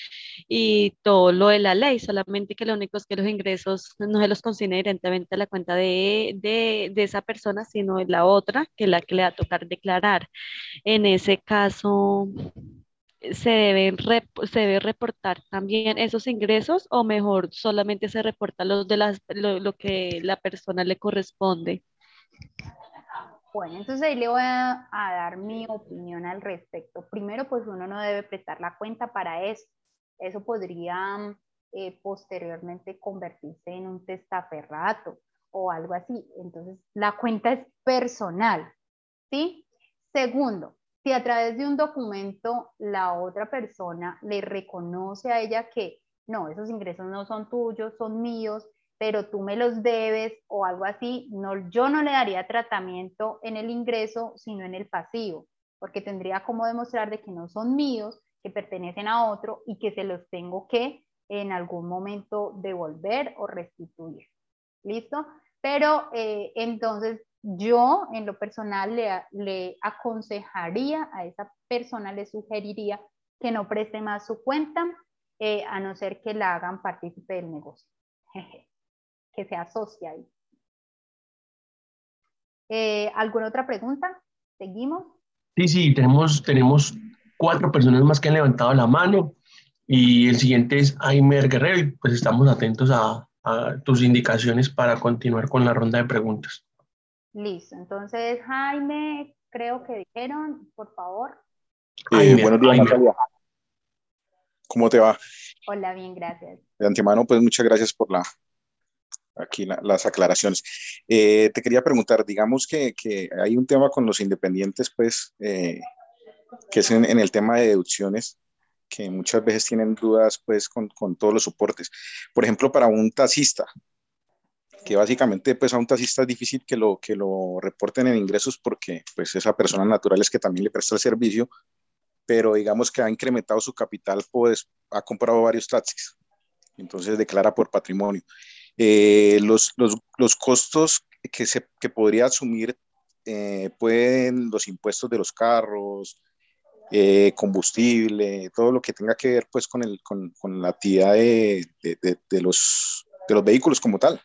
y todo lo de la ley, solamente que lo único es que los ingresos no se los consigna directamente a la cuenta de, de, de, esa persona, sino de la otra, que es la que le va a tocar declarar. En ese caso, ¿se deben se debe reportar también esos ingresos o mejor solamente se reporta los de las, lo, lo que la persona le corresponde? Bueno, entonces ahí le voy a, dar mi opinión al respecto. Primero, pues uno no debe prestar la cuenta para eso. Eso podría eh, posteriormente convertirse en un testaferrato o algo así. Entonces, la cuenta es personal, ¿sí? Segundo, si a través de un documento la otra persona le reconoce a ella que no, esos ingresos no son tuyos, son míos, pero tú me los debes o algo así, no, yo no le daría tratamiento en el ingreso, sino en el pasivo, porque tendría como demostrar de que no son míos, que pertenecen a otro y que se los tengo que en algún momento devolver o restituir. ¿Listo? Pero eh, entonces yo en lo personal le, aconsejaría a esa persona, le sugeriría que no preste más su cuenta, eh, a no ser que la hagan partícipe del negocio. Que se asocia ahí. Eh, ¿Alguna otra pregunta? ¿Seguimos? Sí, sí, tenemos, tenemos cuatro personas más que han levantado la mano y el siguiente es Aimer Guerrero y pues estamos atentos a, tus indicaciones para continuar con la ronda de preguntas. Listo, entonces Jaime, creo que dijeron, por favor. Eh, buenos días, Natalia. ¿Cómo te va? Hola, bien, gracias. De antemano, pues muchas gracias por la, aquí las aclaraciones. Eh, te quería preguntar, digamos que, que, hay un tema con los independientes, pues, eh, que es en, en, el tema de deducciones, que muchas veces tienen dudas, pues, con, con, todos los soportes. Por ejemplo, para un taxista, que básicamente, pues, a un taxista es difícil que lo, que lo reporten en ingresos porque, pues, esa persona natural es que también le presta el servicio, pero digamos que ha incrementado su capital, pues, ha comprado varios taxis, entonces declara por patrimonio. Eh, los, los, los, costos que, se, que podría asumir eh, pueden los impuestos de los carros, eh, combustible, todo lo que tenga que ver pues con, el, con, con la actividad de, de, los, de los vehículos como tal.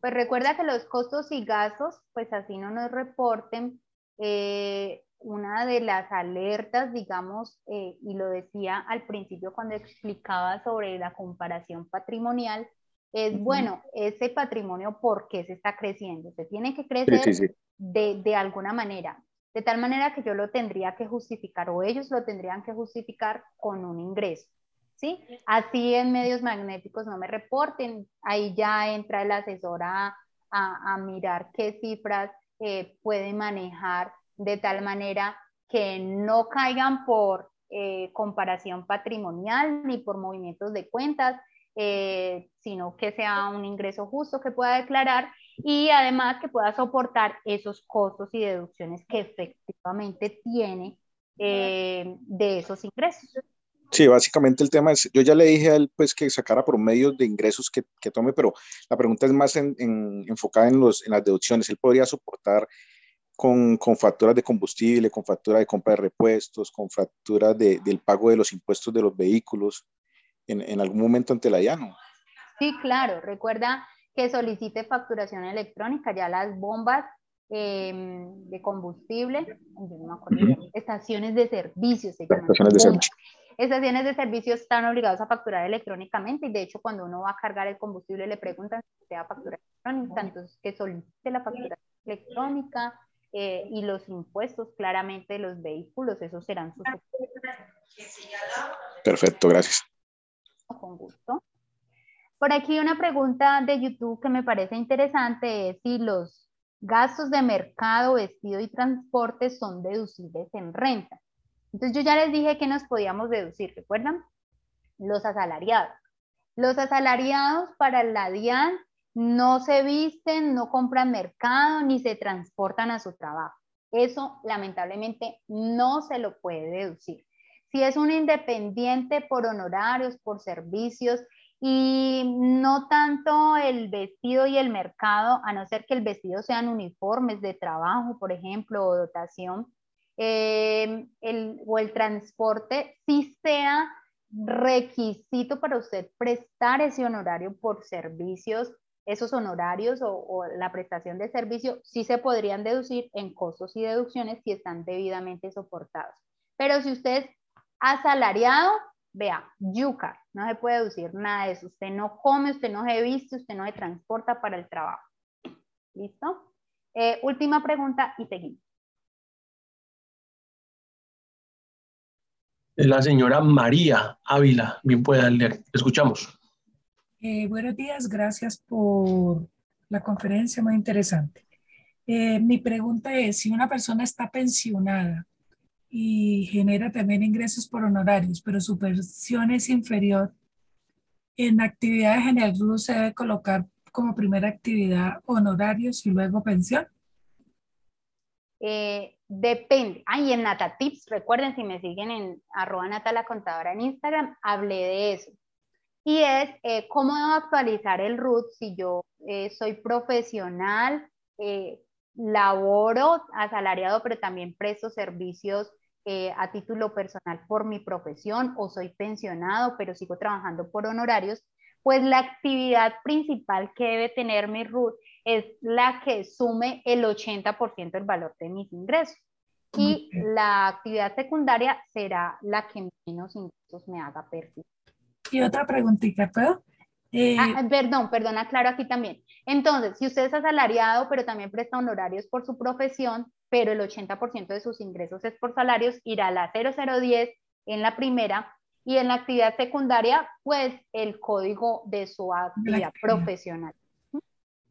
Pues recuerda que los costos y gastos, pues así no nos reporten, eh, una de las alertas, digamos, eh, y lo decía al principio cuando explicaba sobre la comparación patrimonial, es, bueno, ese patrimonio, ¿por qué se está creciendo? Se tiene que crecer De, de alguna manera, de tal manera que yo lo tendría que justificar o ellos lo tendrían que justificar con un ingreso. ¿Sí? Así en medios magnéticos no me reporten, ahí ya entra el asesor a, a, mirar qué cifras eh, puede manejar de tal manera que no caigan por eh, comparación patrimonial ni por movimientos de cuentas, eh, sino que sea un ingreso justo que pueda declarar y además que pueda soportar esos costos y deducciones que efectivamente tiene eh, de esos ingresos. Sí, básicamente el tema es, yo ya le dije a él pues que sacara por medios de ingresos que, que tome, pero la pregunta es más en, enfocada en, los, en las deducciones. Él podría soportar con, con, facturas de combustible, con factura de compra de repuestos, con facturas de, del pago de los impuestos de los vehículos en, en algún momento ante la DIANO. Sí, claro. Recuerda que solicite facturación electrónica, ya las bombas eh, de combustible, no acuerdo, estaciones de servicio se llaman. Estaciones de servicio. Estaciones de servicio están obligados a facturar electrónicamente y de hecho cuando uno va a cargar el combustible le preguntan si va a facturar electrónica, entonces que solicite la facturación electrónica, eh, y los impuestos claramente de los vehículos, esos serán sus. Perfecto, gracias. Con gusto. Por aquí una pregunta de YouTube que me parece interesante es si los gastos de mercado, vestido y transporte son deducibles en renta. Entonces yo ya les dije que nos podíamos deducir, ¿recuerdan? Los asalariados. Los asalariados para la DIAN no se visten, no compran mercado ni se transportan a su trabajo. Eso lamentablemente no se lo puede deducir. Si es un independiente por honorarios, por servicios y no tanto el vestido y el mercado, a no ser que el vestido sean uniformes de trabajo, por ejemplo, o dotación, eh, o el transporte, sí sea requisito para usted prestar ese honorario por servicios esos honorarios o, la prestación de servicio sí se podrían deducir en costos y deducciones si están debidamente soportados. Pero si usted es asalariado, vea, yuca, no se puede deducir nada de eso. Usted no come, usted no se viste, usted no se transporta para el trabajo. ¿Listo? Eh, última pregunta y seguimos. La señora María Ávila, bien puede leer. Escuchamos. Eh, buenos días, gracias por la conferencia, muy interesante. Eh, mi pregunta es, si una persona está pensionada y genera también ingresos por honorarios, pero su pensión es inferior, en actividades RUS se debe colocar como primera actividad honorarios y luego pensión? Eh, depende. Ay, en NataTips, recuerden si me siguen en arroba Nata en Instagram, hablé de eso y es eh, cómo actualizar el RUT si yo eh, soy profesional, eh, laboro asalariado, pero también presto servicios a título personal por mi profesión o soy pensionado, pero sigo trabajando por honorarios, pues la actividad principal que debe tener mi RUT es la que sume el 80% del valor de mis ingresos. y la actividad secundaria será la que menos ingresos me haga percibir. Y otra preguntita, ¿puedo? Eh, ah, perdón, perdón, aclaro aquí también. Entonces, si usted es asalariado, pero también presta honorarios por su profesión, pero el 80% de sus ingresos es por salarios, irá a la 0010 en la primera y en la actividad secundaria, pues el código de su actividad profesional.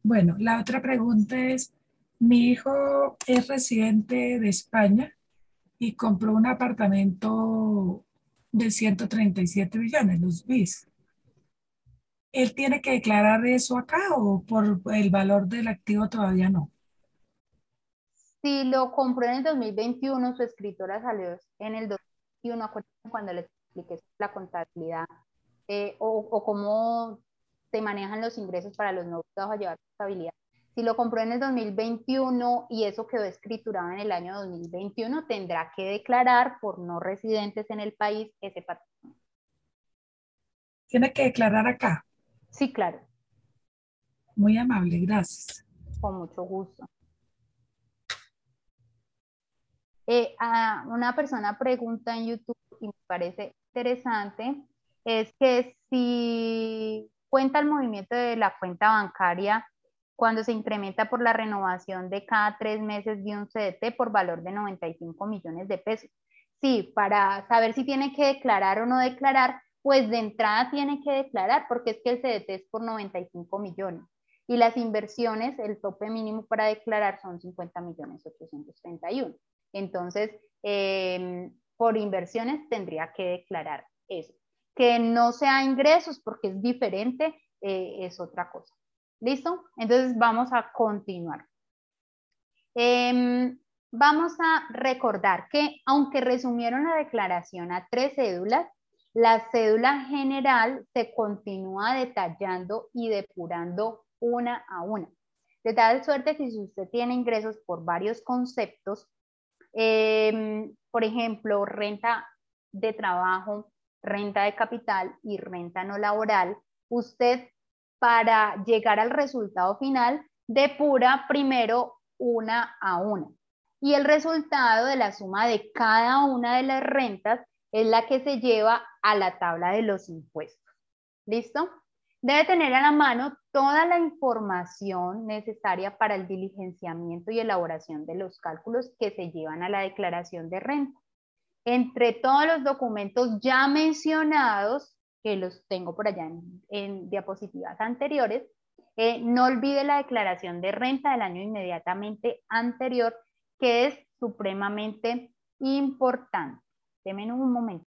Bueno, la otra pregunta es, mi hijo es residente de España y compró un apartamento de 137 millones, los BIS. ¿Él tiene que declarar eso acá o por el valor del activo todavía no? Si lo compró en el 2021, su escritora salió en el 2021, cuando le expliqué la contabilidad eh, o, o, cómo se manejan los ingresos para los nuevos a llevar contabilidad. Si lo compró en el 2021 y eso quedó escriturado en el año 2021, tendrá que declarar por no residentes en el país ese patrimonio. ¿Tiene que declarar acá? Sí, claro. Muy amable, gracias. Con mucho gusto. Eh, una persona pregunta en YouTube y me parece interesante, es que si cuenta el movimiento de la cuenta bancaria cuando se incrementa por la renovación de cada tres meses de un CDT por valor de 95 millones de pesos. Sí, para saber si tiene que declarar o no declarar, pues de entrada tiene que declarar porque es que el CDT es por 95 millones y las inversiones, el tope mínimo para declarar son 50 millones 831. Entonces, em, por inversiones tendría que declarar eso. Que no sea ingresos porque es diferente, eh, es otra cosa. ¿Listo? Entonces vamos a continuar. Em, vamos a recordar que aunque resumieron la declaración a tres cédulas, la cédula general se continúa detallando y depurando una a una. De tal suerte que si usted tiene ingresos por varios conceptos, em, por ejemplo, renta de trabajo, renta de capital y renta no laboral, usted para llegar al resultado final, depura primero una a una. Y el resultado de la suma de cada una de las rentas es la que se lleva a la tabla de los impuestos. ¿Listo? Debe tener a la mano toda la información necesaria para el diligenciamiento y elaboración de los cálculos que se llevan a la declaración de renta. Entre todos los documentos ya mencionados, que los tengo por allá en, diapositivas anteriores. Eh, no olvide la declaración de renta del año inmediatamente anterior, que es supremamente importante. Deme un momento.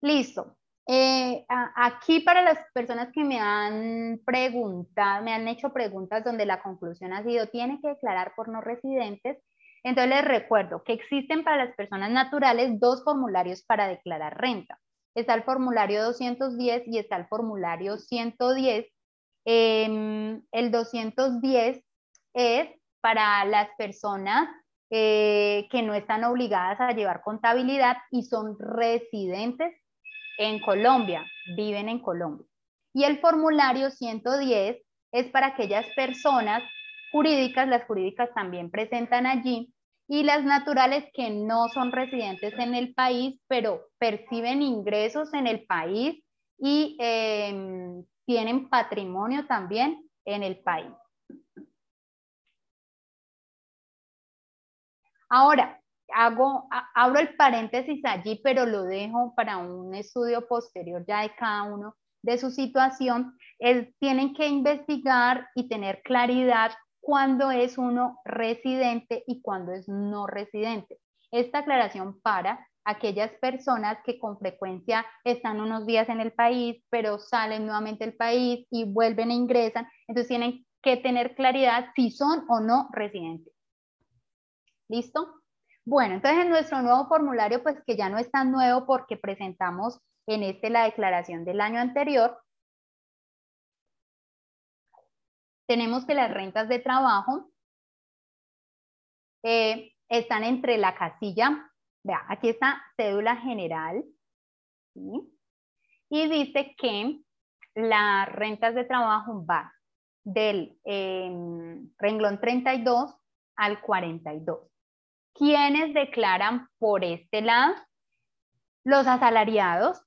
Listo. Eh, aquí para las personas que me han preguntado, me han hecho preguntas donde la conclusión ha sido, tiene que declarar por no residentes. Entonces les recuerdo que existen para las personas naturales dos formularios para declarar renta. Está el formulario 210 y está el formulario 110. Em, el 210 es para las personas eh, que no están obligadas a llevar contabilidad y son residentes en Colombia, viven en Colombia. Y el formulario 110 es para aquellas personas jurídicas, las jurídicas también presentan allí, y las naturales que no son residentes en el país, pero perciben ingresos en el país y em, tienen patrimonio también en el país. Ahora, hago, abro el paréntesis allí, pero lo dejo para un estudio posterior ya de cada uno de su situación. tienen que investigar y tener claridad cuándo es uno residente y cuándo es no residente. Esta aclaración para aquellas personas que con frecuencia están unos días en el país, pero salen nuevamente del país y vuelven e ingresan. Entonces tienen que tener claridad si son o no residentes. ¿Listo? Bueno, entonces en nuestro nuevo formulario, pues que ya no es tan nuevo porque presentamos en este la declaración del año anterior, tenemos que las rentas de trabajo eh, están entre la casilla Vea, aquí está cédula general. Y dice que las rentas de trabajo van del em, renglón 32 al 42. ¿Quiénes declaran por este lado? Los asalariados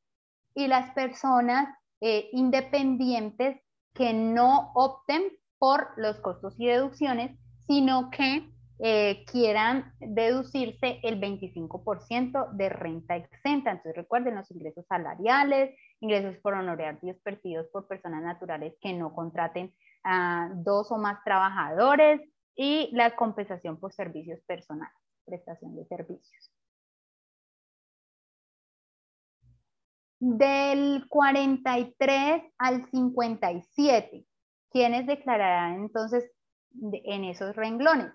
y las personas eh, independientes que no opten por los costos y deducciones, sino que eh, quieran deducirse el 25% de renta exenta. Entonces recuerden los ingresos salariales, ingresos por honorarios percibidos por personas naturales que no contraten a dos o más trabajadores y la compensación por servicios personales, prestación de servicios. Del 43 al 57, ¿quiénes declararán entonces en esos renglones?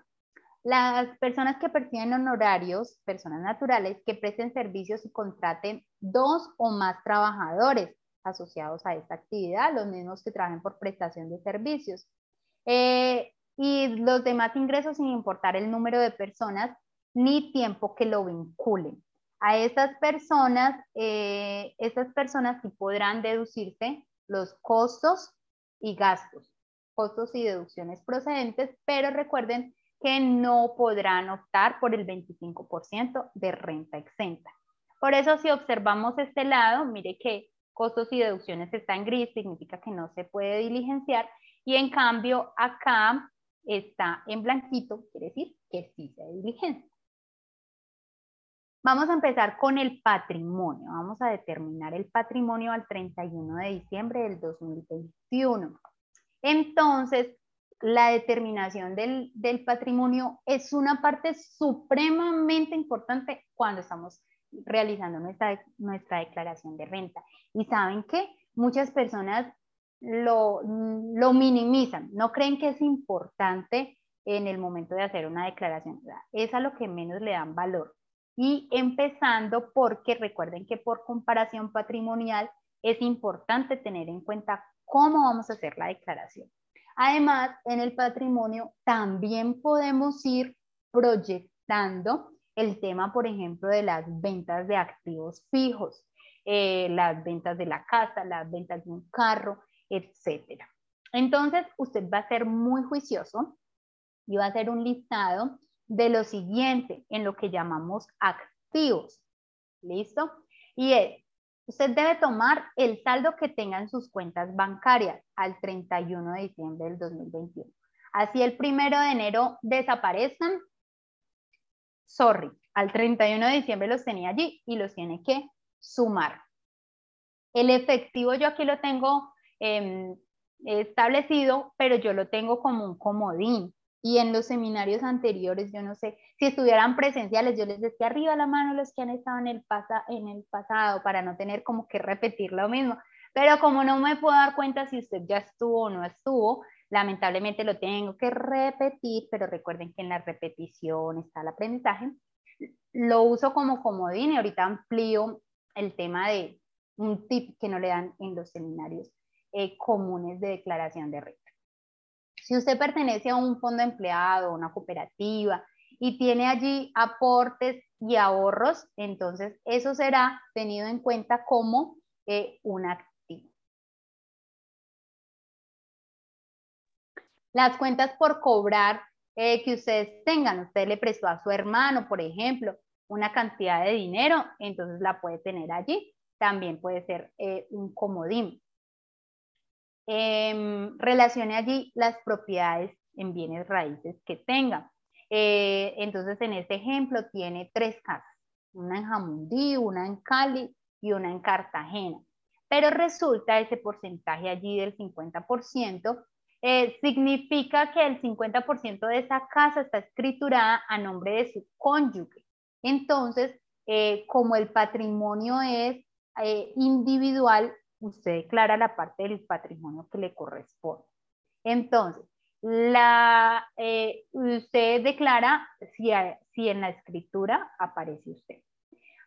Las personas que perciben honorarios, personas naturales, que presten servicios y contraten dos o más trabajadores asociados a esta actividad, los mismos que trabajen por prestación de servicios. Eh, y los demás ingresos sin importar el número de personas ni tiempo que lo vinculen. A estas personas, eh, estas personas sí podrán deducirse los costos y gastos, costos y deducciones procedentes, pero recuerden que no podrán optar por el 25% de renta exenta. Por eso si observamos este lado, mire que costos y deducciones está en gris, significa que no se puede diligenciar, y en cambio acá está en blanquito, quiere decir que sí se diligencia. Vamos a empezar con el patrimonio. Vamos a determinar el patrimonio al 31 de diciembre del 2021. Entonces, la determinación del, patrimonio es una parte supremamente importante cuando estamos realizando nuestra, nuestra declaración de renta. Y saben que muchas personas lo, lo minimizan, no creen que es importante en el momento de hacer una declaración. Es a lo que menos le dan valor. Y empezando porque recuerden que por comparación patrimonial es importante tener en cuenta cómo vamos a hacer la declaración. Además, en el patrimonio también podemos ir proyectando el tema, por ejemplo, de las ventas de activos fijos, eh, las ventas de la casa, las ventas de un carro, etc. Entonces, usted va a ser muy juicioso y va a hacer un listado de lo siguiente en lo que llamamos activos. ¿Listo? Y es, usted debe tomar el saldo que tenga en sus cuentas bancarias al 31 de diciembre del 2021. Así el primero de enero desaparezcan, sorry, al 31 de diciembre los tenía allí y los tiene que sumar. El efectivo yo aquí lo tengo em, establecido, pero yo lo tengo como un comodín. Y en los seminarios anteriores, yo no sé, si estuvieran presenciales, yo les decía arriba la mano los que han estado en el, en el pasado para no tener como que repetir lo mismo. Pero como no me puedo dar cuenta si usted ya estuvo o no estuvo, lamentablemente lo tengo que repetir, pero recuerden que en la repetición está el aprendizaje. Lo uso como comodín y ahorita amplío el tema de un tip que no le dan en los seminarios eh, comunes de declaración de renta. Si usted pertenece a un fondo empleado, una cooperativa y tiene allí aportes y ahorros, entonces eso será tenido en cuenta como eh, un activo. Las cuentas por cobrar eh, que ustedes tengan, usted le prestó a su hermano, por ejemplo, una cantidad de dinero, entonces la puede tener allí. También puede ser eh, un comodín. Em, relacione allí las propiedades en bienes raíces que tenga. Eh, entonces, en este ejemplo tiene tres casas, una en Jamundí, una en Cali y una en Cartagena. Pero resulta ese porcentaje allí del 50%, eh, significa que el 50% de esa casa está escriturada a nombre de su cónyuge. Entonces, eh, como el patrimonio es individual, usted declara la parte del patrimonio que le corresponde. Entonces, eh, usted declara si, si en la escritura aparece usted.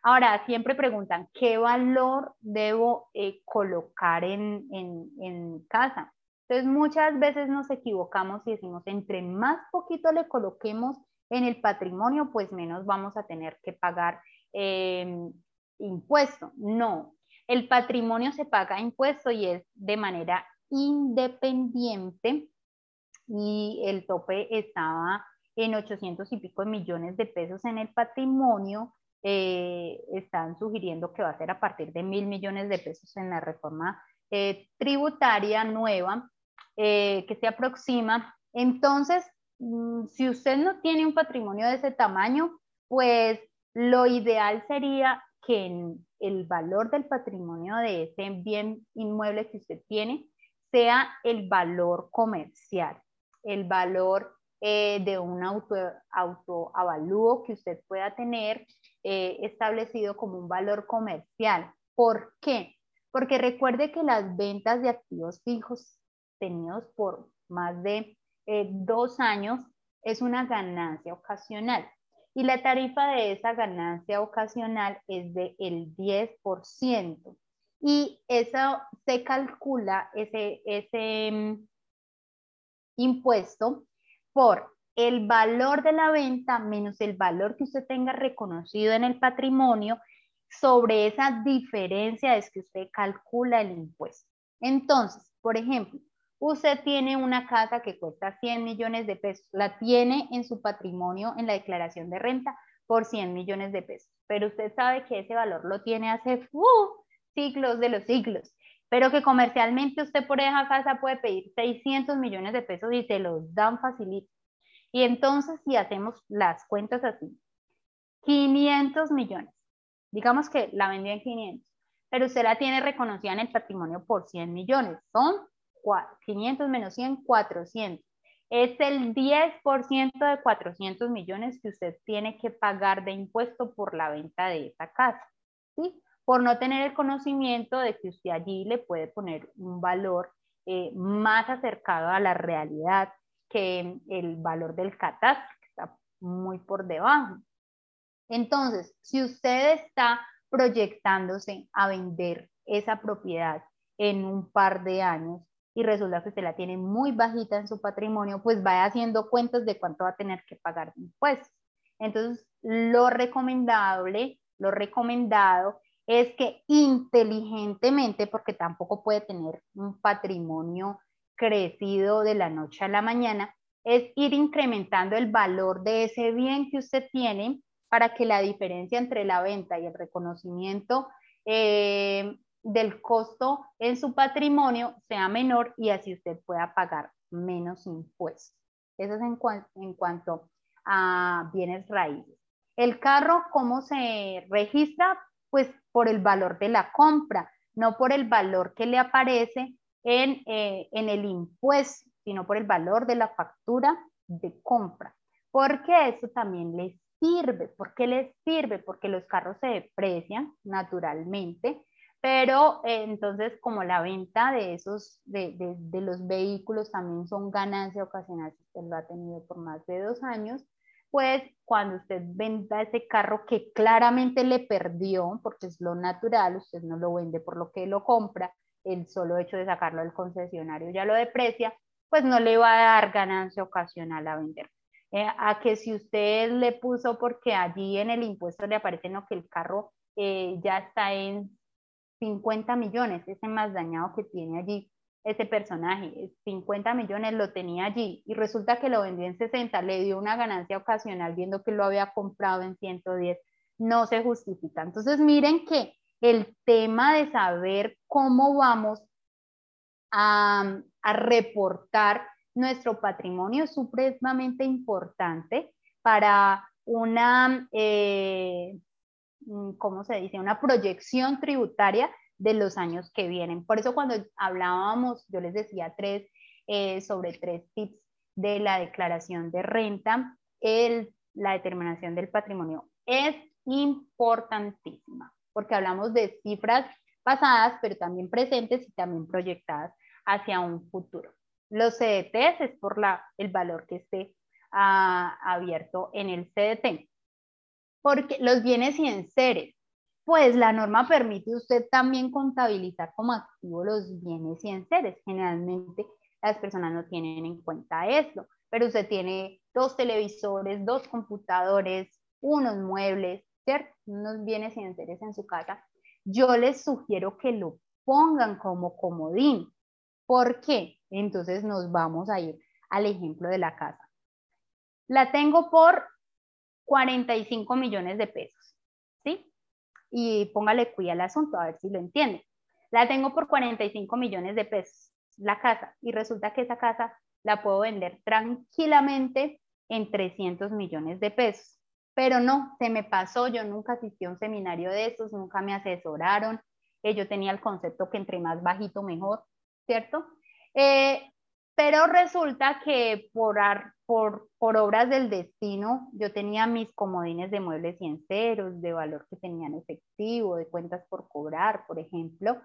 Ahora, siempre preguntan, ¿qué valor debo eh, colocar en, en, casa? Entonces, muchas veces nos equivocamos y decimos, entre más poquito le coloquemos en el patrimonio, pues menos vamos a tener que pagar em, impuesto. No, el patrimonio se paga impuesto y es de manera independiente y el tope estaba en 800 y pico millones de pesos en el patrimonio. Eh, están sugiriendo que va a ser a partir de mil millones de pesos en la reforma eh, tributaria nueva eh, que se aproxima. Entonces, mm, si usted no tiene un patrimonio de ese tamaño, pues lo ideal sería que el valor del patrimonio de ese bien inmueble que usted tiene sea el valor comercial, el valor eh, de un auto, autoavalúo que usted pueda tener establecido como un valor comercial. ¿Por qué? Porque recuerde que las ventas de activos fijos tenidos por más de eh, dos años es una ganancia ocasional. Y la tarifa de esa ganancia ocasional es del el 10%. Y eso se calcula, ese, ese mm, impuesto, por el valor de la venta menos el valor que usted tenga reconocido en el patrimonio sobre esa diferencia es que usted calcula el impuesto. Entonces, por ejemplo, usted tiene una casa que cuesta 100 millones de pesos, la tiene en su patrimonio en la declaración de renta por 100 millones de pesos, pero usted sabe que ese valor lo tiene hace uh, siglos de los siglos, pero que comercialmente usted por esa casa puede pedir 600 millones de pesos y se los dan facilito. Y entonces si hacemos las cuentas así, 500 millones Digamos que la vendió en 500, pero usted la tiene reconocida en el patrimonio por 100 millones. Son 500 menos 100, 400. Es el 10% de 400 millones que usted tiene que pagar de impuesto por la venta de esa casa. ¿sí? Por no tener el conocimiento de que usted allí le puede poner un valor eh, más acercado a la realidad que el valor del catastro, que está muy por debajo. Entonces, si usted está proyectándose a vender esa propiedad en un par de años y resulta que usted la tiene muy bajita en su patrimonio, pues vaya haciendo cuentas de cuánto va a tener que pagar de impuestos. Entonces, lo recomendable, lo recomendado es que inteligentemente, porque tampoco puede tener un patrimonio crecido de la noche a la mañana, es ir incrementando el valor de ese bien que usted tiene para que la diferencia entre la venta y el reconocimiento eh, del costo en su patrimonio sea menor y así usted pueda pagar menos impuestos. Eso es en, cuanto a bienes raíces. El carro, ¿cómo se registra? Pues por el valor de la compra, no por el valor que le aparece en, eh, en el impuesto, sino por el valor de la factura de compra, porque eso también le sirve. ¿Por qué les sirve? Porque los carros se deprecian naturalmente, pero eh, entonces como la venta de esos, de, de, los vehículos también son ganancia ocasional, si usted lo ha tenido por más de dos años, pues cuando usted venda ese carro que claramente le perdió, porque es lo natural, usted no lo vende por lo que lo compra, el solo hecho de sacarlo del concesionario ya lo deprecia, pues no le va a dar ganancia ocasional a vender. Eh, a que si usted le puso porque allí en el impuesto le aparece que el carro eh, ya está en 50 millones, ese más dañado que tiene allí ese personaje, 50 millones lo tenía allí y resulta que lo vendió en 60, le dio una ganancia ocasional viendo que lo había comprado en 110, no se justifica. Entonces miren que el tema de saber cómo vamos a, reportar nuestro patrimonio es supremamente importante para una, eh, ¿cómo se dice? Una proyección tributaria de los años que vienen. Por eso cuando hablábamos, yo les decía tres, eh, sobre tres tips de la declaración de renta, el, la determinación del patrimonio es importantísima, porque hablamos de cifras pasadas, pero también presentes y también proyectadas hacia un futuro. Los CDTs es por la, el valor que esté ah, abierto en el CDT. Porque los bienes y enseres, pues la norma permite usted también contabilizar como activo los bienes y enseres. Generalmente las personas no tienen en cuenta esto, pero usted tiene dos televisores, dos computadores, unos muebles, ¿cierto? Unos bienes y enseres en su casa, yo les sugiero que lo pongan como comodín. ¿Por qué? Entonces nos vamos a ir al ejemplo de la casa. La tengo por 45 millones de pesos, ¿sí? Y póngale cuidado al asunto, a ver si lo entiende. La tengo por 45 millones de pesos, la casa, y resulta que esa casa la puedo vender tranquilamente en 300 millones de pesos. Pero no, se me pasó, yo nunca asistí a un seminario de esos, nunca me asesoraron, eh, yo tenía el concepto que entre más bajito mejor, ¿cierto? Eh, pero resulta que por, obras del destino, yo tenía mis comodines de muebles y enceros, de valor que tenían efectivo, de cuentas por cobrar, por ejemplo.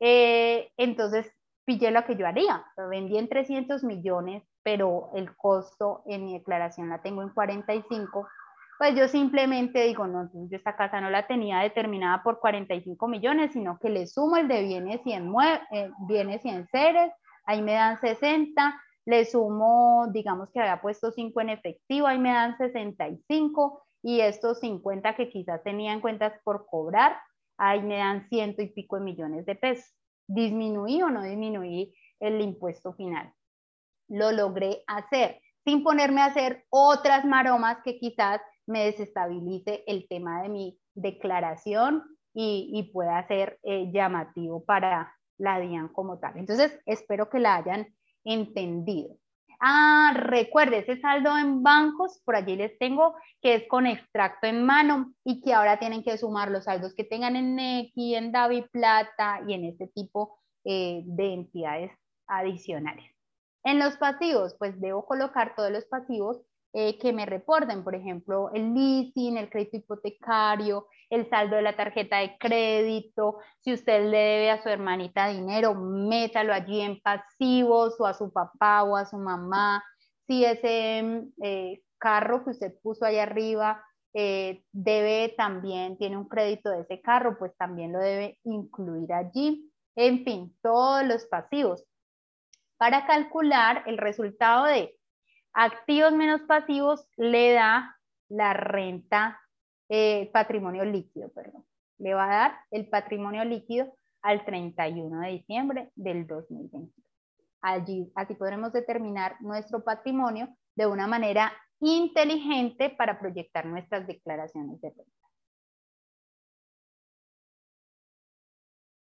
Eh, entonces, pillé lo que yo haría. Lo vendí en 300 millones, pero el costo en mi declaración la tengo en 45 pues yo simplemente digo, no, yo esta casa no la tenía determinada por 45 millones, sino que le sumo el de bienes y, en eh, ahí me dan 60, le sumo, digamos que había puesto 5 en efectivo, ahí me dan 65, y estos 50 que quizás tenía en cuentas por cobrar, ahí me dan ciento y pico de millones de pesos. ¿Disminuí o no disminuí el impuesto final? Lo logré hacer sin ponerme a hacer otras maromas que quizás me desestabilice el tema de mi declaración y, pueda ser eh, llamativo para la DIAN como tal. Entonces, espero que la hayan entendido. Ah, recuerde, ese saldo en bancos, por allí les tengo, que es con extracto en mano y que ahora tienen que sumar los saldos que tengan en Nequi, en Davi Plata y en este tipo eh, de entidades adicionales. En los pasivos, pues debo colocar todos los pasivos eh, que me reporten, por ejemplo, el leasing, el crédito hipotecario, el saldo de la tarjeta de crédito, si usted le debe a su hermanita dinero, métalo allí en pasivos o a su papá o a su mamá, si ese eh, carro que usted puso ahí arriba eh, debe también, tiene un crédito de ese carro, pues también lo debe incluir allí. En fin, todos los pasivos. Para calcular el resultado de Activos menos pasivos le da la renta, eh, patrimonio líquido, perdón. Le va a dar el patrimonio líquido al 31 de diciembre del 2021. Allí, así podremos determinar nuestro patrimonio de una manera inteligente para proyectar nuestras declaraciones de renta.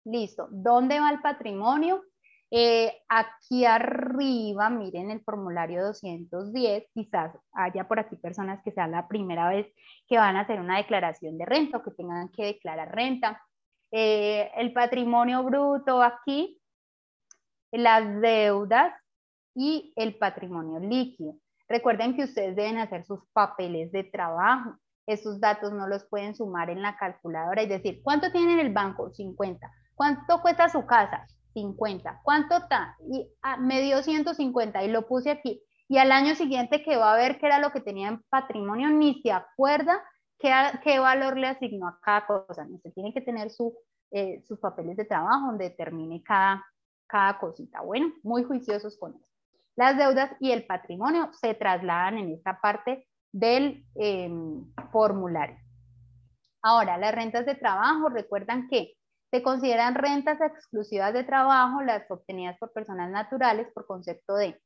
Listo. ¿Dónde va el patrimonio? Eh, aquí arriba, miren el formulario 210, quizás haya por aquí personas que sea la primera vez que van a hacer una declaración de renta o que tengan que declarar renta. Eh, el patrimonio bruto aquí, las deudas y el patrimonio líquido. Recuerden que ustedes deben hacer sus papeles de trabajo. Esos datos no los pueden sumar en la calculadora y decir, ¿cuánto tiene en el banco? 50. ¿Cuánto cuesta su casa? 50. ¿Cuánto está? Y ah, me dio 150 y lo puse aquí. Y al año siguiente que va a ver qué era lo que tenía en patrimonio, ni se acuerda qué, qué valor le asignó a cada cosa. No se tiene que tener su, eh, sus papeles de trabajo donde determine cada, cada cosita. Bueno, muy juiciosos con eso. Las deudas y el patrimonio se trasladan en esta parte del em, formulario. Ahora, las rentas de trabajo, recuerdan que se consideran rentas exclusivas de trabajo las obtenidas por personas naturales por concepto de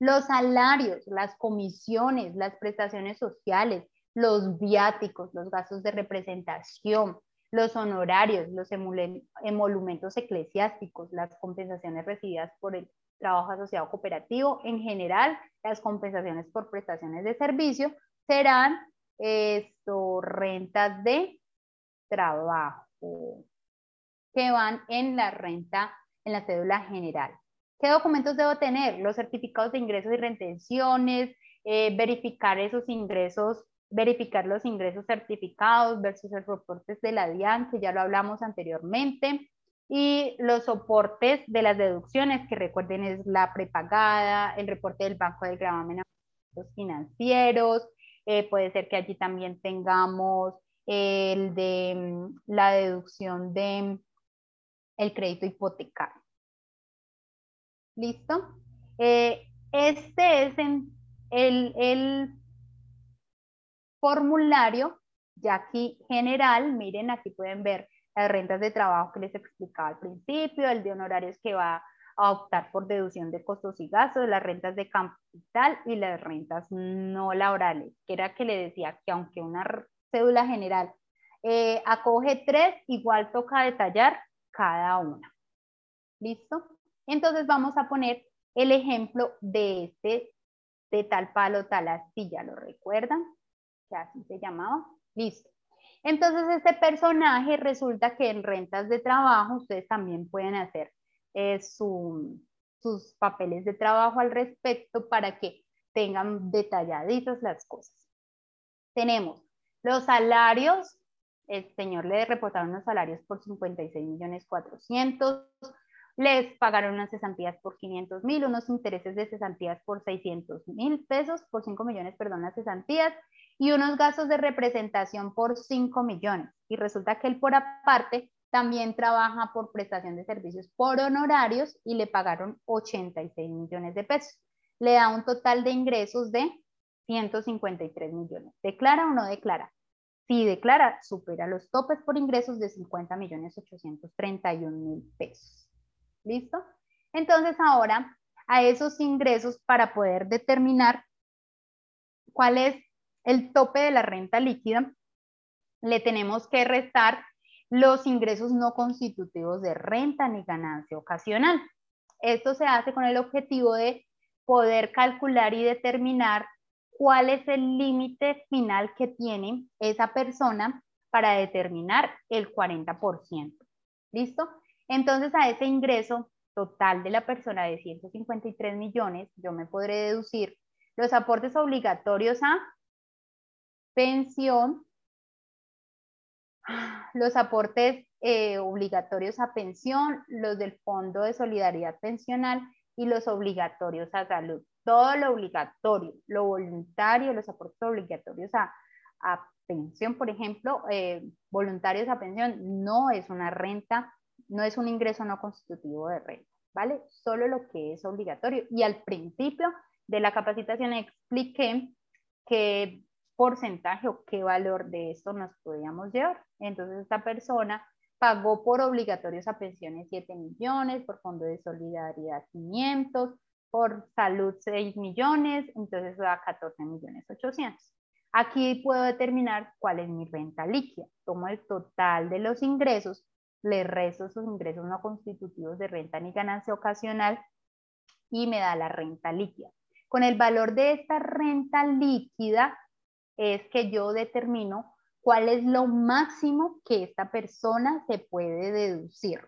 los salarios, las comisiones, las prestaciones sociales, los viáticos, los gastos de representación, los honorarios, los emolumentos eclesiásticos, las compensaciones recibidas por el trabajo asociado cooperativo, en general, las compensaciones por prestaciones de servicio serán rentas de trabajo que van en la renta, en la cédula general. ¿Qué documentos debo tener? Los certificados de ingresos y retenciones, eh, verificar esos ingresos, verificar los ingresos certificados versus los reportes de la DIAN, que ya lo hablamos anteriormente, y los soportes de las deducciones, que recuerden es la prepagada, el reporte del Banco del Gravamen financieros, eh, puede ser que allí también tengamos el de mm, la deducción de el crédito hipotecario. ¿Listo? Eh, este es el, el formulario Ya aquí general, miren, aquí pueden ver las rentas de trabajo que les explicaba al principio, el de honorarios que va a optar por deducción de costos y gastos, las rentas de capital y las rentas no laborales, que era que le decía que aunque una cédula general eh, acoge tres, igual toca detallar cada una. ¿Listo? Entonces vamos a poner el ejemplo de este, de tal palo, tal astilla, ¿lo recuerdan? Que así se llamaba. Listo. Entonces este personaje resulta que en rentas de trabajo ustedes también pueden hacer eh, sus papeles de trabajo al respecto para que tengan detalladitas las cosas. Tenemos los salarios, el señor le reportaron unos salarios por 56 millones 400, les pagaron unas cesantías por 500 mil, unos intereses de cesantías por 600 mil pesos, por 5 millones, perdón, las cesantías, y unos gastos de representación por 5 millones. Y resulta que él por aparte también trabaja por prestación de servicios por honorarios y le pagaron 86 millones de pesos. Le da un total de ingresos de 153 millones. ¿Declara o no declara? Si declara, supera los topes por ingresos de 50 millones 831 mil pesos. ¿Listo? Entonces ahora a esos ingresos para poder determinar cuál es el tope de la renta líquida, le tenemos que restar los ingresos no constitutivos de renta ni ganancia ocasional. Esto se hace con el objetivo de poder calcular y determinar cuál es el límite final que tiene esa persona para determinar el 40%. ¿Listo? Entonces a ese ingreso total de la persona de 153 millones, yo me podré deducir los aportes obligatorios a pensión, los aportes eh, obligatorios a pensión, los del Fondo de Solidaridad Pensional y los obligatorios a salud. Todo lo obligatorio, lo voluntario, los aportes obligatorios a, pensión, por ejemplo, eh, voluntarios a pensión, no es una renta, no es un ingreso no constitutivo de renta, ¿vale? Solo lo que es obligatorio. Y al principio de la capacitación expliqué que porcentaje o qué valor de esto nos podíamos llevar. Entonces esta persona pagó por obligatorios a pensiones 7 millones, por fondo de solidaridad 500, por salud 6 millones, entonces da 14 millones 800. Aquí puedo determinar cuál es mi renta líquida. Tomo el total de los ingresos, le resto esos ingresos no constitutivos de renta ni ganancia ocasional y me da la renta líquida. Con el valor de esta renta líquida, es que yo determino cuál es lo máximo que esta persona se puede deducir.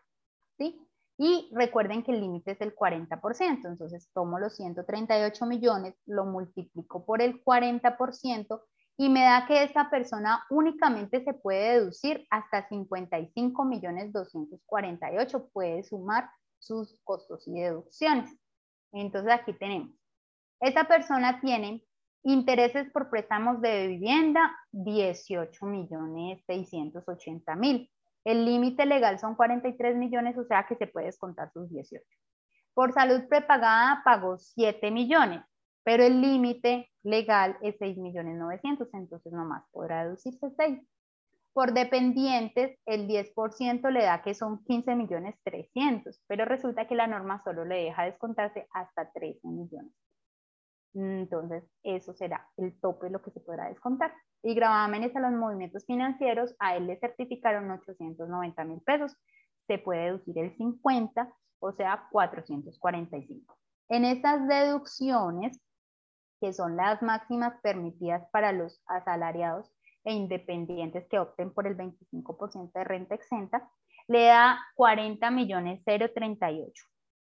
¿sí? Y recuerden que el límite es el 40%, entonces tomo los 138 millones, lo multiplico por el 40% y me da que esta persona únicamente se puede deducir hasta 55 millones 248, puede sumar sus costos y deducciones. Entonces aquí tenemos, esta persona tiene Intereses por préstamos de vivienda, 18 millones 680 mil. El límite legal son 43 millones, o sea que se puede descontar sus 18. Por salud prepagada pagó 7 millones, pero el límite legal es 6 millones 900, entonces nomás podrá deducirse 6. Por dependientes, el 10% le da que son 15 millones 300, pero resulta que la norma solo le deja descontarse hasta 13 millones. Entonces, eso será el tope de lo que se podrá descontar. Y gravámenes a los movimientos financieros, a él le certificaron 890 mil pesos. Se puede deducir el 50, o sea, 445. En estas deducciones, que son las máximas permitidas para los asalariados e independientes que opten por el 25% de renta exenta, le da 40 millones 038.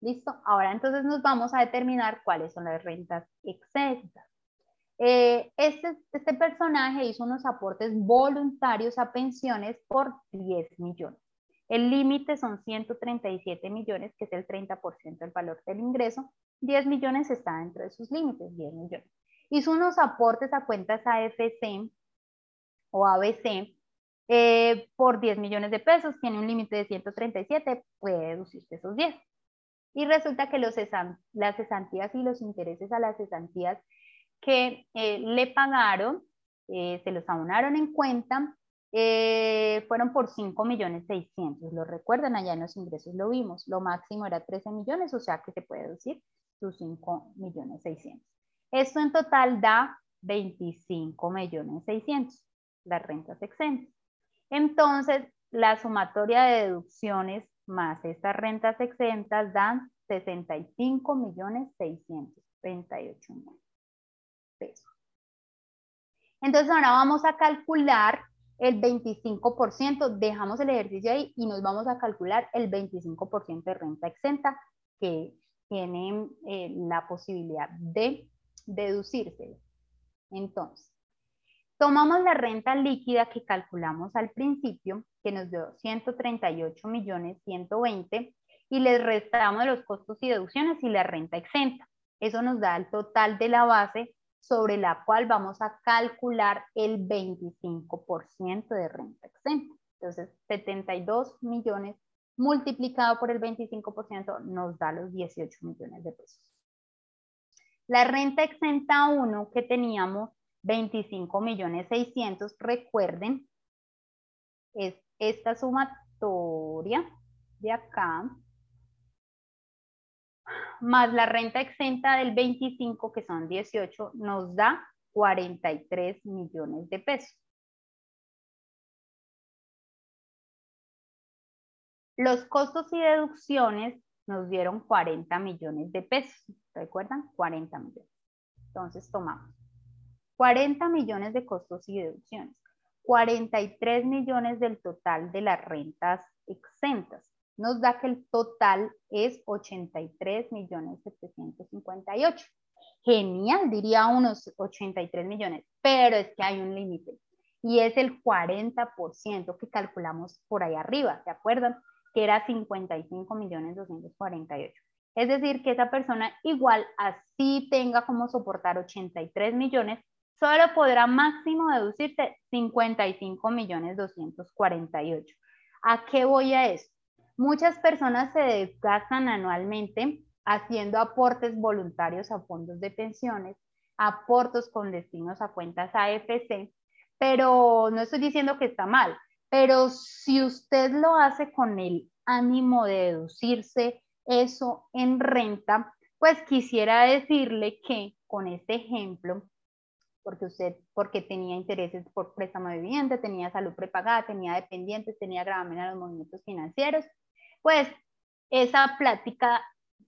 ¿Listo? Ahora entonces nos vamos a determinar cuáles son las rentas exentas. Eh, este, este personaje hizo unos aportes voluntarios a pensiones por 10 millones. El límite son 137 millones, que es el 30% del valor del ingreso. 10 millones está dentro de sus límites, 10 millones. Hizo unos aportes a cuentas AFC o ABC eh, por 10 millones de pesos, tiene un límite de 137, puede deducirse esos 10 y resulta que los las cesantías y los intereses a las cesantías que eh, le pagaron eh, se los abonaron en cuenta, eh, fueron por 5 millones 600. Lo recuerdan, allá en los ingresos lo vimos. Lo máximo era 13 millones, o sea que se puede decir sus 5 millones 600. Esto en total da 25 millones 600, las rentas exentas. Entonces, la sumatoria de deducciones más estas rentas exentas dan 65 millones 638 mil pesos. Entonces ahora vamos a calcular el 25%, dejamos el ejercicio ahí y nos vamos a calcular el 25% de renta exenta que tiene eh, la posibilidad de deducirse. Entonces, tomamos la renta líquida que calculamos al principio, que nos dio 138 millones 120 y les restamos los costos y deducciones y la renta exenta. Eso nos da el total de la base sobre la cual vamos a calcular el 25% de renta exenta. Entonces, 72 millones multiplicado por el 25% nos da los 18 millones de pesos. La renta exenta 1 que teníamos 25 millones 600, recuerden, es esta sumatoria de acá, más la renta exenta del 25, que son 18, nos da 43 millones de pesos. Los costos y deducciones nos dieron 40 millones de pesos. ¿Recuerdan? 40 millones. Entonces tomamos 40 millones de costos y deducciones, 43 millones del total de las rentas exentas. Nos da que el total es 83 millones 758. Genial, diría unos 83 millones, pero es que hay un límite y es el 40% que calculamos por ahí arriba, ¿se acuerdan? que era 55 millones 248. Es decir, que esa persona igual así tenga como soportar 83 millones, solo podrá máximo deducirse 55 millones 248. ¿A qué voy a eso? Muchas personas se desgastan anualmente haciendo aportes voluntarios a fondos de pensiones, aportos con destinos a cuentas AFC, pero no estoy diciendo que está mal, pero si usted lo hace con el ánimo de deducirse eso en renta, pues quisiera decirle que con este ejemplo, porque usted, porque tenía intereses por préstamo de vivienda, tenía salud prepagada, tenía dependientes, tenía gravamen a los movimientos financieros, pues esa plática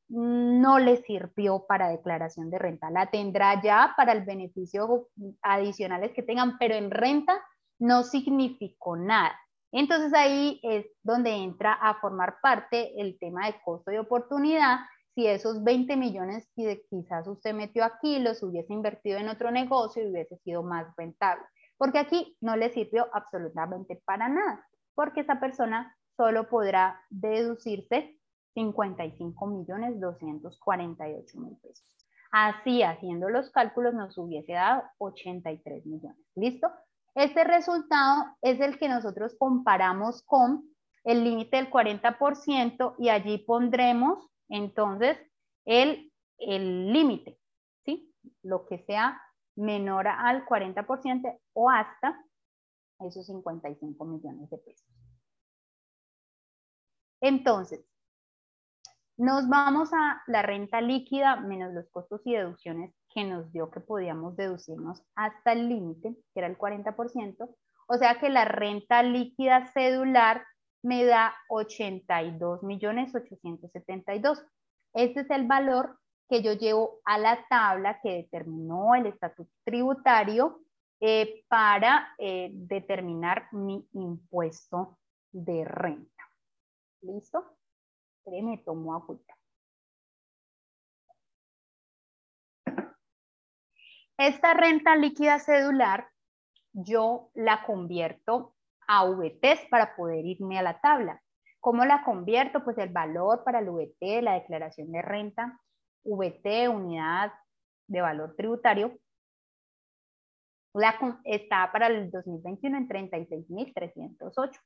no le sirvió para declaración de renta. La tendrá ya para el beneficio adicionales que tengan, pero en renta no significó nada. Entonces ahí es donde entra a formar parte el tema de costo de oportunidad. Si esos 20 millones que quizás usted metió aquí los hubiese invertido en otro negocio y hubiese sido más rentable. Porque aquí no le sirvió absolutamente para nada, porque esa persona solo podrá deducirse 55 millones 248 mil pesos. Así, haciendo los cálculos, nos hubiese dado 83 millones. ¿Listo? Este resultado es el que nosotros comparamos con el límite del 40% y allí pondremos entonces el límite, ¿sí? Lo que sea menor al 40% o hasta esos 55 millones de pesos. Entonces, nos vamos a la renta líquida menos los costos y deducciones que nos dio que podíamos deducirnos hasta el límite, que era el 40%. O sea que la renta líquida cedular me da 82 millones 872. Este es el valor que yo llevo a la tabla que determinó el estatuto tributario eh, para eh, determinar mi impuesto de renta. ¿Listo? me tomo agüita. Esta renta líquida cedular yo la convierto a VTs para poder irme a la tabla. ¿Cómo la convierto? Pues el valor para el VT, la declaración de renta, VT, unidad de valor tributario, está para el 2021 en 36.308.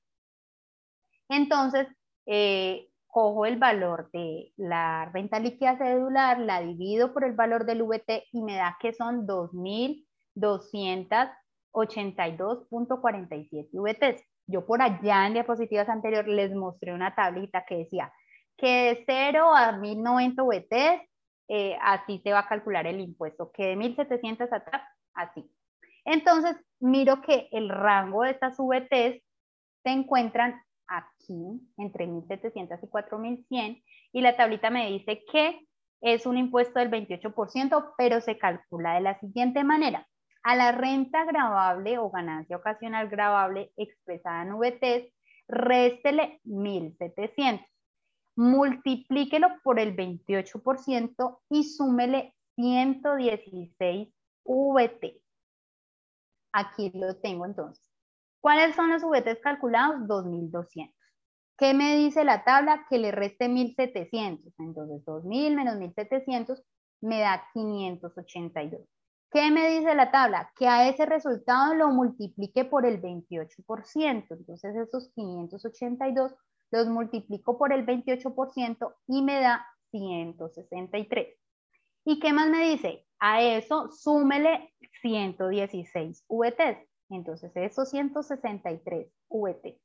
Entonces, eh, cojo el valor de la renta líquida cedular, la divido por el valor del VT y me da que son 2.200 82.47 VTs. Yo por allá en diapositivas anteriores les mostré una tablita que decía que de 0 a 1090 VTs, eh, así se va a calcular el impuesto, que de 1700 atrás, así. Entonces, miro que el rango de estas VTs se encuentran aquí, entre 1700 y 4100, y la tablita me dice que es un impuesto del 28%, pero se calcula de la siguiente manera. A la renta grabable o ganancia ocasional grabable expresada en VTs, réstele 1.700. Multiplíquelo por el 28% y súmele 116 VT. Aquí lo tengo entonces. ¿Cuáles son los VTs calculados? 2.200. ¿Qué me dice la tabla? Que le reste 1.700. Entonces, 2.000 menos 1.700 me da 582. ¿Qué me dice la tabla? Que a ese resultado lo multiplique por el 28%. Entonces esos 582 los multiplico por el 28% y me da 163. ¿Y qué más me dice? A eso súmele 116 VTs. Entonces esos 163 VT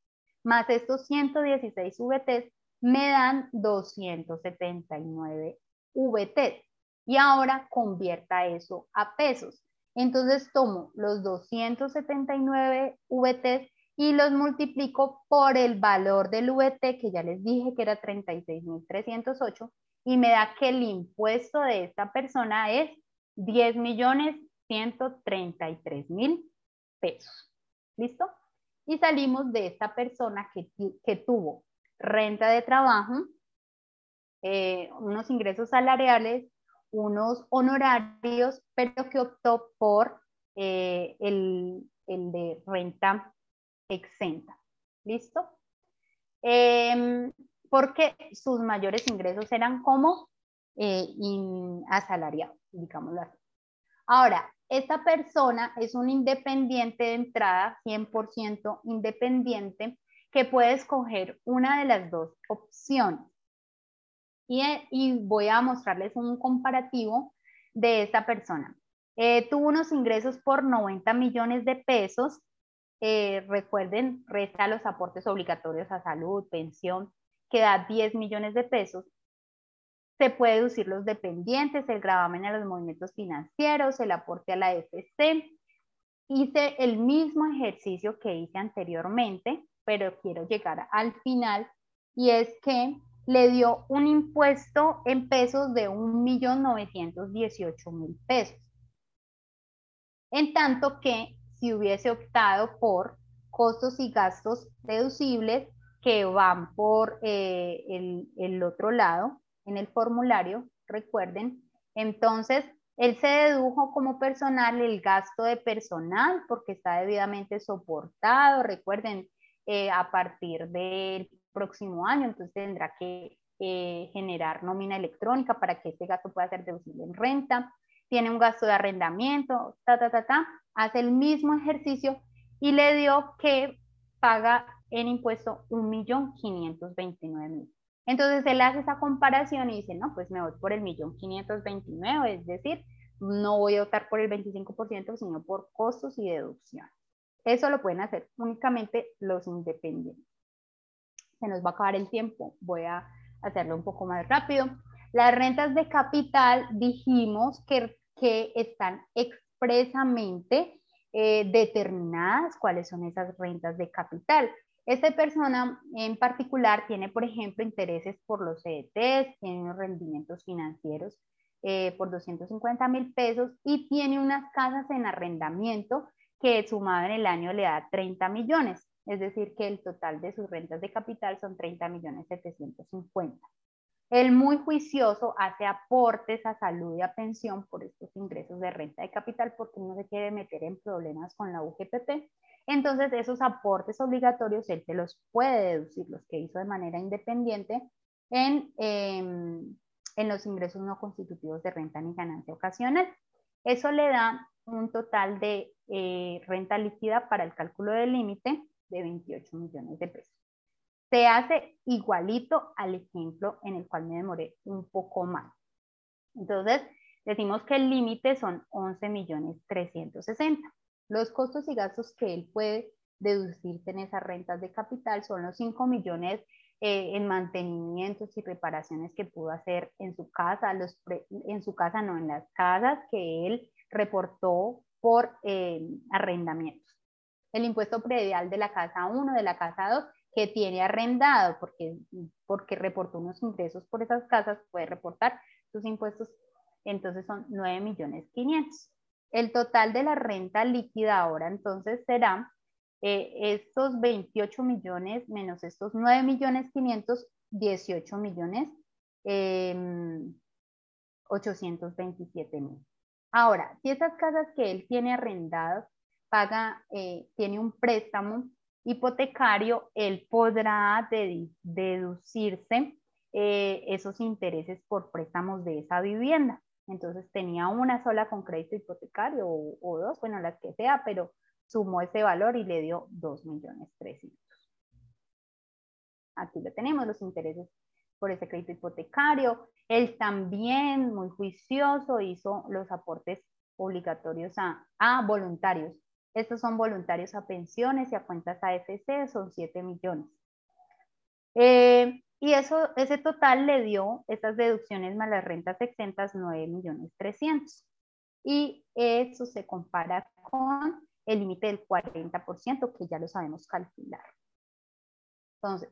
más estos 116 VTs me dan 279 VTs y ahora convierta eso a pesos. Entonces tomo los 279 VTs y los multiplico por el valor del VT, que ya les dije que era 36.308, y me da que el impuesto de esta persona es 10.133.000 pesos. ¿Listo? Y salimos de esta persona que, que tuvo renta de trabajo, eh, unos ingresos salariales unos honorarios, pero que optó por eh, el, de renta exenta. ¿Listo? Em, porque sus mayores ingresos eran como eh, asalariados, digámoslo así. Ahora, esta persona es un independiente de entrada, 100% independiente, que puede escoger una de las dos opciones. Y, voy a mostrarles un comparativo de esta persona. Eh, tuvo unos ingresos por 90 millones de pesos. Eh, recuerden, resta los aportes obligatorios a salud, pensión, que da 10 millones de pesos. Se puede deducir los dependientes, el gravamen a los movimientos financieros, el aporte a la FC. Hice el mismo ejercicio que hice anteriormente, pero quiero llegar al final y es que le dio un impuesto en pesos de 1.918.000 pesos. En tanto que si hubiese optado por costos y gastos deducibles que van por eh, el, el otro lado en el formulario, recuerden, entonces él se dedujo como personal el gasto de personal porque está debidamente soportado, recuerden, eh, a partir del próximo año, entonces tendrá que eh, generar nómina electrónica para que este gasto pueda ser deducible en renta, tiene un gasto de arrendamiento, ta, ta, ta, ta, hace el mismo ejercicio y le dio que paga en impuesto 1.529.000. Entonces él hace esa comparación y dice, no, pues me voy por el 1.529, es decir, no voy a optar por el 25%, sino por costos y deducciones. Eso lo pueden hacer únicamente los independientes se nos va a acabar el tiempo, voy a hacerlo un poco más rápido. Las rentas de capital dijimos que, que están expresamente eh, determinadas cuáles son esas rentas de capital. Esta persona en particular tiene, por ejemplo, intereses por los CDTs, tiene unos rendimientos financieros eh, por 250 mil pesos y tiene unas casas en arrendamiento que sumado en el año le da 30 millones es decir, que el total de sus rentas de capital son 30 millones 750. El muy juicioso hace aportes a salud y a pensión por estos ingresos de renta de capital porque no se quiere meter en problemas con la UGPP. Entonces, esos aportes obligatorios él se los puede deducir, los que hizo de manera independiente, en, em, en los ingresos no constitutivos de renta ni ganancia ocasional. Eso le da un total de eh, renta líquida para el cálculo del límite de 28 millones de pesos. Se hace igualito al ejemplo en el cual me demoré un poco más. Entonces, decimos que el límite son 11 millones 360. Los costos y gastos que él puede deducirse en esas rentas de capital son los 5 millones eh, en mantenimientos y reparaciones que pudo hacer en su casa, los en su casa no, en las casas que él reportó por eh, arrendamientos. El impuesto predial de la casa 1, de la casa 2, que tiene arrendado, porque, porque reportó unos ingresos por esas casas, puede reportar sus impuestos, entonces son 9 millones 500. El total de la renta líquida ahora entonces será eh, estos 28 millones menos estos 9 millones 500, 18 millones 827 em, mil. Ahora, si esas casas que él tiene arrendadas paga, eh, tiene un préstamo hipotecario, él podrá deducirse eh, esos intereses por préstamos de esa vivienda. Entonces tenía una sola con crédito hipotecario o, dos, bueno, las que sea, pero sumó ese valor y le dio 2 millones 300. Aquí lo tenemos, los intereses por ese crédito hipotecario. Él también, muy juicioso, hizo los aportes obligatorios a, voluntarios. Estos son voluntarios a pensiones y a cuentas AFC, son 7 millones. Eh, y eso, ese total le dio, esas deducciones más las rentas exentas, 9 millones 300. Y eso se compara con el límite del 40%, que ya lo sabemos calcular. Entonces,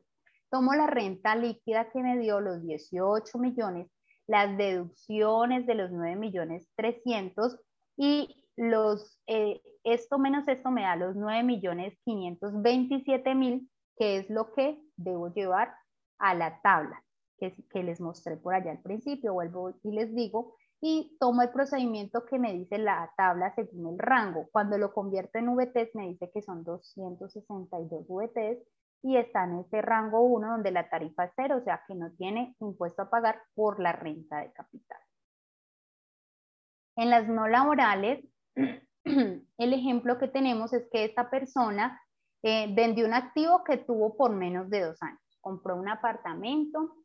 tomo la renta líquida que me dio los 18 millones, las deducciones de los 9 millones 300 y los, eh, esto menos esto me da los 9 millones 527 mil, que es lo que debo llevar a la tabla que, que les mostré por allá al principio. Vuelvo y les digo, y tomo el procedimiento que me dice la tabla según el rango. Cuando lo convierto en VTs me dice que son 262 VTs y está en ese rango 1 donde la tarifa es cero, o sea que no tiene impuesto a pagar por la renta de capital. En las no laborales, el ejemplo que tenemos es que esta persona eh, vendió un activo que tuvo por menos de dos años. Compró un apartamento,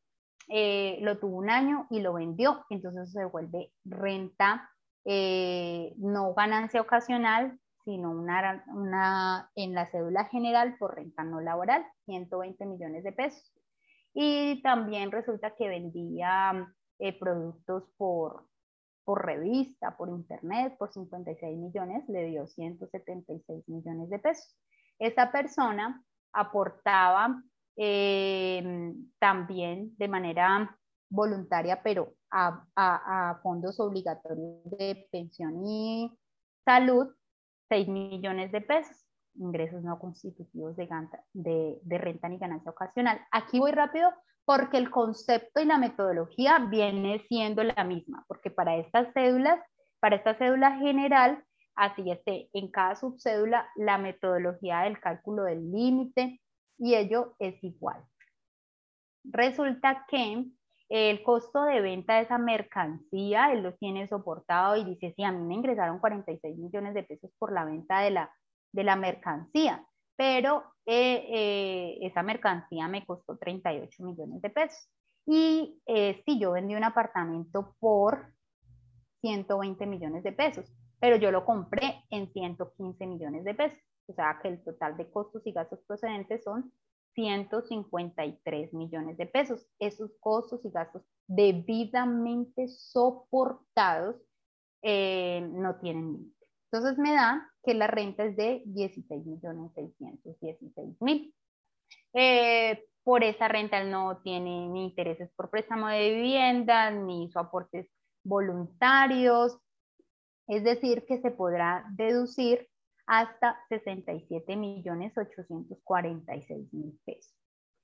eh, lo tuvo un año y lo vendió, entonces se vuelve renta, eh, no ganancia ocasional, sino una, en la cédula general por renta no laboral, 120 millones de pesos. Y también resulta que vendía productos por, por revista, por internet, por 56 millones, le dio 176 millones de pesos. Esta persona aportaba eh, también de manera voluntaria, pero a, fondos obligatorios de pensión y salud, 6 millones de pesos, ingresos no constitutivos de, de, de renta ni ganancia ocasional. Aquí voy rápido porque el concepto y la metodología viene siendo la misma, porque para estas cédulas, para esta cédula general, así esté en cada subcédula, la metodología del cálculo del límite, y ello es igual. Resulta que el costo de venta de esa mercancía, él lo tiene soportado y dice, sí, a mí me ingresaron 46 millones de pesos por la venta de la, de la mercancía, pero eh, eh, esa mercancía me costó 38 millones de pesos. Y eh, si yo vendí un apartamento por 120 millones de pesos, pero yo lo compré en 115 millones de pesos o sea que el total de costos y gastos procedentes son 153 millones de pesos. Esos costos y gastos debidamente soportados eh, no tienen límite. Entonces me da que la renta es de 16 millones 616 mil. Eh, por esa renta no tiene ni intereses por préstamo de vivienda, ni hizo aportes voluntarios. Es decir, que se podrá deducir hasta 67 millones 846 mil pesos.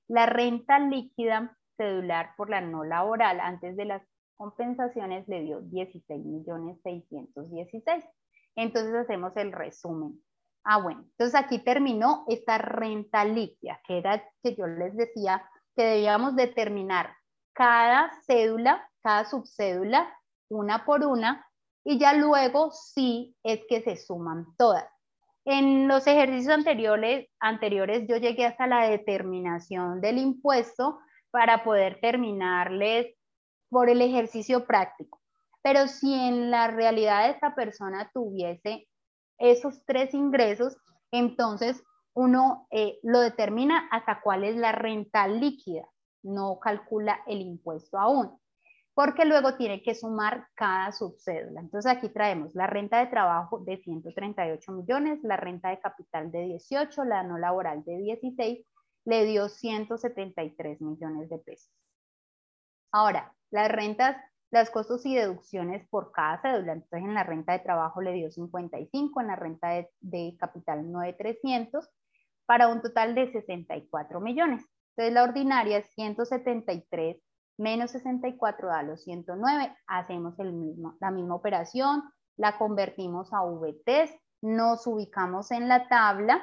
La renta líquida cedular por la no laboral antes de las compensaciones le dio 16 millones 616. Entonces hacemos el resumen. Ah, bueno, entonces aquí terminó esta renta líquida, que era que yo les decía que debíamos determinar cada cédula, cada subcédula, una por una, y ya luego sí es que se suman todas. En los ejercicios anteriores, anteriores yo llegué hasta la determinación del impuesto para poder terminarles por el ejercicio práctico. Pero si en la realidad esta persona tuviese esos tres ingresos, entonces uno eh, lo determina hasta cuál es la renta líquida, no calcula el impuesto aún, porque luego tiene que sumar cada subcédula. Entonces aquí traemos la renta de trabajo de 138 millones, la renta de capital de 18, la no laboral de 16, le dio 173 millones de pesos. Ahora, las rentas, los costos y deducciones por cada cédula. Entonces, en la renta de trabajo le dio 55, en la renta de, capital 9,300, para un total de 64 millones. Entonces, la ordinaria es 173 menos 64 da los 109. Hacemos el mismo, la misma operación, la convertimos a VTs, nos ubicamos en la tabla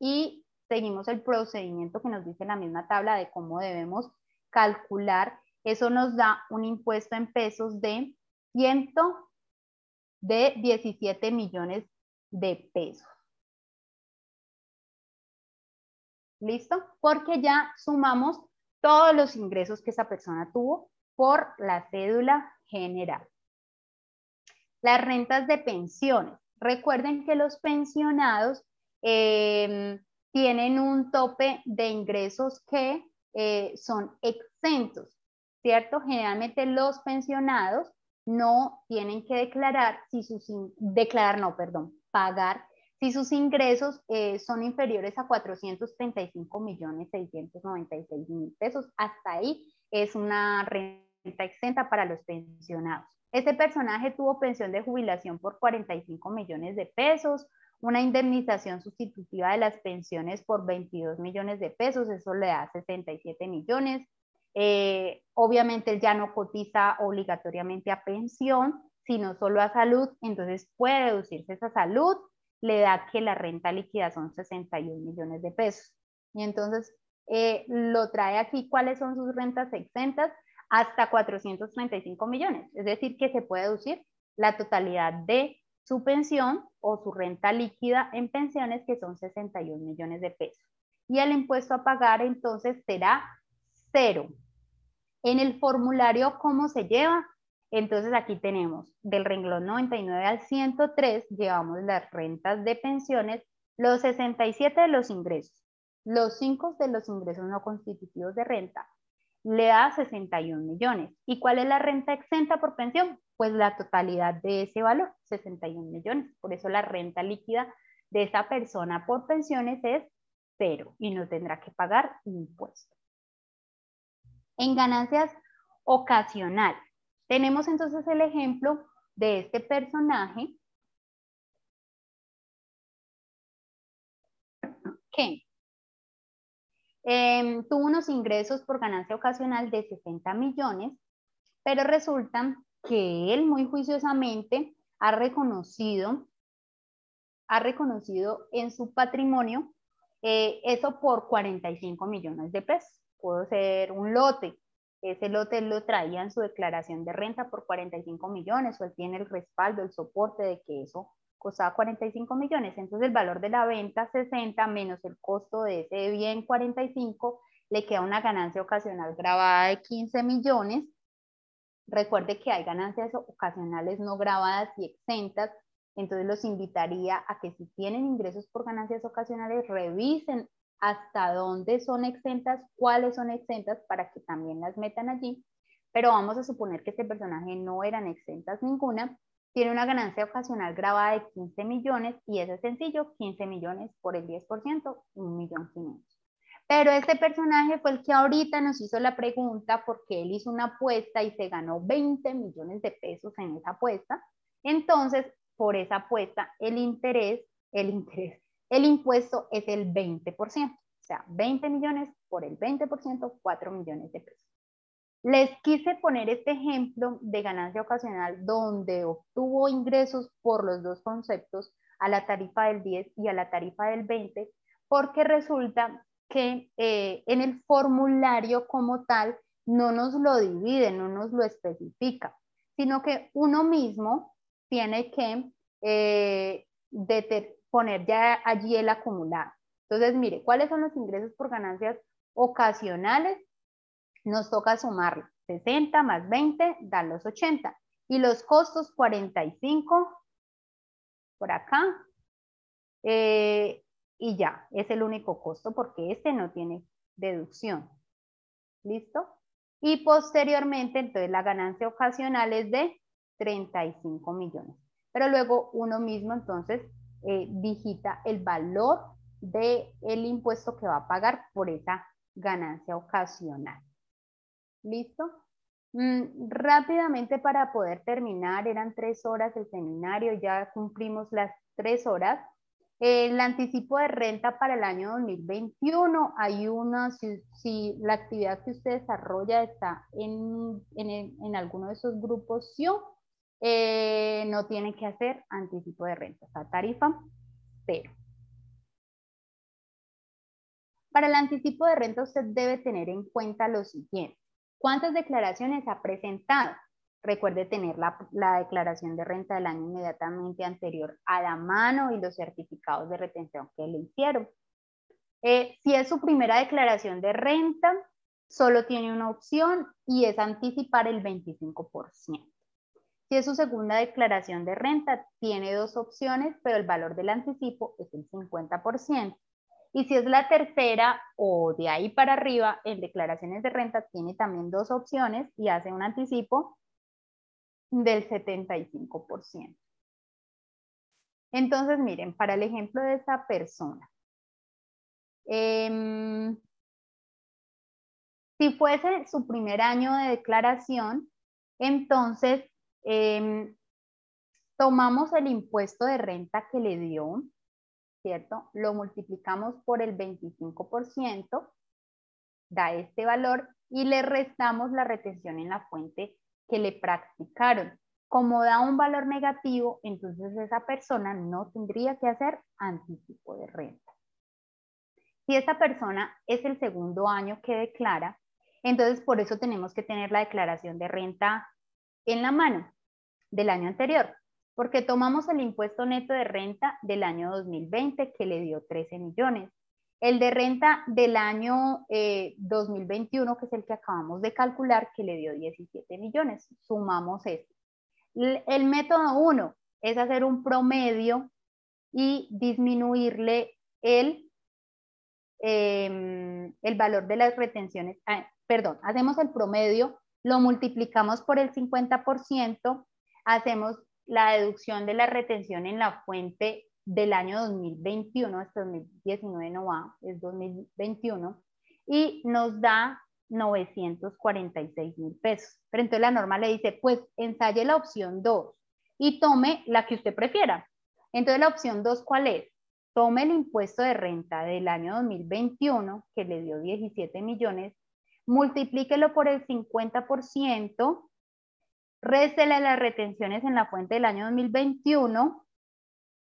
y seguimos el procedimiento que nos dice la misma tabla de cómo debemos calcular. Eso nos da un impuesto en pesos de 100 de 17 millones de pesos. ¿Listo? Porque ya sumamos todos los ingresos que esa persona tuvo por la cédula general. Las rentas de pensiones. Recuerden que los pensionados eh, tienen un tope de ingresos que eh, son exentos, ¿cierto? Generalmente los pensionados no tienen que declarar si sus, declarar, no, perdón, pagar si sus ingresos eh, son inferiores a 435 millones 696 mil pesos. Hasta ahí es una renta exenta para los pensionados. Este personaje tuvo pensión de jubilación por 45 millones de pesos, una indemnización sustitutiva de las pensiones por 22 millones de pesos, eso le da 67 millones. Eh, obviamente él ya no cotiza obligatoriamente a pensión, sino solo a salud, entonces puede reducirse esa salud, le da que la renta líquida son 61 millones de pesos. Y entonces eh, lo trae aquí cuáles son sus rentas exentas hasta 435 millones, es decir, que se puede deducir la totalidad de su pensión o su renta líquida en pensiones, que son 61 millones de pesos. Y el impuesto a pagar entonces será cero. En el formulario, ¿cómo se lleva? Entonces aquí tenemos del renglón 99 al 103, llevamos las rentas de pensiones, los 67 de los ingresos, los 5 de los ingresos no constitutivos de renta, le da 61 millones. ¿Y cuál es la renta exenta por pensión? Pues la totalidad de ese valor, 61 millones. Por eso la renta líquida de esa persona por pensiones es cero y no tendrá que pagar impuesto. En ganancias ocasionales, tenemos entonces el ejemplo de este personaje que Em, tuvo unos ingresos por ganancia ocasional de 60 millones, pero resulta que él muy juiciosamente ha reconocido, ha reconocido en su patrimonio eh, eso por 45 millones de pesos. Puede ser un lote. Ese lote lo traía en su declaración de renta por 45 millones o él tiene el respaldo, el soporte de que eso costaba 45 millones, entonces el valor de la venta 60 menos el costo de ese bien 45, le queda una ganancia ocasional grabada de 15 millones. Recuerde que hay ganancias ocasionales no grabadas y exentas, entonces los invitaría a que si tienen ingresos por ganancias ocasionales, revisen hasta dónde son exentas, cuáles son exentas para que también las metan allí. Pero vamos a suponer que este personaje no eran exentas ninguna tiene una ganancia ocasional grabada de 15 millones y eso es sencillo, 15 millones por el 10%, 1.500.000. Pero este personaje fue el que ahorita nos hizo la pregunta porque él hizo una apuesta y se ganó 20 millones de pesos en esa apuesta. Entonces, por esa apuesta, el interés, el [laughs] interés, el impuesto es el 20%. O sea, 20 millones por el 20%, 4 millones de pesos. Les quise poner este ejemplo de ganancia ocasional donde obtuvo ingresos por los dos conceptos, a la tarifa del 10 y a la tarifa del 20, porque resulta que eh, en el formulario como tal no nos lo divide, no nos lo especifica, sino que uno mismo tiene que eh, poner ya allí el acumulado. Entonces, mire, ¿cuáles son los ingresos por ganancias ocasionales? nos toca sumar 60 más 20 dan los 80 y los costos 45 por acá. Eh, y ya, es el único costo porque este no tiene deducción. ¿Listo? Y posteriormente, entonces la ganancia ocasional es de 35 millones. Pero luego uno mismo entonces eh, digita el valor del el impuesto que va a pagar por esa ganancia ocasional. ¿Listo? Mm, rápidamente para poder terminar, eran tres horas el seminario, ya cumplimos las tres horas. El anticipo de renta para el año 2021, hay una, si, la actividad que usted desarrolla está en, en, alguno de esos grupos, sí, eh, no tiene que hacer anticipo de renta, o sea, tarifa cero. Para el anticipo de renta usted debe tener en cuenta lo siguiente. ¿Cuántas declaraciones ha presentado? Recuerde tener la, declaración de renta del año inmediatamente anterior a la mano y los certificados de retención que le hicieron. Eh, si es su primera declaración de renta, solo tiene una opción y es anticipar el 25%. Si es su segunda declaración de renta, tiene dos opciones, pero el valor del anticipo es el 50%. Y si es la tercera o de ahí para arriba, en declaraciones de renta tiene también dos opciones y hace un anticipo del 75%. Entonces, miren, para el ejemplo de esa persona, em, si fuese su primer año de declaración, entonces em, tomamos el impuesto de renta que le dio, ¿cierto? Lo multiplicamos por el 25%, da este valor y le restamos la retención en la fuente que le practicaron. Como da un valor negativo, entonces esa persona no tendría que hacer anticipo de renta. Si esa persona es el segundo año que declara, entonces por eso tenemos que tener la declaración de renta en la mano del año anterior porque tomamos el impuesto neto de renta del año 2020 que le dio 13 millones. El de renta del año 2021, eh, que es el que acabamos de calcular, que le dio 17 millones. Sumamos esto. El, método 1 es hacer un promedio y disminuirle el, em, el valor de las retenciones. Ah, perdón, hacemos el promedio, lo multiplicamos por el 50%, hacemos la deducción de la retención en la fuente del año 2021, este 2019 no va, es 2021, y nos da 946 mil pesos. Pero entonces la norma le dice, pues ensaye la opción 2 y tome la que usted prefiera. Entonces la opción 2, ¿cuál es? Tome el impuesto de renta del año 2021, que le dio 17 millones, multiplíquelo por el 50%, réstele las retenciones en la fuente del año 2021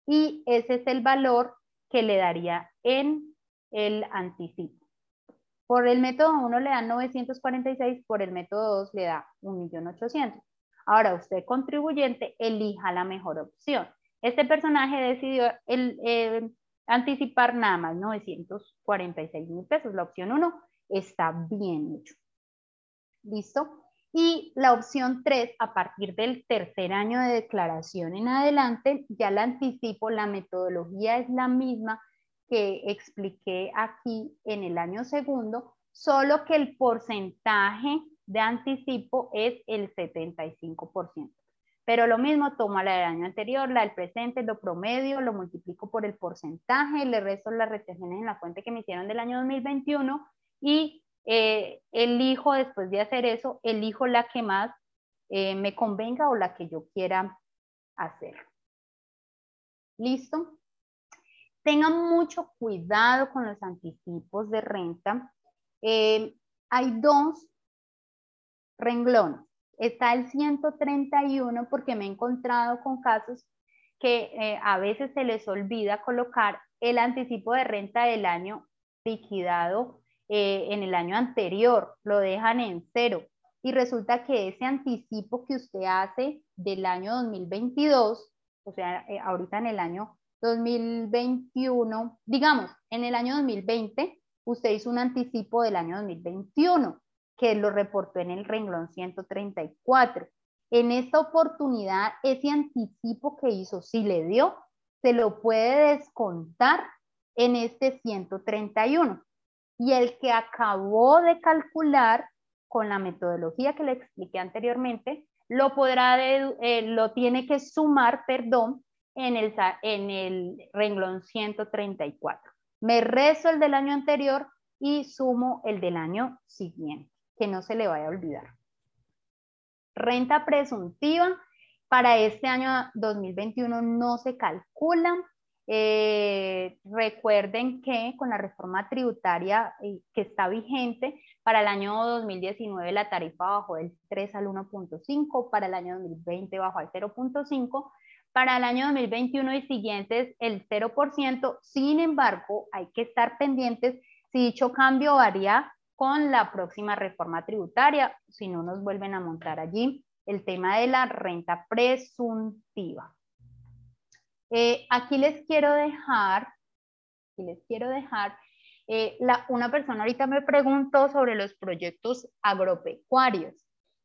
y ese es el valor que le daría en el anticipo. Por el método 1 le da 946, por el método 2 le da 1.800.000. Ahora usted contribuyente elija la mejor opción. Este personaje decidió el, anticipar nada más 946 mil pesos. La opción 1 está bien hecho. ¿Listo? Y la opción 3, a partir del tercer año de declaración en adelante, ya la anticipo, la metodología es la misma que expliqué aquí en el año segundo, solo que el porcentaje de anticipo es el 75%. Pero lo mismo, tomo la del año anterior, la del presente, lo promedio, lo multiplico por el porcentaje, le resto las retenciones en la fuente que me hicieron del año 2021 y eh, elijo después de hacer eso, elijo la que más eh, me convenga o la que yo quiera hacer. ¿Listo? Tengan mucho cuidado con los anticipos de renta. Eh, hay dos renglones. Está el 131 porque me he encontrado con casos que a veces se les olvida colocar el anticipo de renta del año liquidado eh, en el año anterior, lo dejan en cero. Y resulta que ese anticipo que usted hace del año 2022, o sea, eh, ahorita en el año 2021, digamos, en el año 2020, usted hizo un anticipo del año 2021, que lo reportó en el renglón 134. En esta oportunidad, ese anticipo que hizo, si le dio, se lo puede descontar en este 131. Y el que acabó de calcular con la metodología que le expliqué anteriormente, lo podrá, eh, lo tiene que sumar, perdón, en el, en el renglón 134. Me rezo el del año anterior y sumo el del año siguiente, que no se le vaya a olvidar. Renta presuntiva, para este año 2021 no se calcula. Eh, recuerden que con la reforma tributaria eh, que está vigente, para el año 2019 la tarifa bajó del 3 al 1.5, para el año 2020 bajó al 0.5, para el año 2021 y siguientes el 0%. Sin embargo, hay que estar pendientes si dicho cambio varía con la próxima reforma tributaria, si no nos vuelven a montar allí el tema de la renta presuntiva. Eh, aquí les quiero dejar, aquí les quiero dejar, eh, una persona ahorita me preguntó sobre los proyectos agropecuarios.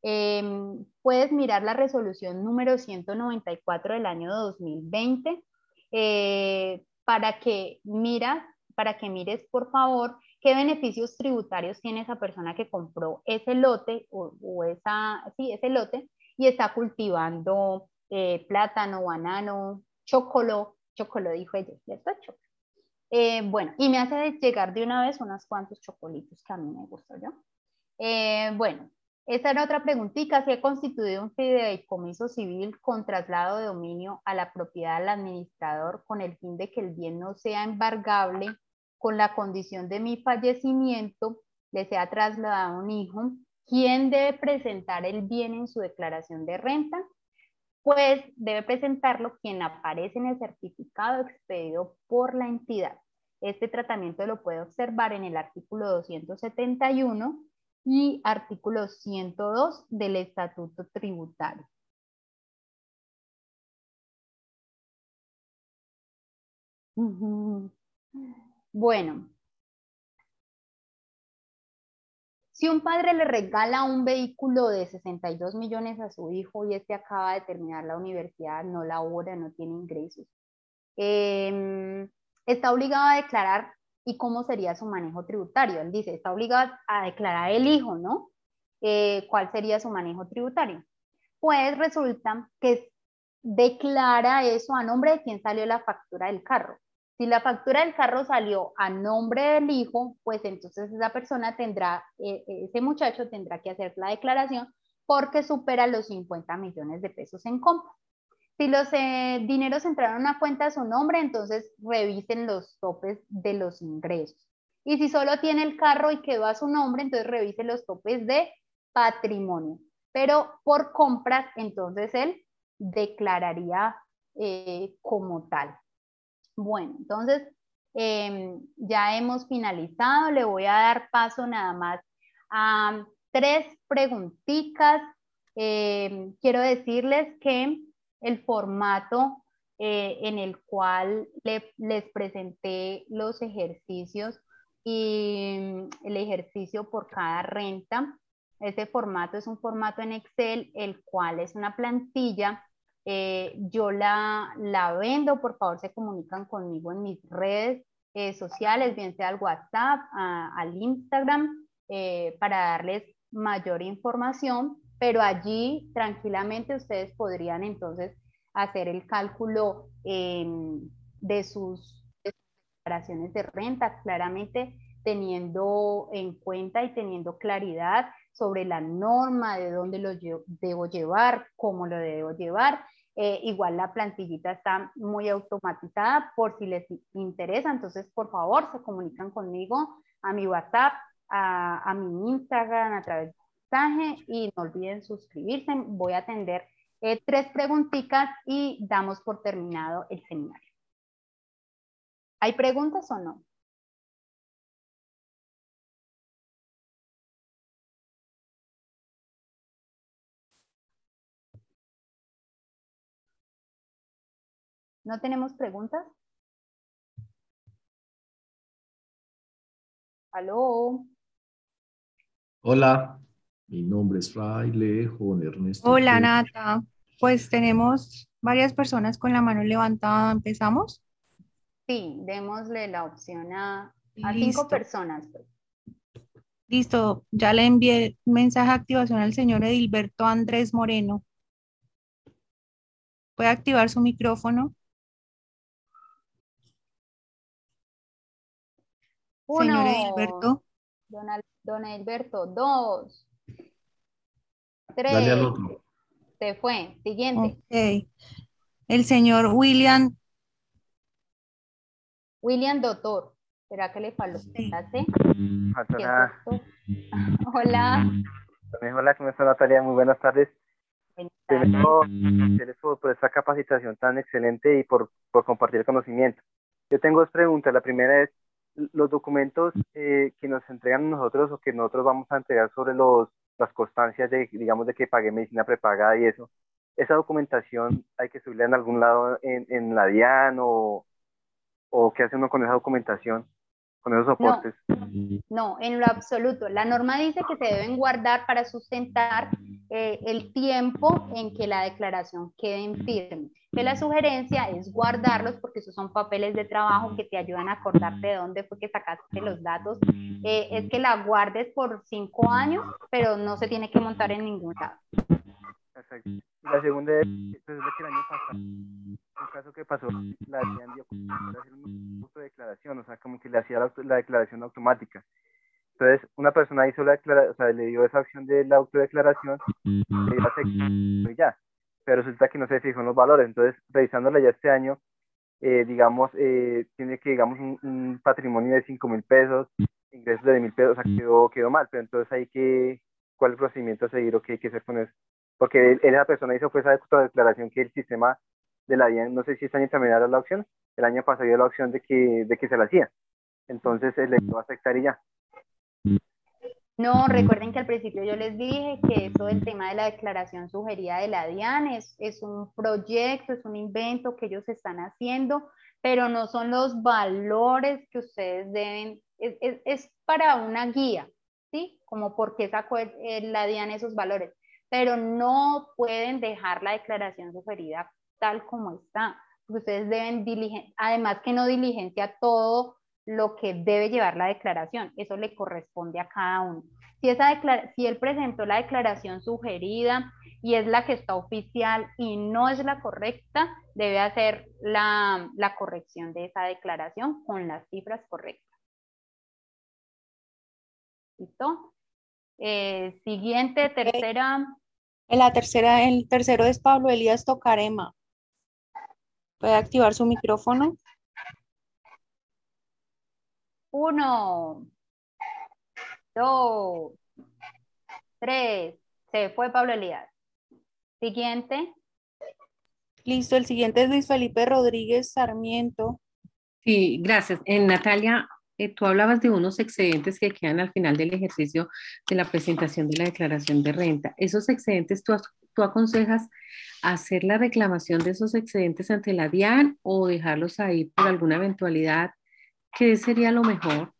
Em, puedes mirar la resolución número 194 del año 2020 eh, para que mira, para que mires por favor qué beneficios tributarios tiene esa persona que compró ese lote o, esa, sí, ese lote y está cultivando plátano, banano, chocolo, chocolo dijo ella, ¿cierto? Eh, bueno, y me hace llegar de una vez unos cuantos chocolitos que a mí me gustan, ¿yo? bueno, esta era otra preguntita, si ha constituido un fideicomiso civil con traslado de dominio a la propiedad del administrador con el fin de que el bien no sea embargable con la condición de mi fallecimiento, le sea trasladado un hijo, ¿quién debe presentar el bien en su declaración de renta? Pues debe presentarlo quien aparece en el certificado expedido por la entidad. Este tratamiento lo puede observar en el artículo 271 y artículo 102 del Estatuto Tributario. Bueno, si un padre le regala un vehículo de 62 millones a su hijo y este acaba de terminar la universidad, no labora, no tiene ingresos, em, está obligado a declarar y cómo sería su manejo tributario. Él dice, está obligado a declarar el hijo, ¿no? Eh, ¿Cuál sería su manejo tributario? Pues resulta que declara eso a nombre de quien salió la factura del carro. Si la factura del carro salió a nombre del hijo, pues entonces esa persona tendrá, eh, ese muchacho tendrá que hacer la declaración porque supera los 50 millones de pesos en compra. Si los eh, dineros entraron a cuenta a su nombre, entonces revisen los topes de los ingresos. Y si solo tiene el carro y quedó a su nombre, entonces revise los topes de patrimonio. Pero por compras, entonces él declararía eh, como tal. Bueno, entonces em, ya hemos finalizado. Le voy a dar paso nada más a tres preguntitas. Em, quiero decirles que el formato eh, en el cual les presenté los ejercicios y mm, el ejercicio por cada renta. Ese formato es un formato en Excel, el cual es una plantilla. Eh, yo la, la vendo, por favor se comunican conmigo en mis redes eh, sociales, bien sea al WhatsApp, al Instagram, para darles mayor información pero allí tranquilamente ustedes podrían entonces hacer el cálculo em, de sus declaraciones de renta, claramente teniendo en cuenta y teniendo claridad sobre la norma, de dónde lo debo llevar, cómo lo debo llevar. Eh, igual la plantillita está muy automatizada por si les interesa, entonces por favor se comunican conmigo a mi WhatsApp, a, mi Instagram, a través de y no olviden suscribirse. Voy a atender eh, tres preguntitas y damos por terminado el seminario. ¿Hay preguntas o no? ¿No tenemos preguntas? ¿Aló? Hola. Mi nombre es Fraile Juan Ernesto. Hola, Nata. pues tenemos varias personas con la mano levantada. ¿Empezamos? Sí, démosle la opción a, a cinco personas. Listo, ya le envié mensaje de activación al señor Edilberto Andrés Moreno. ¿Puede activar su micrófono? Uno. Señor Edilberto. Don, Al- don Edilberto, dos. Tres. Dale al otro. Se fue. Siguiente. Ok. El señor William. William Doctor. ¿Será que le faltó? ¿La C? [laughs] Hola, Hola. hola, ¿cómo está Natalia? Muy buenas tardes. Agradecerles por, por esta capacitación tan excelente y por, por compartir el conocimiento. Yo tengo dos preguntas. La primera es, los documentos eh, que nos entregan nosotros o que nosotros vamos a entregar sobre los, las constancias de, digamos, de que pagué medicina prepagada y eso, ¿esa documentación hay que subirla en algún lado en, en la DIAN o, o qué hace uno con esa documentación, con esos soportes? No, en lo absoluto. La norma dice que se deben guardar para sustentar eh, el tiempo en que la declaración quede en firme. Que la sugerencia es guardarlos porque esos son papeles de trabajo que te ayudan a acordarte de dónde fue que sacaste los datos. Eh, es que la guardes por cinco años, pero no se tiene que montar en ningún lado. Y la segunda es, pues, es que el año pasado, un caso que pasó, la DIAN dio una autodeclaración, o sea, como que le hacía la, la declaración automática. Entonces, una persona hizo la declaración, o sea, le dio esa opción de la autodeclaración, le dio la sección y ya. Pero resulta que no se fijó en los valores. Entonces, revisándola ya este año, eh, digamos, eh, tiene que, digamos, un, un patrimonio de 5 mil pesos, ingresos de 10 mil pesos, o sea, quedó, quedó mal. Pero entonces, ahí que, ¿cuál es el procedimiento a seguir o qué hay que hacer con eso? Porque él- esa persona hizo pues esa declaración que el sistema de la DIAN, no sé si este año también era la opción, el año pasado dio la opción de que, de que se la hacía. Entonces, él le dio a aceptar y ya. No, recuerden que al principio yo les dije que eso del tema de la declaración sugerida de la DIAN es, es un proyecto, es un invento que ellos están haciendo, pero no son los valores que ustedes deben, es, es- es para una guía, ¿sí? Como por qué sacó la DIAN esos valores, pero no pueden dejar la declaración sugerida tal como está, ustedes deben además que no diligencia todo lo que debe llevar la declaración. Eso le corresponde a cada uno. Si, esa declara- si él presentó la declaración sugerida y es la que está oficial y no es la correcta, debe hacer la, la corrección de esa declaración con las cifras correctas. ¿Listo? Eh, siguiente, tercera. En la tercera, el tercero es Pablo Elías Tocarema. ¿Puede activar su micrófono? Uno, dos, tres. Se fue Pablo Elías. Siguiente. Listo, el siguiente es Luis Felipe Rodríguez Sarmiento. Sí, gracias. En Natalia, eh, tú hablabas de unos excedentes que quedan al final del ejercicio de la presentación de la declaración de renta. Esos excedentes, ¿tú, as- tú aconsejas hacer la reclamación de esos excedentes ante la DIAN o dejarlos ahí por alguna eventualidad? ¿Qué sería lo mejor?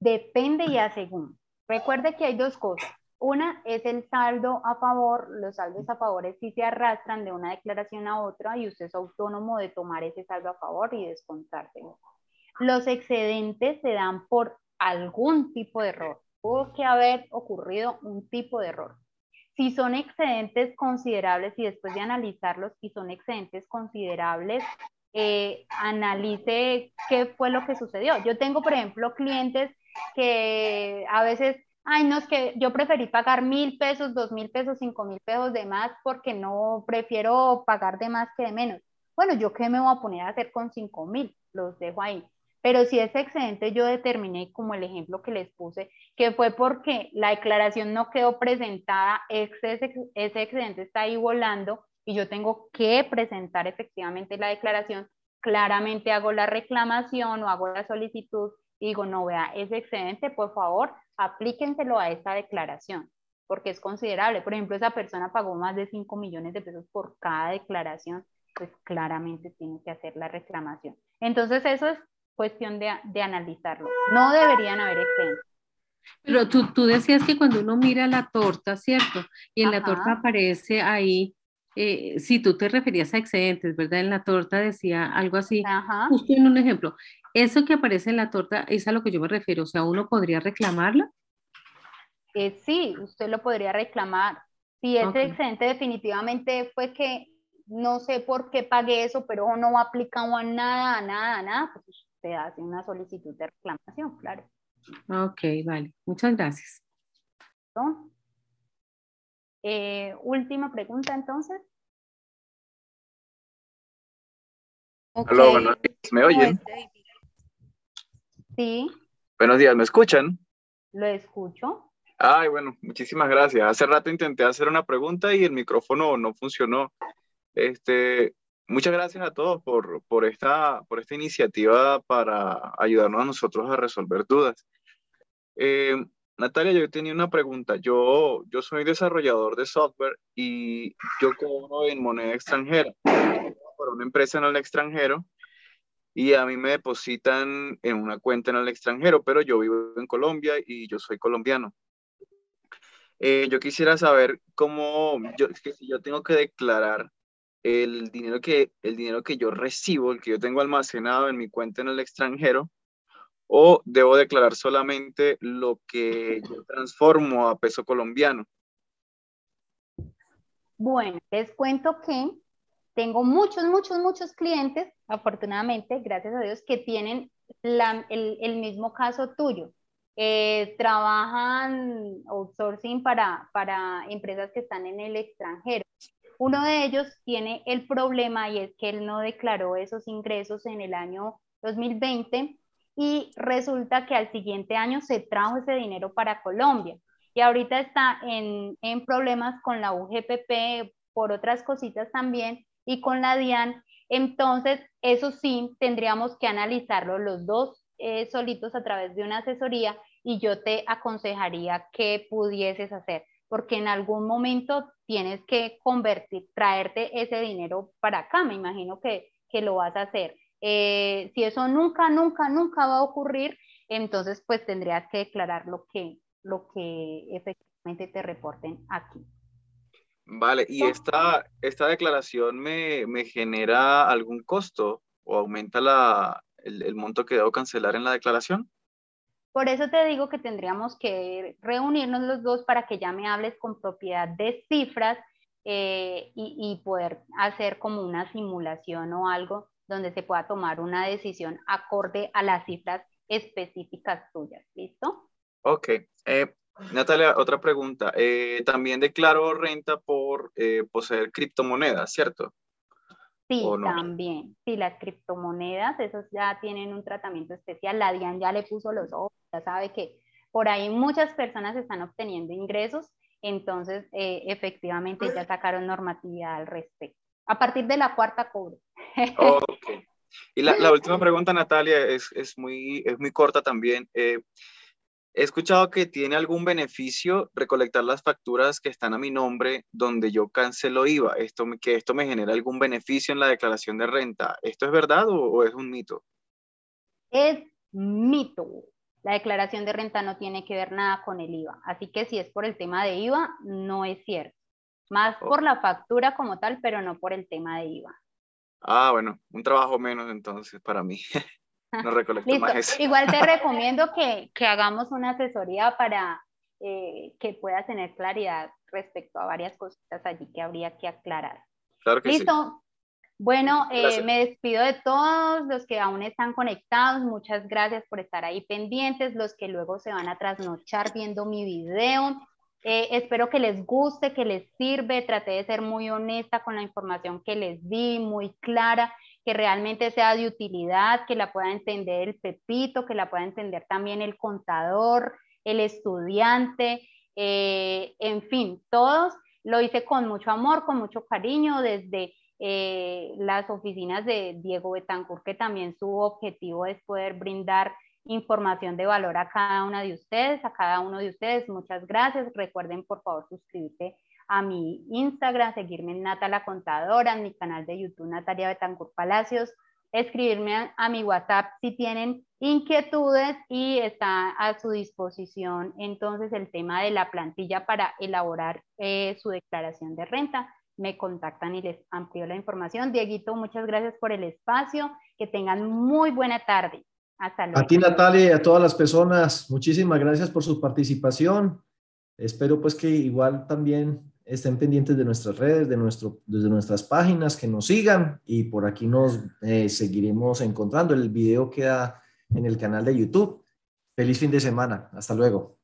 Depende y a según. Recuerde que hay dos cosas. Una es el saldo a favor. Los saldos a favor sí se arrastran de una declaración a otra y usted es autónomo de tomar ese saldo a favor y descontárselo. Los excedentes se dan por algún tipo de error. Tuvo que haber ocurrido un tipo de error. Si son excedentes considerables y después de analizarlos, si son excedentes considerables, eh, analice qué fue lo que sucedió. Yo tengo, por ejemplo, clientes que a veces, ay, no, es que yo preferí pagar mil pesos, dos mil pesos, cinco mil pesos de más porque no prefiero pagar de más que de menos. Bueno, yo qué me voy a poner a hacer con cinco mil, los dejo ahí. Pero si ese excedente yo determiné, como el ejemplo que les puse, que fue porque la declaración no quedó presentada, ese, ese excedente está ahí volando y yo tengo que presentar efectivamente la declaración, claramente hago la reclamación o hago la solicitud y digo, no, vea, ese excedente, por favor, aplíquenselo a esta declaración, porque es considerable. Por ejemplo, esa persona pagó más de 5 millones de pesos por cada declaración, pues claramente tiene que hacer la reclamación. Entonces, eso es cuestión de, de analizarlo. No deberían haber excedentes. Pero tú, tú decías que cuando uno mira la torta, ¿cierto? Y en la Ajá. torta aparece ahí eh, si tú te referías a excedentes, ¿verdad? En la torta decía algo así, justo en un ejemplo, eso que aparece en la torta es a lo que yo me refiero, o sea, uno podría reclamarla. Eh, sí, usted lo podría reclamar. Si ese excedente definitivamente fue que no sé por qué pagué eso, pero no ha aplicado a nada, a nada, a nada, pues usted hace una solicitud de reclamación, claro. Ok, vale. Muchas gracias. Eh, última pregunta entonces. Hola, buenos días. ¿Me oyen? Sí. Buenos días, ¿me escuchan? Lo escucho. Ay, bueno, muchísimas gracias. Hace rato intenté hacer una pregunta y el micrófono no funcionó. Este, muchas gracias a todos por, por, esta, por esta iniciativa para ayudarnos a nosotros a resolver dudas. Eh, Natalia, yo tenía una pregunta. Yo, yo soy desarrollador de software y yo cobro en moneda extranjera por una empresa en el extranjero y a mí me depositan en una cuenta en el extranjero, pero yo vivo en Colombia y yo soy colombiano. Eh, yo quisiera saber cómo, yo, que si yo tengo que declarar el dinero, que, el dinero que yo recibo, el que yo tengo almacenado en mi cuenta en el extranjero, o debo declarar solamente lo que yo transformo a peso colombiano? Bueno, les cuento que tengo muchos, muchos, muchos clientes, afortunadamente, gracias a Dios, que tienen el, mismo caso tuyo. Eh, trabajan outsourcing para, para empresas que están en el extranjero. Uno de ellos tiene el problema y es que él no declaró esos ingresos en el año 2020 y resulta que al siguiente año se trajo ese dinero para Colombia y ahorita está en, en problemas con la UGPP por otras cositas también y con la DIAN. Entonces, eso sí, tendríamos que analizarlo los dos eh, solitos a través de una asesoría y yo te aconsejaría que pudieses hacer, porque en algún momento tienes que convertir, traerte ese dinero para acá, me imagino que, que lo vas a hacer. Eh, si eso nunca, nunca, nunca va a ocurrir, entonces pues tendrías que declarar lo que, lo que efectivamente te reporten aquí. Vale, ¿y esta, esta declaración me, me genera algún costo o aumenta la, el, el, monto que debo cancelar en la declaración? Por eso te digo que tendríamos que reunirnos los dos para que ya me hables con propiedad de cifras eh, y, y, poder hacer como una simulación o algo donde se pueda tomar una decisión acorde a las cifras específicas tuyas. ¿Listo? Ok. Eh, Natalia, otra pregunta. Eh, también declaro renta por eh, poseer criptomonedas, ¿cierto? Sí, también. Sí, las criptomonedas, esos ya tienen un tratamiento especial. La DIAN ya le puso los ojos, ya sabe que por ahí muchas personas están obteniendo ingresos, entonces efectivamente ya sacaron normatividad al respecto. A partir de la cuarta cobro. [laughs] Ok. Y la, la última pregunta, Natalia, es, es, muy, es muy corta también. Eh, he escuchado que tiene algún beneficio recolectar las facturas que están a mi nombre donde yo cancelo IVA. Esto, que esto me genera algún beneficio en la declaración de renta. ¿Esto es verdad o, o es un mito? Es mito. La declaración de renta no tiene que ver nada con el IVA. Así que si es por el tema de IVA, no es cierto. Más por la factura como tal, pero no por el tema de IVA. Ah, bueno, un trabajo menos entonces para mí. [laughs] no recolecto más eso. Igual te [laughs] recomiendo que, que, hagamos una asesoría para eh, que puedas tener claridad respecto a varias cositas allí que habría que aclarar. Claro que Listo. Bueno, eh, me despido de todos los que aún están conectados. Muchas gracias por estar ahí pendientes. Los que luego se van a trasnochar viendo mi video. Eh, espero que les guste, que les sirve. Traté de ser muy honesta con la información que les di, muy clara, que realmente sea de utilidad, que la pueda entender el pepito, que la pueda entender también el contador, el estudiante, eh, en fin, todos. Lo hice con mucho amor, con mucho cariño, desde eh, las oficinas de Diego Betancourt, que también su objetivo es poder brindar información de valor a cada una de ustedes, a cada uno de ustedes. Muchas gracias. Recuerden, por favor, suscribirse a mi Instagram, seguirme en Nata la Contadora, en mi canal de YouTube Natalia Betancourt Palacios, escribirme a, mi WhatsApp si tienen inquietudes y está a su disposición entonces el tema de la plantilla para elaborar eh, su declaración de renta. Me contactan y les amplio la información. Dieguito, muchas gracias por el espacio. Que tengan muy buena tarde. Hasta luego. A ti, Natalia, y a todas las personas, muchísimas gracias por su participación. Espero pues que igual también estén pendientes de nuestras redes, de, nuestro, desde nuestras páginas, que nos sigan y por aquí nos eh, seguiremos encontrando. El video queda en el canal de YouTube. Feliz fin de semana. Hasta luego.